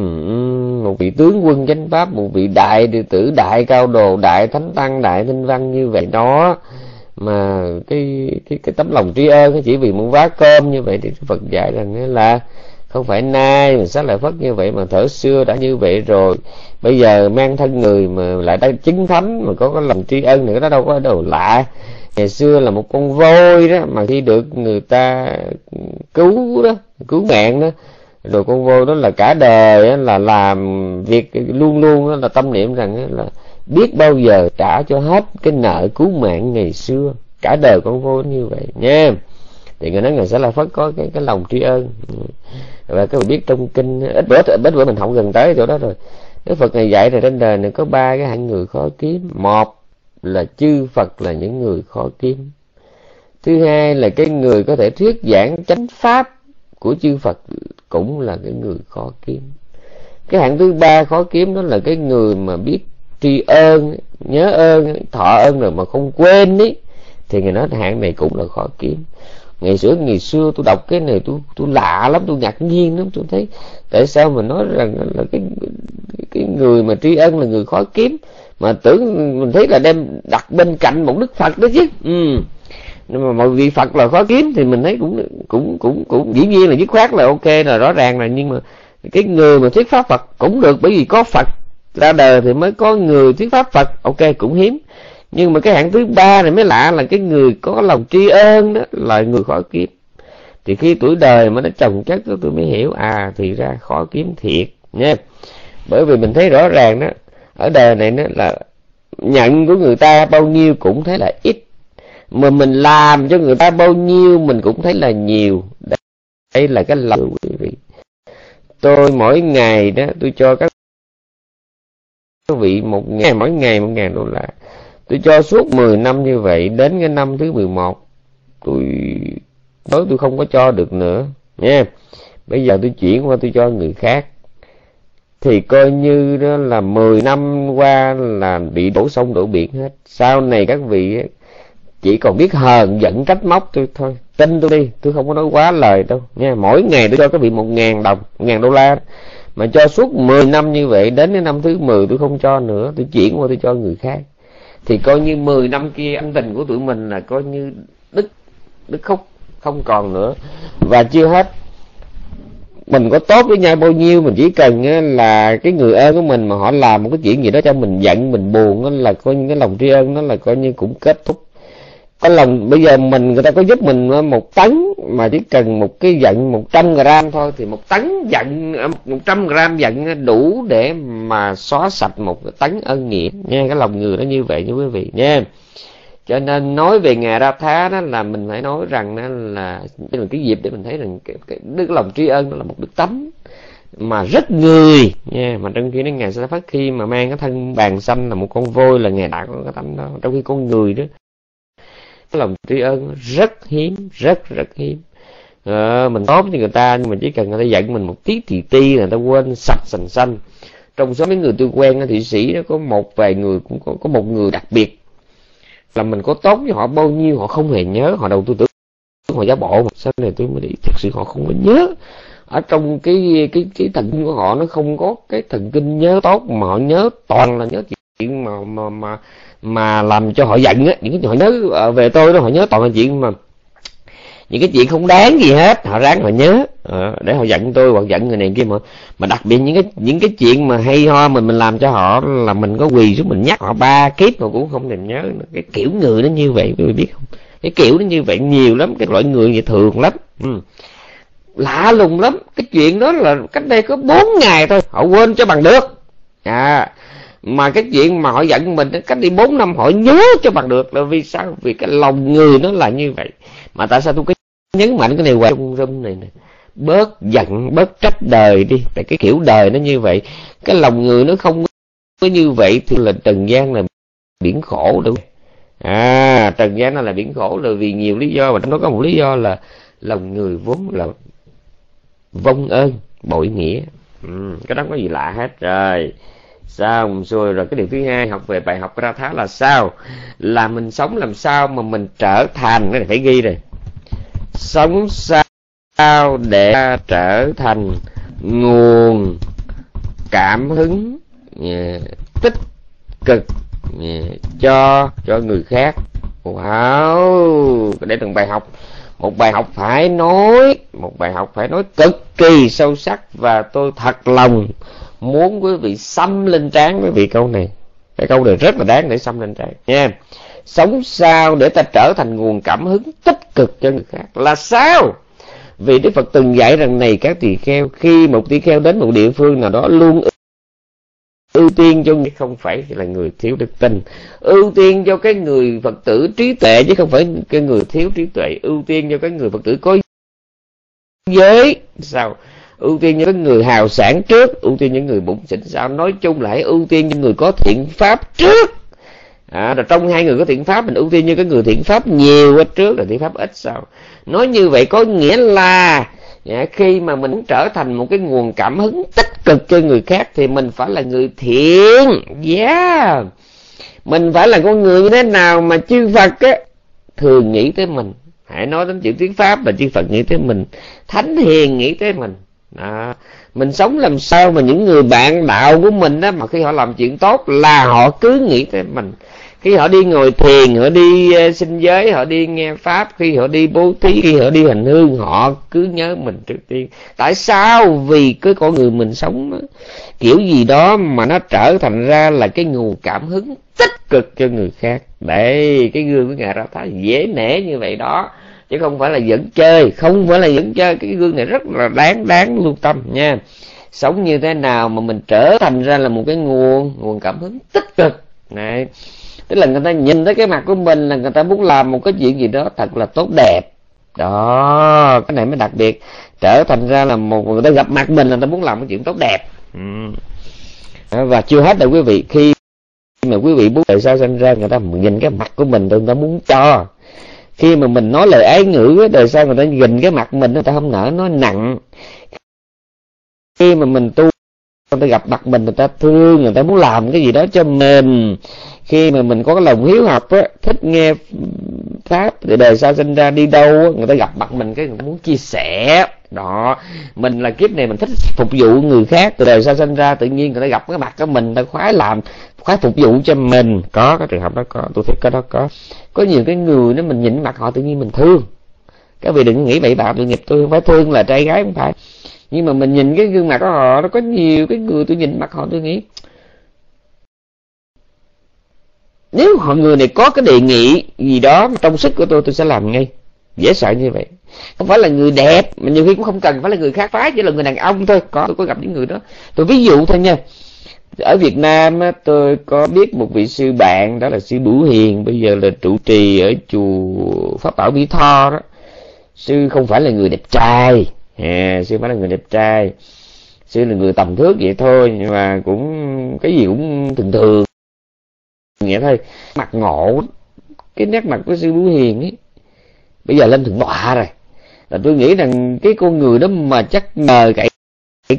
một vị tướng quân chánh pháp một vị đại đệ tử đại cao đồ đại thánh tăng đại tinh văn như vậy đó mà cái cái cái tấm lòng tri ân chỉ vì muốn vá cơm như vậy thì Phật dạy rằng là không phải nay mình sát lại phất như vậy mà thở xưa đã như vậy rồi bây giờ mang thân người mà lại đang chứng thánh mà có cái lòng tri ân nữa đó đâu có đồ lạ. Ngày xưa là một con voi đó mà khi được người ta cứu đó cứu mạng đó rồi con voi đó là cả đời đó, là làm việc luôn luôn đó, là tâm niệm rằng đó, là biết bao giờ trả cho hết cái nợ cứu mạng ngày xưa. Cả đời con voi như vậy nha. Thì người nói người sẽ là phật có cái cái lòng tri ân. Và các bạn biết trong kinh ít bữa ít bữa mình học gần tới chỗ đó rồi. Đức Phật này dạy là trên đời này có ba cái hạng người khó kiếm. Một là chư Phật là những người khó kiếm. Thứ hai là cái người có thể thuyết giảng chánh pháp của chư Phật cũng là cái người khó kiếm. Cái hạng thứ ba khó kiếm đó là cái người mà biết tri ơn, nhớ ơn, thọ ơn rồi mà không quên ý, thì người nói hạng này cũng là khó kiếm ngày xưa ngày xưa tôi đọc cái này tôi tôi lạ lắm, tôi ngạc nhiên lắm. Tôi thấy, tại sao mà nói rằng là cái cái người mà tri ân là người khó kiếm? Mà tưởng mình thấy là đem đặt bên cạnh một đức phật đó chứ. Ừ. Nhưng mà mọi vị phật là khó kiếm thì mình thấy cũng cũng cũng cũng dĩ nhiên là dứt khoát là ok, là rõ ràng là nhưng mà cái người mà thuyết pháp phật cũng được, bởi vì có phật ra đời thì mới có người thuyết pháp phật. Ok, cũng hiếm nhưng mà cái hạng thứ ba này mới lạ là cái người có lòng tri ân đó là người khó kiếm thì khi tuổi đời mà nó trồng chất đó, tôi mới hiểu à thì ra khó kiếm thiệt nha. Bởi vì mình thấy rõ ràng đó, ở đời này nó là nhận của người ta bao nhiêu cũng thấy là ít. Mà mình làm cho người ta bao nhiêu mình cũng thấy là nhiều. Đây là cái lòng quý vị. Tôi mỗi ngày đó, tôi cho các quý vị một ngày, mỗi ngày một ngàn đô la tôi cho suốt 10 năm như vậy, đến cái năm thứ 11 tôi, nói tôi không có cho được nữa, nha. Bây giờ tôi chuyển qua tôi cho người khác. Thì coi như đó là 10 năm qua là bị đổ sông đổ biển hết. Sau này các vị chỉ còn biết hờn giận trách móc tôi thôi. Tin tôi đi, tôi không có nói quá lời đâu, nha. Mỗi ngày tôi cho các vị một ngàn đồng một ngàn đô la. Mà cho suốt 10 năm như vậy, đến cái năm thứ 10 tôi không cho nữa, tôi chuyển qua tôi cho người khác thì coi như 10 năm kia ân tình của tụi mình là coi như đứt đứt khúc, không còn nữa. Và chưa hết, mình có tốt với nhau bao nhiêu mình chỉ cần là cái người ơn của mình mà họ làm một cái chuyện gì đó cho mình giận, mình buồn là coi như cái lòng tri ân nó là coi như cũng kết thúc có lòng bây giờ mình người ta có giúp mình ờ, một tấn mà chỉ cần một cái giận một trăm gram thôi thì một tấn giận ờ, một trăm gram giận đủ để mà xóa sạch một cái tấn ân nghĩa nha. Cái lòng người nó như vậy như quý vị nha. Cho nên nói về ngày ra thá đó là mình phải nói rằng đó là mình cái dịp để mình thấy rằng cái, cái đức lòng tri ân đó là một đức tánh mà rất người nha. Mà trong khi nó ngày sẽ phát khi mà mang cái thân bàn xanh là một con voi là ngày đã có cái tánh đó. Trong khi con người đó lòng tri ân rất hiếm rất rất hiếm. À, mình tốt cho người ta nhưng mà chỉ cần người ta giận mình một tí thì ti là người ta quên sạch sành xanh trong số mấy người tôi quen ở thụy sĩ đó có một vài người cũng có, có một người đặc biệt. Là mình có tốt với họ bao nhiêu họ không hề nhớ họ đầu tư tưởng họ giả bộ mà. Sau này tôi mới đi thật sự họ không có nhớ. Ở trong cái cái cái thần kinh của họ nó không có cái thần kinh nhớ tốt mà họ nhớ toàn là nhớ chuyện mà mà mà mà làm cho họ giận á những cái họ nhớ ờ, về tôi đó họ nhớ toàn là chuyện mà những cái chuyện không đáng gì hết họ ráng họ nhớ à, để họ giận tôi hoặc giận người này kia mà. Mà đặc biệt những cái những cái chuyện mà hay ho mình mình làm cho họ là mình có quỳ xuống mình nhắc họ ba kiếp mà cũng không thèm nhớ cái kiểu người nó như vậy quý vị biết không? Cái kiểu nó như vậy nhiều lắm cái loại người vậy thường lắm. Ừ. lạ lùng lắm. Cái chuyện đó là cách đây có bốn ngày thôi họ quên cho bằng được. À mà cái chuyện mà họ giận mình cách đi bốn năm họ nhớ cho bằng được là vì sao? Vì cái lòng người nó là như vậy. Mà tại sao tôi cứ nhấn mạnh cái này hoài? Trong room này nè. Bớt giận bớt trách đời đi. Tại cái kiểu đời nó như vậy. Cái lòng người nó không có như vậy thì là trần gian là biển khổ đúng à trần gian nó là biển khổ là vì nhiều lý do. Và trong đó có một lý do là lòng người vốn là vong ơn bội nghĩa. Ừ, cái đó có gì lạ hết rồi xong rồi rồi cái điều thứ hai học về bài học ra thá là sao? Là mình sống làm sao mà mình trở thành cái này phải ghi rồi. Sống sao để trở thành nguồn cảm hứng yeah, tích cực yeah, cho cho người khác. Wow! Để từng bài học. Một bài học phải nói một bài học phải nói cực kỳ sâu sắc và tôi thật lòng muốn quý vị xăm lên trán quý vị câu này. Cái câu này rất là đáng để xăm lên trán. Nha sống sao để ta trở thành nguồn cảm hứng tích cực cho người khác? Là sao? Vì đức phật từng dạy rằng này, các tỳ kheo, khi một tỳ kheo đến một địa phương nào đó, luôn ưu tiên cho không phải là người thiếu đức tin. Ưu tiên cho cái người phật tử trí tuệ, chứ không phải cái người thiếu trí tuệ. Ưu tiên cho cái người phật tử có giới. Sao? Ưu tiên những người hào sản trước ưu tiên những người bụng xỉn sao nói chung là hãy ưu tiên những người có thiện pháp trước. À, rồi trong hai người có thiện pháp mình ưu tiên như cái người thiện pháp nhiều ở trước là thiện pháp ít sao. Nói như vậy có nghĩa là dạ, khi mà mình trở thành một cái nguồn cảm hứng tích cực cho người khác thì mình phải là người thiện. Yeah. Mình phải là con người như thế nào mà chư phật á thường nghĩ tới mình. Hãy nói đến chữ tiếng pháp là chư phật nghĩ tới mình. Thánh hiền nghĩ tới mình đó. mình sống làm sao mà những người bạn đạo của mình đó mà khi họ làm chuyện tốt là họ cứ nghĩ tới mình. Khi họ đi ngồi thiền họ đi uh, sinh giới họ đi nghe pháp khi họ đi bố thí khi họ đi hành hương họ cứ nhớ mình trước tiên. Tại sao? Vì cái con người mình sống kiểu gì đó mà nó trở thành ra là cái nguồn cảm hứng tích cực cho người khác. Đấy cái gương của ngài ra thái dễ nể như vậy đó chứ không phải là dẫn chơi, không phải là dẫn chơi. Cái gương này rất là đáng đáng lưu tâm nha. Sống như thế nào mà mình trở thành ra là một cái nguồn nguồn cảm hứng tích cực. Này, tức là người ta nhìn thấy cái mặt của mình là người ta muốn làm một cái chuyện gì đó thật là tốt đẹp. Đó, cái này mới đặc biệt. Trở thành ra là một người ta gặp mặt mình là người ta muốn làm cái chuyện tốt đẹp. Ừ. và chưa hết đâu quý vị. Khi mà quý vị muốn tại sao sinh ra, người ta nhìn cái mặt của mình, người ta muốn cho khi mà mình nói lời ái ngữ đời sau người ta nhìn cái mặt mình, người ta không nở nó nặng. Khi mà mình tu, người ta gặp mặt mình, người ta thương, người ta muốn làm cái gì đó cho mình khi mà mình có cái lòng hiếu học á thích nghe pháp thì đời sau sinh ra đi đâu á, người ta gặp mặt mình cái người muốn chia sẻ. Đó mình là kiếp này mình thích phục vụ người khác từ đời sau sinh ra tự nhiên người ta gặp cái mặt của mình ta khoái làm khoái phục vụ cho mình. Có cái trường hợp đó có tôi thích cái đó có. Có nhiều cái người nó mình nhìn mặt họ tự nhiên mình thương. Các vị đừng nghĩ bậy bạ tội nghiệp tôi không phải thương là trai gái không phải. Nhưng mà mình nhìn cái gương mặt của họ nó có nhiều cái người tôi nhìn mặt họ tôi nghĩ nếu họ người này có cái đề nghị gì đó trong sức của tôi tôi sẽ làm ngay. Dễ sợ như vậy. Không phải là người đẹp mà nhiều khi cũng không cần phải là người khác phái chỉ là người đàn ông thôi. Có tôi có gặp những người đó. Tôi ví dụ thôi nha. Ở Việt Nam tôi có biết một vị sư bạn đó là sư Bửu Hiền bây giờ là trụ trì ở chùa Pháp Bảo Mỹ Tho đó. Sư không phải là người đẹp trai. À, sư phải là người đẹp trai. Sư là người tầm thước vậy thôi nhưng mà cũng cái gì cũng thường thường nghĩa thôi mặt ngộ cái nét mặt của sư Bửu Hiền ấy. Bây giờ lên thượng tọa rồi. Là tôi nghĩ rằng cái con người đó mà chắc nhờ cái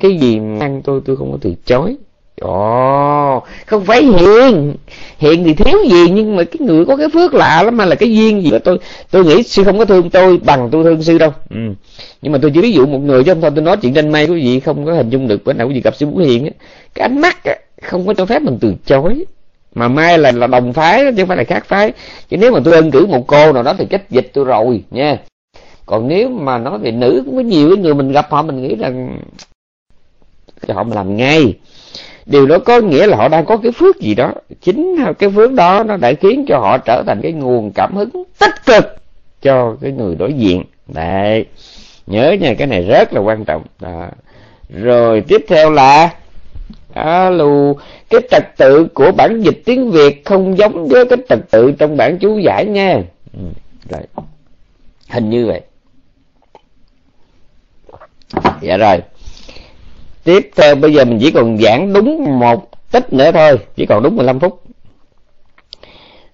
cái gì ăn tôi tôi không có từ chối. Ồ, không phải hiền. Hiền thì thiếu gì Nhưng mà cái người có cái phước lạ lắm Mà là cái duyên gì đó. Tôi Tôi nghĩ sư không có thương tôi bằng tôi thương sư đâu. Ừ. Nhưng mà tôi chỉ ví dụ một người chứ không thôi tôi nói chuyện trên mây quý vị không có hình dung được Bữa nào quý vị gặp sư Vũ Hiền á Cái ánh mắt á, không có cho phép mình từ chối mà mai là là đồng phái chứ không phải là khác phái. Chứ nếu mà tôi ân cử một cô nào đó thì chết dịch tôi rồi, nha. Còn nếu mà nói về nữ, cũng có nhiều cái người mình gặp họ, mình nghĩ rằng họ mà làm ngay. Điều đó có nghĩa là họ đang có cái phước gì đó. Chính cái phước đó nó đã khiến cho họ trở thành cái nguồn cảm hứng tích cực cho cái người đối diện. Đấy. Nhớ nha, cái này rất là quan trọng. Đó. rồi tiếp theo là alo cái trật tự của bản dịch tiếng việt không giống với cái trật tự trong bản chú giải nha. Ừ, hình như vậy. Dạ rồi. Tiếp theo bây giờ mình chỉ còn giảng đúng một tích nữa thôi. Chỉ còn đúng 15 phút.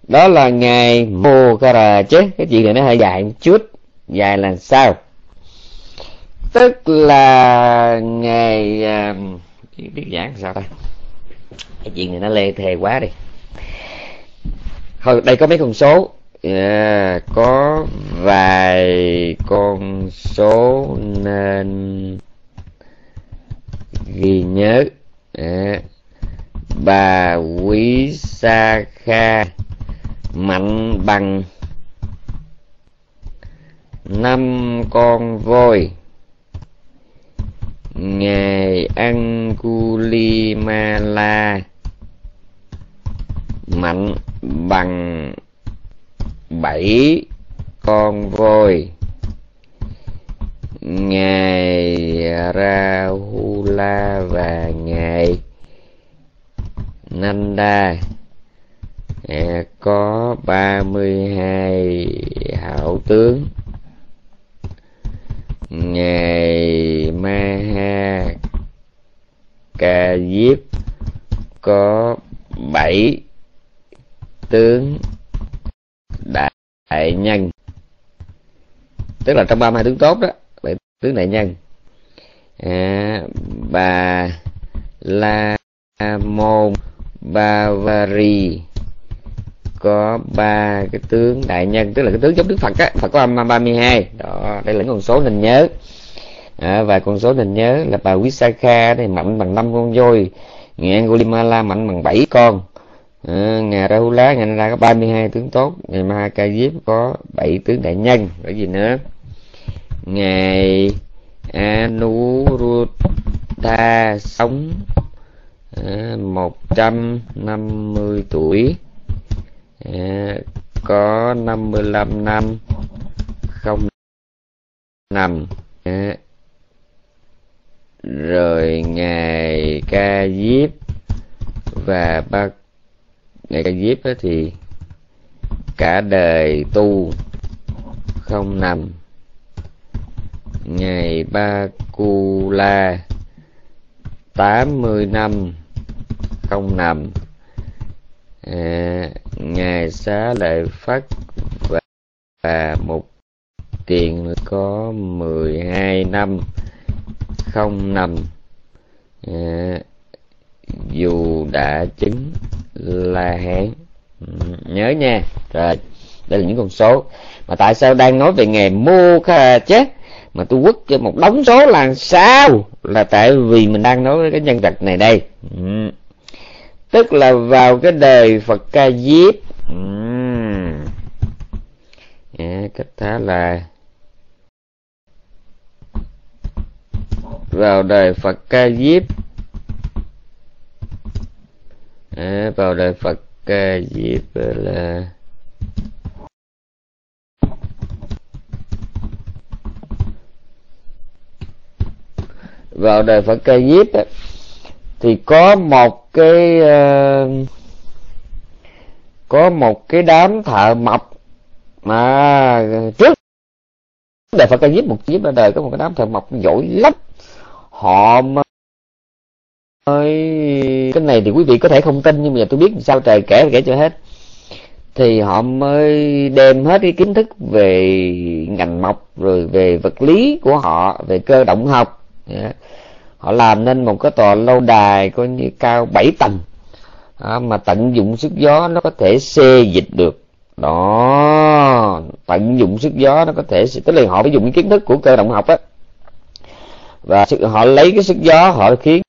Đó là ngày mô cara chứ. Cái chuyện này nó hơi dài một chút. Dài là sao? Tức là ngày uh, à, biết giảng sao ta? Cái chuyện này nó lê thề quá đi. Thôi đây có mấy con số. Yeah, có vài con số nên ghi nhớ. Yeah. bà quý sa kha mạnh bằng. Năm con voi ngài Angulimala. Mạnh bằng bảy con voi. Ngài Rahula và ngài Nanda eh, có ba mươi hai hảo tướng ngài Maha Ca Diếp có bảy tướng đại, nhân. Tức là trong ba mươi hai tướng tốt đó bảy tướng đại nhân. À, bà la môn bavari có ba cái tướng đại nhân tức là cái tướng giống đức phật á phật có âm ba mươi hai. Đó đây là con số nên nhớ. À, và con số nên nhớ là bà Visakha này mạnh bằng năm con voi ngày gulimala mạnh bằng bảy con. Ờ, à, ngày Rahula ngày ra có 32 tướng tốt ngày diếp có 7 tướng đại nhân cái gì nữa? Ngày Anuruddha sống ờ, à, 150 tuổi. Dạ, có 55 năm, không nằm. Dạ. Rồi ngày ca diếp và ba ngày ca diếp đó thì cả đời tu, không nằm. Ngày ba cu la, tám mươi năm, không nằm à, ngài xá lợi phất và, và một tiền có mười hai năm không nằm. À, dù đã chứng la hán ừ, nhớ nha. Rồi đây là những con số. Mà tại sao đang nói về ngày mua kha chết mà tôi quất cho một đống số là sao? Là tại vì mình đang nói cái nhân vật này đây. Ừ tức là vào cái đời phật ca diếp uhm. yeah, cách thá là vào đời phật ca diếp à, vào đời phật ca diếp là vào đời phật ca diếp thì có một cái uh, có một cái đám thợ mộc mà trước đời Phật ca diếp một diếp ra đời có một cái đám thợ mộc giỏi lắm. Họ mới cái này thì quý vị có thể không tin nhưng mà tôi biết sao trời kể kể cho hết. Thì họ mới đem hết cái kiến thức về ngành mộc rồi về vật lý của họ về cơ động học yeah họ làm nên một cái tòa lâu đài coi như cao 7 tầng. À, mà tận dụng sức gió nó có thể xê dịch được. Đó tận dụng sức gió nó có thể tức là họ phải dùng kiến thức của cơ động học á. Và họ lấy cái sức gió họ khiến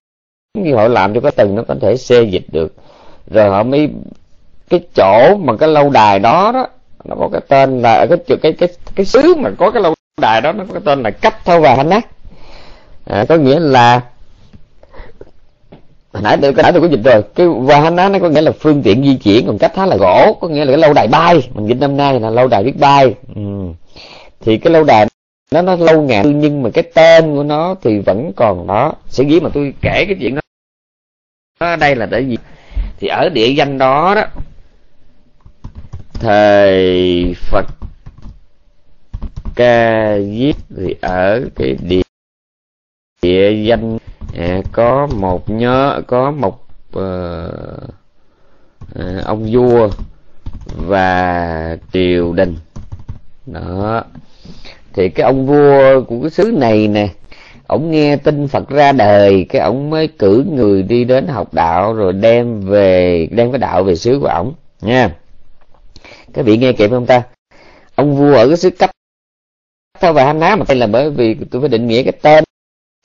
như họ làm cho cái tầng nó có thể xê dịch được. Rồi họ mới cái chỗ mà cái lâu đài đó đó nó có cái tên là cái cái cái cái, cái xứ mà có cái lâu đài đó nó có cái tên là cách thâu và hành nát à, có nghĩa là hồi nãy tôi nãy tôi có dịch rồi. Cái vahana nó có nghĩa là phương tiện di chuyển còn cách thá là gỗ có nghĩa là cái lâu đài bay. Mình dịch năm nay là lâu đài biết bay. Ừ. thì cái lâu đài nó nó lâu ngàn nhưng mà cái tên của nó thì vẫn còn đó. Sở dĩ mà tôi kể cái chuyện đó ở đây là để gì thì ở địa danh đó đó thầy phật ca diếp thì ở cái địa địa danh à, có một nhớ có một uh, à, ông vua và triều đình. Đó. Thì cái ông vua của cái xứ này nè ổng nghe tin phật ra đời cái ổng mới cử người đi đến học đạo rồi đem về đem cái đạo về xứ của ổng nha. Các vị nghe kịp không ta? Ông vua ở cái xứ cấp sao và hana mà tên là bởi vì tôi phải định nghĩa cái tên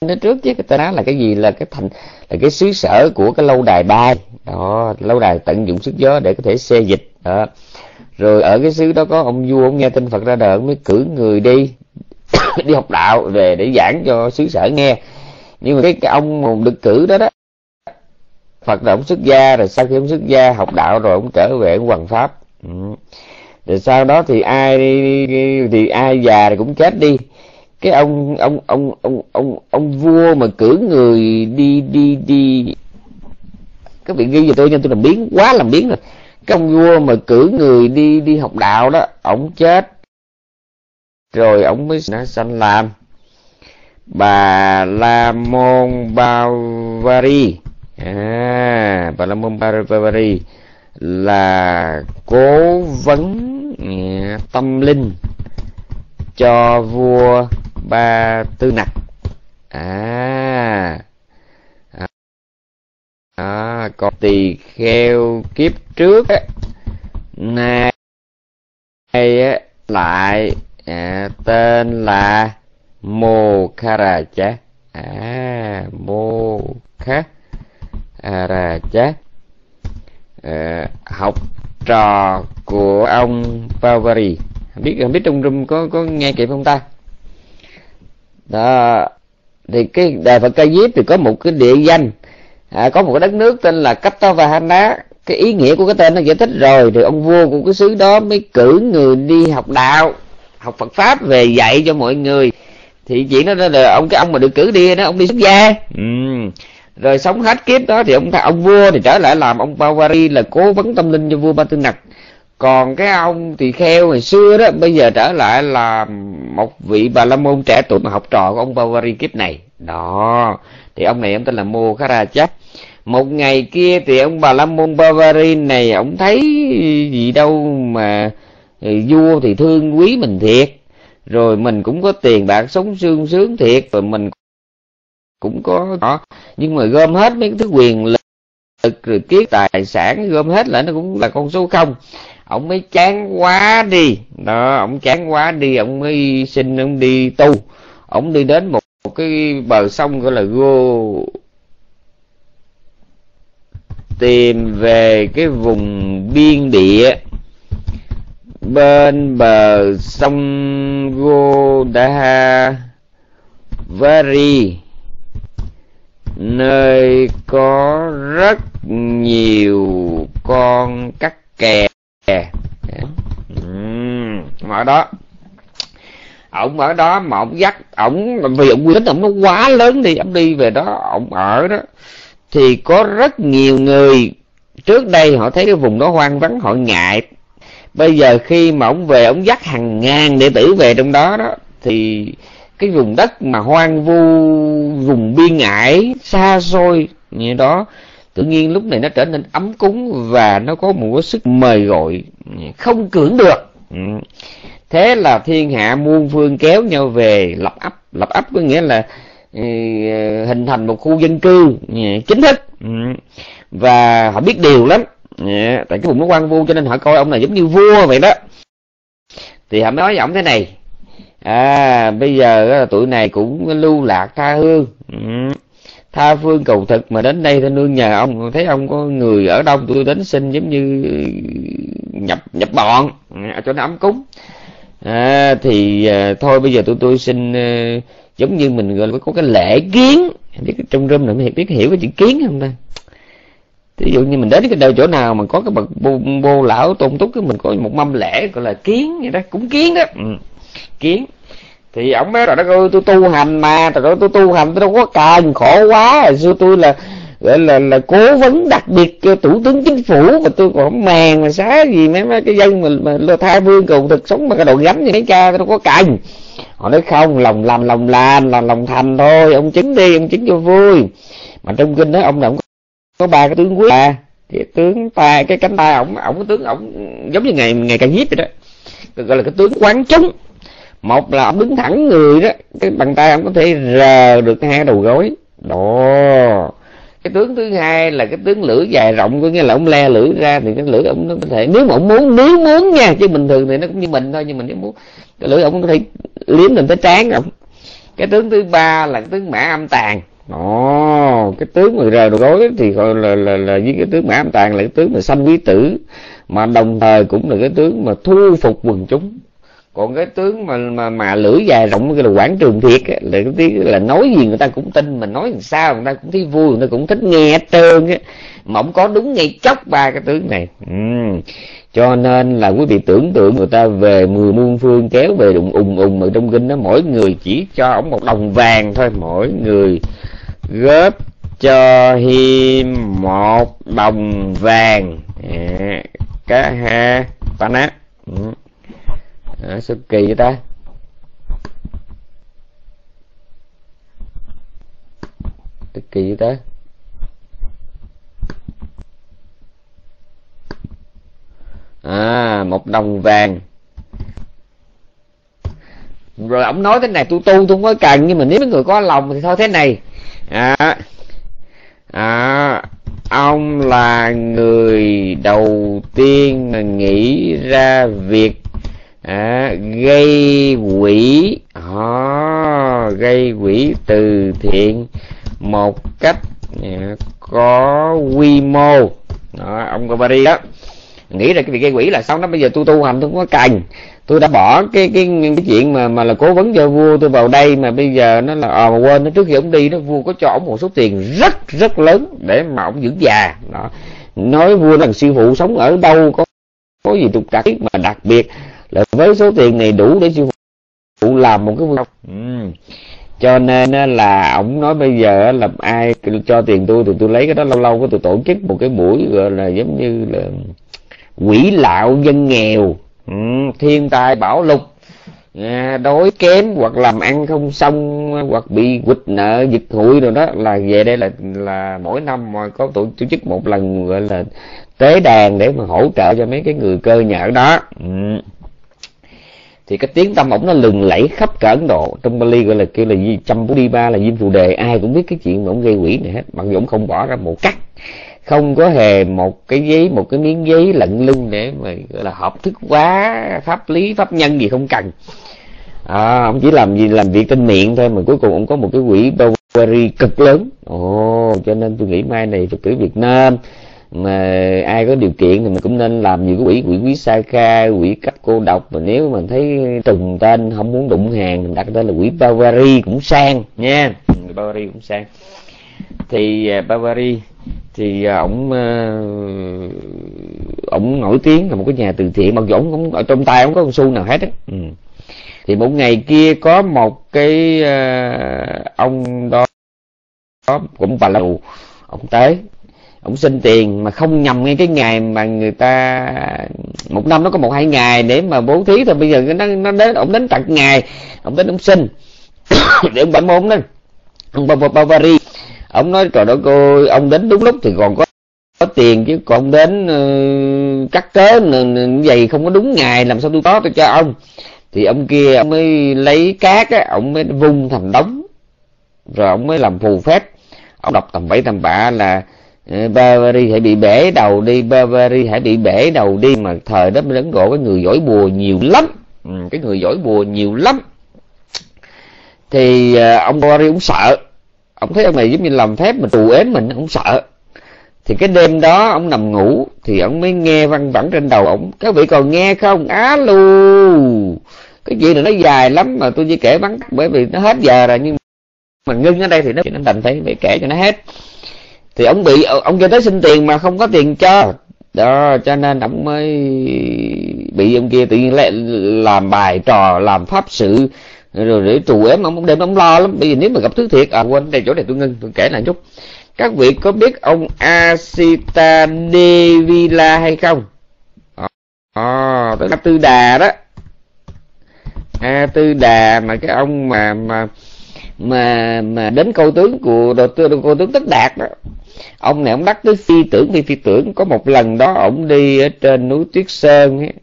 nó trước chứ cái tên nói là cái gì? Là cái thành là cái xứ sở của cái lâu đài bay đó lâu đài tận dụng sức gió để có thể xê dịch. Đó. Rồi ở cái xứ đó có ông vua ông nghe tin phật ra đời ông mới cử người đi đi học đạo về để giảng cho xứ sở nghe. Nhưng mà cái, cái ông được cử đó đó phật là ông xuất gia rồi sau khi ông xuất gia học đạo rồi ông trở về ông hoàng pháp. Ừ. rồi sau đó thì ai thì ai già thì cũng chết đi cái ông ông ông ông ông ông vua mà cử người đi đi đi. Các vị ghi cho tôi nha, tôi làm biến, quá làm biến rồi. Cái ông vua mà cử người đi đi học đạo đó, ổng chết. Rồi ổng mới sanh làm bà la môn bavari. À bà la môn bavari là cố vấn à, tâm linh cho vua ba tư nặc. À. À, còn tỳ kheo kiếp trước á nay á lại à, tên là mô Kha Rà Chá. À mô kha ra cha à, học trò của ông Pavari. Không biết không biết trong room có có nghe kịp không ta? Đó. Thì cái đài Phật Ca Diếp thì có một cái địa danh. À, có một cái đất nước tên là Kaptavahana cái ý nghĩa của cái tên nó giải thích rồi thì ông vua của cái xứ đó mới cử người đi học đạo học Phật pháp về dạy cho mọi người. Thì chuyện đó là ông cái ông mà được cử đi đó ông đi xuất gia. Ừ. rồi sống hết kiếp đó thì ông ông vua thì trở lại làm ông Pavari là cố vấn tâm linh cho vua Ba Tư Nặc còn cái ông tỳ kheo ngày xưa đó, bây giờ trở lại là một vị bà la môn trẻ tuổi mà học trò của ông Bavari kiếp này. Đó, thì ông này ông tên là Mô Khá Ra Chấp một ngày kia thì ông bà la môn Bavari này, ông thấy gì đâu mà ừ, vua thì thương quý mình thiệt. Rồi mình cũng có tiền, bạc sống sương sướng thiệt rồi mình cũng có đó. Nhưng mà gom hết mấy cái thứ quyền lực, rồi kiết tài sản, gom hết lại nó cũng là con số không ông mới chán quá đi. Đó, ông chán quá đi, ông mới xin ông đi tu. Ông đi đến một một cái bờ sông gọi là Go tìm về cái vùng biên địa. Bên bờ sông Godavari nơi có rất nhiều con cắt kè ừ, ở đó. Ổng ở đó mà ổng dắt ổng vì ổng quyến ổng nó quá lớn đi ổng đi về đó ổng ở đó. Thì có rất nhiều người trước đây họ thấy cái vùng đó hoang vắng họ ngại. Bây giờ khi mà ổng về ổng dắt hàng ngàn đệ tử về trong đó đó thì cái vùng đất mà hoang vu vùng biên ải xa xôi như đó tự nhiên lúc này nó trở nên ấm cúng và nó có một sức mời gọi không cưỡng được. Ừ. Thế là thiên hạ muôn phương kéo nhau về lập ấp. Lập ấp có nghĩa là ừ, hình thành một khu dân cư ừ, chính thức. Và họ biết điều lắm. Tại cái vùng nó quan vu cho nên họ coi ông này giống như vua vậy đó. Thì họ nói với ông thế này à bây giờ tụi này cũng lưu lạc tha hương tha phương cầu thực mà đến đây ta nương nhà ông thấy ông có người ở đâu tôi đến xin giống như nhập nhập bọn à, cho nó ấm cúng. À, thì à, thôi bây giờ tụi tôi xin à, giống như mình gọi là có cái lễ kiến. Biết trong rơm này biết hiểu cái chữ kiến không ta? Ví dụ như mình đến cái đâu chỗ nào mà có cái bậc bô, bô lão tôn túc cái mình có một mâm lễ gọi là kiến vậy đó cũng kiến đó. Ừ. kiến thì ông nói rồi nó ơi tôi tu hành mà. Rồi tôi tu hành tôi đâu có cần khổ quá. Hồi xưa tôi là gọi là là cố vấn đặc biệt cho thủ tướng chính phủ mà tôi còn màng mà xá gì. Mấy mấy cái dân mà, mà tha vương cầu thực sống mà cái đầu gánh như mấy cha tôi đâu có cần. Họ nói không lòng làm lòng làm là lòng thành thôi. Ông chứng đi ông chứng cho vui. Mà trong kinh đó ông nào có ba cái tướng quý. À cái tướng tay cái cánh tay ổng ổng cái tướng ổng giống như ngày ngày càng nhiếp vậy đó. Gọi là cái tướng quán chúng một là ông đứng thẳng người đó cái bàn tay ông có thể rờ được hai đầu gối. Đó. Cái tướng thứ hai là cái tướng lưỡi dài rộng có nghĩa là ông le lưỡi ra thì cái lưỡi ông nó có thể nếu mà ông muốn nếu muốn nha chứ bình thường thì nó cũng như mình thôi nhưng mà nếu muốn cái lưỡi ông có thể liếm lên tới trán ông. Cái tướng thứ ba là cái tướng mã âm tàn Ồ, cái tướng mà rờ đầu gối thì gọi là, là, là với cái tướng mã âm tàn là cái tướng mà sanh quý tử mà đồng thời cũng là cái tướng mà thu phục quần chúng còn cái tướng mà mà mà lưỡi dài rộng cái là quảng trường thiệt á, là cái tiếng là nói gì người ta cũng tin mình nói làm sao người ta cũng thấy vui người ta cũng thích nghe hết trơn á. Mà không có đúng ngay chốc ba cái tướng này. Ừ. cho nên là quý vị tưởng tượng người ta về mười muôn phương kéo về đụng ùng ùng mà trong kinh đó mỗi người chỉ cho ông một đồng vàng thôi mỗi người góp cho hiêm một đồng vàng. À, cá ha panat ừ à, sao kỳ vậy ta? Kỳ vậy ta? À một đồng vàng. Rồi ông nói thế này tu tu tôi không có cần nhưng mà nếu mấy người có lòng thì thôi thế này. À, à ông là người đầu tiên mà nghĩ ra việc à, gây quỹ à, ờ, gây quỹ từ thiện một cách à, có quy mô. Đó, ông Gobari đó. Nghĩ là cái việc gây quỹ là xong đó. Bây giờ tôi tu hành tôi không có cần tôi đã bỏ cái cái cái chuyện mà mà là cố vấn cho vua tôi vào đây mà bây giờ nó là à, mà quên nó trước khi ông đi nó vua có cho ông một số tiền rất rất lớn để mà ông dưỡng già. Đó. Nói vua là sư phụ sống ở đâu có có gì trục trặc. Mà đặc biệt là với số tiền này đủ để sư phụ làm một cái vlog. Ừ. cho nên là ổng nói bây giờ là ai cho tiền tôi thì tôi lấy cái đó lâu lâu tôi tổ chức một cái buổi gọi là giống như là quỷ lạo dân nghèo. Ừ. thiên tai bão lục. À, đói kém hoặc làm ăn không xong hoặc bị quỵt nợ dịch hụi rồi đó là về đây là là mỗi năm mà có tổ, tổ chức một lần gọi là tế đàn để mà hỗ trợ cho mấy cái người cơ nhở đó. Ừ thì cái tiếng tâm ổng nó lừng lẫy khắp cả ấn độ. Trong bali gọi là kêu là trăm bốn đi ba là diêm phù đề. Ai cũng biết cái chuyện mà ổng gây quỷ này hết. Mặc dù ổng không bỏ ra một cắt không có hề một cái giấy một cái miếng giấy lận lưng để mà gọi là hợp thức quá pháp lý pháp nhân gì không cần. À, ông chỉ làm gì làm việc trên miệng thôi mà cuối cùng ông có một cái quỹ Bovary cực lớn. Ồ cho nên tôi nghĩ mai này phật tử việt nam mà ai có điều kiện thì mình cũng nên làm nhiều cái quỹ quỹ quý sa kha quỹ cấp cô độc. Mà nếu mà thấy trùng tên không muốn đụng hàng mình đặt tên là quỹ Bavary cũng sang nha. Bavary cũng sang. Thì à, Bavari Bavary thì à, ổng à, ổng nổi tiếng là một cái nhà từ thiện mặc dù ổng cũng ở trong tay ổng có con xu nào hết á. Ừ. thì một ngày kia có một cái uh, ông đó cũng bà lầu ông tới ông xin tiền mà không nhầm ngay cái ngày mà người ta một năm nó có một hai ngày để mà bố thí thôi. Bây giờ nó nó đến ông đến tận ngày ông đến ổng xin. Để ông bản môn đó ông Bavari ông nói trời đất ơi ông đến đúng lúc thì còn có có tiền chứ còn đến uh, cắt cớ như vậy không có đúng ngày làm sao tôi có tôi cho ông? Thì ông kia ông mới lấy cát á ông mới vung thành đống rồi ông mới làm phù phép. Ông đọc tầm bảy tầm bạ là Ờ, Barbary hãy bị bể đầu đi Barbary hãy bị bể đầu đi mà thời đó mới ấn độ cái người giỏi bùa nhiều lắm. Ừ, cái người giỏi bùa nhiều lắm. Thì uh, ông Barbary cũng sợ. Ông thấy ông này giống như làm phép mà tù ếm mình ông sợ. Thì cái đêm đó ông nằm ngủ thì ông mới nghe văng vẳng trên đầu ông. Các vị còn nghe không? Á lu, cái chuyện này nó dài lắm mà tôi chỉ kể bắn bởi vì nó hết giờ rồi nhưng mà ngưng ở đây thì nó nó đành phải phải kể cho nó hết thì ông bị ông kia tới xin tiền mà không có tiền cho. Đó cho nên ông mới bị ông kia tự nhiên làm bài trò làm pháp sự rồi để trù ếm ông đêm ông lo lắm. Bây giờ nếu mà gặp thứ thiệt à quên đây chỗ này tôi ngưng tôi kể lại chút. Các vị có biết ông Asita Devila hay không? À, tức là tư đà đó. A tư đà mà cái ông mà mà mà mà đến câu tướng của đầu tư câu tướng tất đạt đó ông này ông đắc tới phi tưởng phi phi tưởng. Có một lần đó ông đi ở trên núi tuyết sơn ấy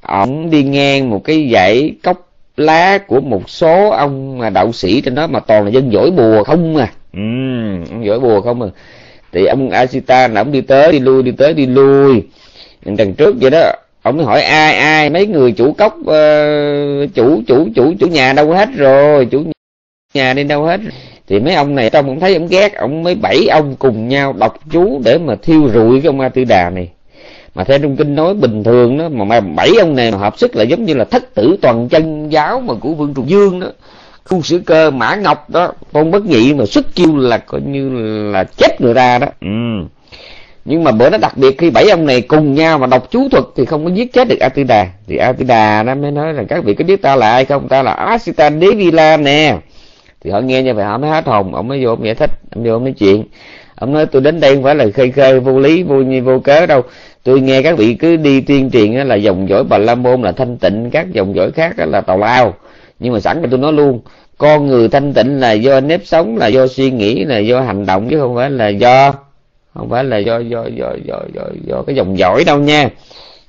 ông đi ngang một cái dãy cốc lá của một số ông mà đạo sĩ trên đó mà toàn là dân giỏi bùa không à. Ừ, ông giỏi bùa không à. Thì ông Asita là ông đi tới đi lui đi tới đi lui. Đằng trước vậy đó ông mới hỏi ai ai mấy người chủ cốc uh, chủ chủ chủ chủ nhà đâu hết rồi? Chủ nhà đi đâu hết. Thì mấy ông này trong ông thấy ông ghét ông mới bảy ông cùng nhau đọc chú để mà thiêu rụi cái ông a tư đà này. Mà theo trong kinh nói bình thường đó mà bảy ông này mà hợp sức là giống như là thất tử toàn chân giáo mà của vương trùng dương đó. Khu sử cơ mã ngọc đó tôn bất nhị mà xuất chiêu là coi như là chết người ta đó. Ừ. nhưng mà bữa nó đặc biệt khi bảy ông này cùng nhau mà đọc chú thuật thì không có giết chết được a tư đà. Thì a tư đà nó mới nói rằng các vị có biết ta là ai không? Ta là asita devila nè thì họ nghe như vậy họ mới hết hồn. Ông mới vô ông giải thích ông vô ông nói chuyện. Ông nói tôi đến đây không phải là khơi khơi vô lý vô như vô cớ đâu. Tôi nghe các vị cứ đi tuyên truyền là dòng dõi bà la môn là thanh tịnh các dòng dõi khác là tào lao. Nhưng mà sẵn là tôi nói luôn con người thanh tịnh là do nếp sống là do suy nghĩ là do hành động chứ không phải là do không phải là do do do do do, do cái dòng dõi đâu nha.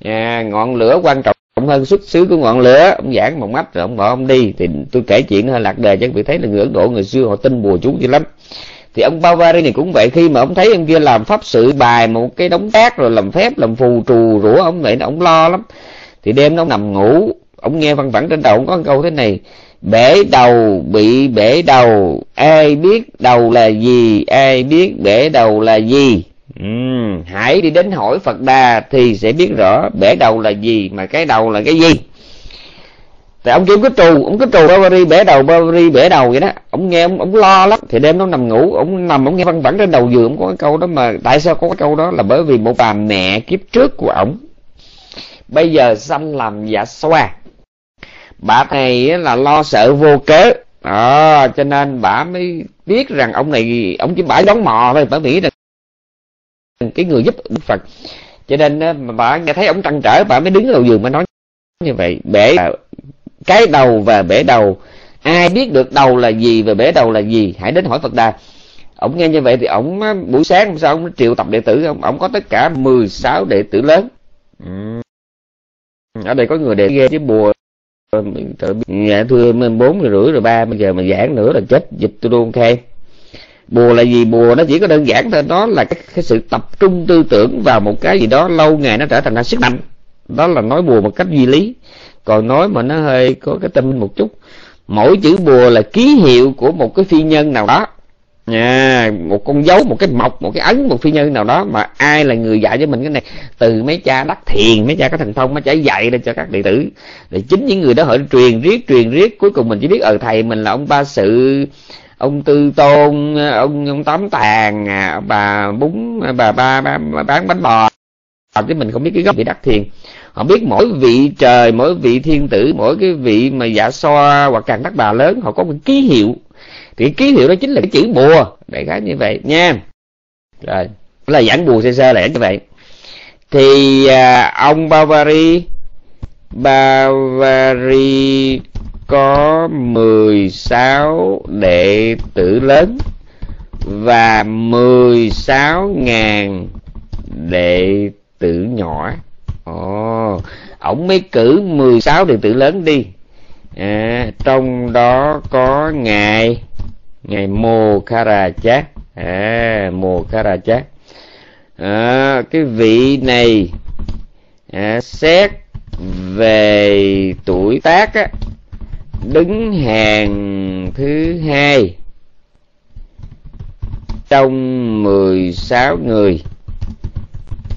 À, ngọn lửa quan trọng hơn xuất xứ của ngọn lửa, ông giảng một mắt rồi ông bỏ ông đi. Thì tôi kể chuyện hơi lạc đề cho vị thấy là người ấn độ, người xưa họ tin bùa chú dữ lắm. Thì ông Bavari này cũng vậy, khi mà ông thấy ông kia làm pháp sự bài một cái đống cát rồi làm phép, làm phù trù rủa, ông vậy ông lo lắm. Thì đêm nó nằm ngủ, ông nghe văn vẳng trên đầu ông có câu thế này, bể đầu bị bể đầu, ai biết đầu là gì, ai biết bể đầu là gì? Hãy đi đến hỏi phật đà thì sẽ biết rõ bể đầu là gì mà cái đầu là cái gì. Tại ông kiếm cái trù ông cái trù Barbary bể đầu Barbary bể đầu vậy đó. Ông nghe ông, ông lo lắm. Thì đêm nó nằm ngủ ông nằm ông nghe văn vẳng trên đầu giường. Ông có cái câu đó mà tại sao có cái câu đó? Là bởi vì một bà mẹ kiếp trước của ổng bây giờ sanh làm giả xoa. Bà này là lo sợ vô cớ. À, cho nên bà mới biết rằng ông này ông chỉ bãi đón mò thôi bà nghĩ rằng cái người giúp Phật cho nên mà bà nghe thấy ông trăn trở bà mới đứng đầu giường mà nói như vậy bể cái đầu và bể đầu ai biết được đầu là gì và bể đầu là gì hãy đến hỏi phật đà ông nghe như vậy thì ông buổi sáng hôm sau ông triệu tập đệ tử ông ông có tất cả 16 đệ tử lớn ở đây có người đệ ghê chứ bùa dạ thưa mình bốn rồi rưỡi rồi ba bây giờ mà giảng nữa là chết dịch tôi luôn khen bùa là gì? Bùa nó chỉ có đơn giản thôi. Đó là cái, cái sự tập trung tư tưởng vào một cái gì đó lâu ngày nó trở thành ra sức mạnh. Đó là nói bùa một cách duy lý. Còn nói mà nó hơi có cái tâm một chút mỗi chữ bùa là ký hiệu của một cái phi nhân nào đó. Nha một con dấu một cái mộc một cái ấn một phi nhân nào đó mà ai là người dạy cho mình cái này? Từ mấy cha đắc thiền mấy cha có thần thông mấy cha dạy ra cho các đệ tử. Để chính những người đó họ truyền riết truyền riết cuối cùng mình chỉ biết ở thầy mình là ông ba sự ông tư tôn ông ông tám tàn à, bà bún bà ba, ba, ba bán bánh bò. Ờ, chứ mình không biết cái gốc bị đắc thiền. Họ biết mỗi vị trời mỗi vị thiên tử mỗi cái vị mà dạ so hoặc càng đắc bà lớn họ có một ký hiệu. Thì ký hiệu đó chính là cái chữ bùa. Đại khái như vậy nha. Rồi là giảng bùa sơ sơ là như vậy. Thì à, ông Bavary Bavary có 16 đệ tử lớn và 16.000 đệ tử nhỏ. Ồ ổng mới cử 16 đệ tử lớn đi. À, trong đó có ngài ngài mô khara chát à, mô khara chát à, cái vị này à, xét về tuổi tác á, đứng hàng thứ hai. Trong 16 người,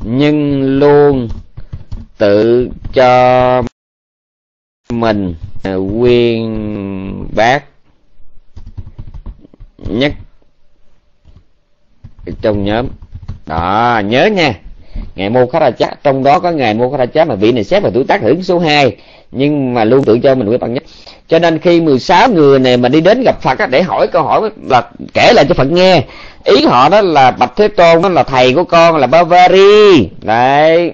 nhưng luôn tự cho mình quyên bác nhất trong nhóm. Đó, nhớ nha. Ngày mô khá là chắc. trong đó có ngày mô khá là chắc mà vị này xếp vào tuổi tác hưởng số 2 nhưng mà luôn tự cho mình quyết bằng nhất. Cho nên khi 16 người này mà đi đến gặp Phật á, để hỏi câu hỏi là kể lại cho Phật nghe. Ý họ đó là Bạch Thế Tôn đó là thầy của con là Bavari đấy.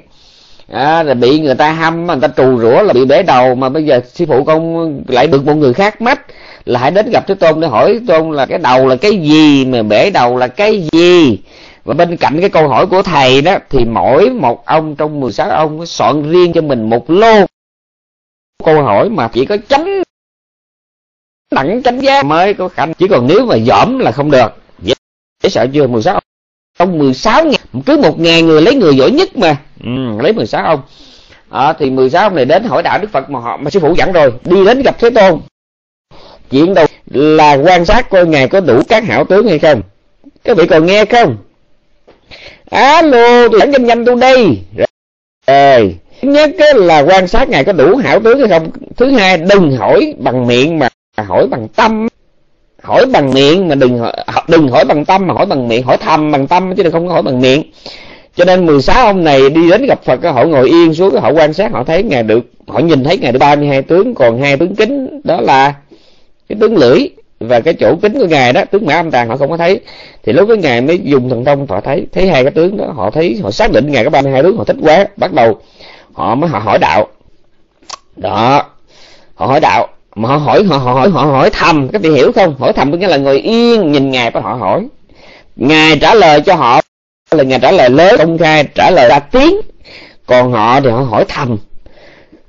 À, là bị người ta hâm người ta trù rủa là bị bể đầu. Mà bây giờ sư phụ con lại được một người khác mách là hãy đến gặp thế tôn để hỏi tôn là cái đầu là cái gì mà bể đầu là cái gì? Và bên cạnh cái câu hỏi của thầy đó thì mỗi một ông trong 16 ông soạn riêng cho mình một lô câu hỏi mà chỉ có chánh đẳng chánh giác mới có khả chỉ còn nếu mà dõm là không được. Dễ, dễ sợ chưa? 16 ông. 16 ngàn. Cứ một ngàn người lấy người giỏi nhất mà. Ừ, lấy 16 ông. À, thì 16 ông này đến hỏi đạo Đức Phật mà họ mà sư phụ dẫn rồi đi đến gặp Thế Tôn. Chuyện đầu là quan sát coi ngài có đủ các hảo tướng hay không. Các vị còn nghe không? Alo tôi dẫn nhanh nhanh tôi đi. rồi nhất là quan sát ngài có đủ hảo tướng hay không. Thứ hai đừng hỏi bằng miệng mà hỏi bằng tâm. Hỏi bằng miệng mà đừng hỏi, đừng hỏi bằng tâm mà hỏi bằng miệng. Hỏi thầm bằng tâm chứ đừng không có hỏi bằng miệng. Cho nên 16 ông này đi đến gặp Phật họ ngồi yên xuống họ quan sát họ thấy ngài được họ nhìn thấy ngài được 32 tướng còn hai tướng kính đó là cái tướng lưỡi và cái chỗ kính của ngài đó tướng mã âm tàng họ không có thấy. Thì lúc cái ngài mới dùng thần thông họ thấy thấy hai cái tướng đó họ thấy họ xác định ngài có 32 tướng họ thích quá bắt đầu họ mới họ hỏi đạo. Đó. Họ hỏi đạo. Mà họ hỏi họ hỏi họ hỏi thầm. Các vị hiểu không? Hỏi thầm có nghĩa là người yên nhìn ngài và họ hỏi. Ngài trả lời cho họ. Là ngài trả lời lớn, công khai, trả lời ra tiếng. Còn họ thì họ hỏi thầm.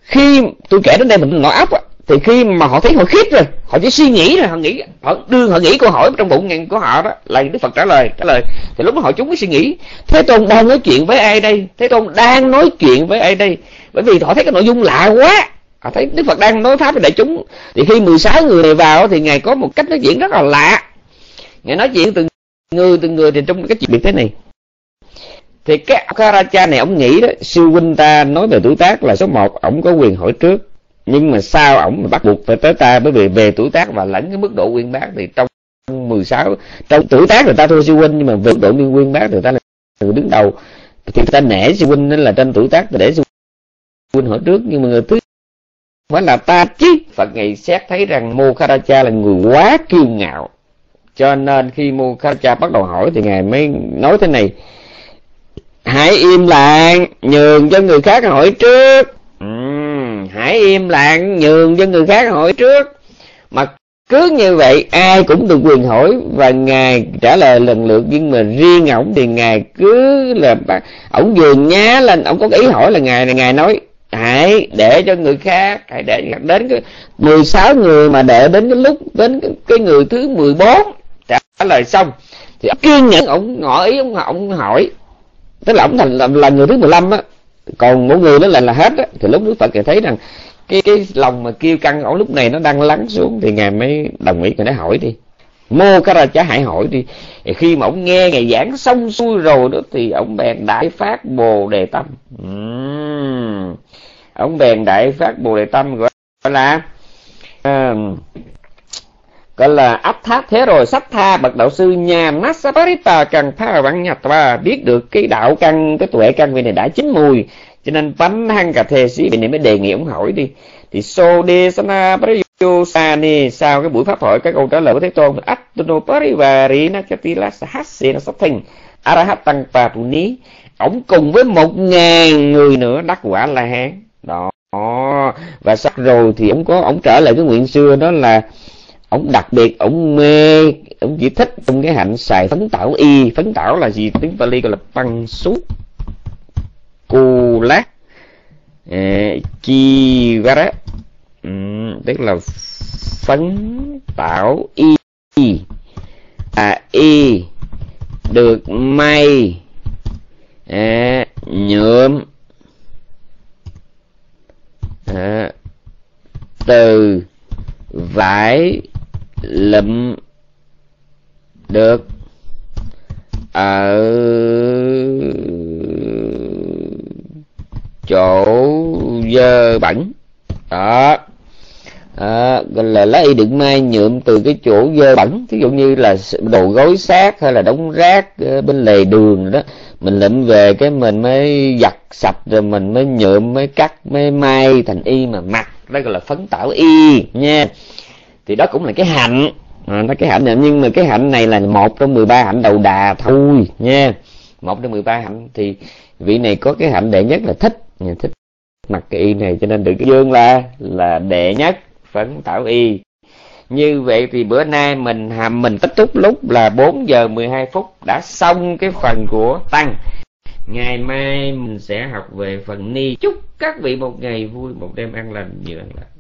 Khi tôi kể đến đây mình nói ốc á thì khi mà họ thấy họ khiếp rồi, họ chỉ suy nghĩ rồi, họ nghĩ, họ đưa họ nghĩ câu hỏi trong bụng ngàn của họ đó, là đức phật trả lời trả lời. Thì lúc đó họ chúng mới suy nghĩ, thế tôn đang nói chuyện với ai đây? Thế tôn đang nói chuyện với ai đây? Bởi vì họ thấy cái nội dung lạ quá. Họ thấy đức phật đang nói pháp với đại chúng. Thì khi 16 người này vào thì ngài có một cách nói chuyện rất là lạ. Ngài nói chuyện từng người từng người thì trong cái chuyện biệt thế này. Thì cái Akaracha này, ông nghĩ đó sư huynh ta nói về tuổi tác là số một, ông có quyền hỏi trước nhưng mà sao ổng bắt buộc phải tới ta? Bởi vì về tuổi tác và lẫn cái mức độ uyên bác thì trong 16 trong tuổi tác người ta thua sư huynh nhưng mà về mức độ uyên uyên bác người ta là người đứng đầu. Thì người ta nể sư huynh nên là trên tuổi tác để sư huynh hỏi trước. Nhưng mà người thứ phải là ta chứ. Phật ngày xét thấy rằng Mokharacha là người quá kiêu ngạo. Cho nên khi Mokharacha bắt đầu hỏi thì ngài mới nói thế này. Hãy im lặng nhường cho người khác hỏi trước. Uhm, hãy im lặng nhường cho người khác hỏi trước. Mà cứ như vậy ai cũng được quyền hỏi và ngài trả lời lần lượt. Nhưng mà riêng ổng thì ngài cứ là ổng vừa nhá lên ổng có ý hỏi là ngài này ngài nói hãy để cho người khác hãy để đến cái 16 người mà để đến cái lúc đến cái, cái người thứ 14 trả lời xong thì kiên nhẫn ổng ngỏ ý ổng ổng hỏi. Tức là ổng thành là, là người thứ 15 á còn mỗi người đó là là hết á. Thì lúc đức phật thì thấy rằng cái cái lòng mà kêu căng ở lúc này nó đang lắng xuống. Thì ngài mới đồng ý ngài nói hỏi đi. Mô cái ra chả hãy hỏi đi. Thì khi mà ông nghe ngày giảng xong xuôi rồi đó thì ông bèn đại phát bồ đề tâm. Uhm. ông bèn đại phát bồ đề tâm gọi là uh, gọi là áp tháp thế rồi sách tha, bậc đạo sư nhà Masaparita cần tha văn nhật và biết được cái đạo căn, cái tuệ căn vị này đã chín mùi. Cho nên bánh hăng cà thề sĩ vị này mới đề nghị ông hỏi đi. Thì so de sana ni sau cái buổi pháp hội các câu trả lời của thế tôn attuno parivari nachatila sahasena sathing arahatang patuni ông cùng với một ngàn người nữa, đắc quả la hán. Đó. Và sắp rồi thì ông có, ông trở lại cái nguyện xưa, đó là ông đặc biệt ông mê ông chỉ thích trong cái hạnh xài phấn tảo y. Phấn tảo là gì? Tiếng Pali gọi là băng sút cù lát. Chi vara ừ, tức là phấn tảo y. À y. Được may. À, nhuộm. À, từ vải lụm được ở chỗ dơ bẩn. Đó. À, gọi là lấy đựng mai nhuộm từ cái chỗ dơ bẩn. Ví dụ như là đồ gối xác hay là đống rác ờ, bên lề đường đó mình lượm về cái mình mới giặt sạch rồi mình mới nhuộm mới cắt mới may thành y mà mặc. Đó gọi là phấn tảo y nha thì đó cũng là cái hạnh. À, nó cái hạnh này. Nhưng mà cái hạnh này là một trong 13 hạnh đầu đà thôi nha. Một trong 13 hạnh. Thì vị này có cái hạnh đệ nhất là thích. Thích mặc cái y này cho nên được cái dương là là đệ nhất phấn tảo y. Như vậy thì bữa nay mình hàm mình kết thúc lúc là 4 giờ 12 phút đã xong cái phần của tăng. Ngày mai mình sẽ học về phần ni chúc các vị một ngày vui một đêm an lành nhiều an lành.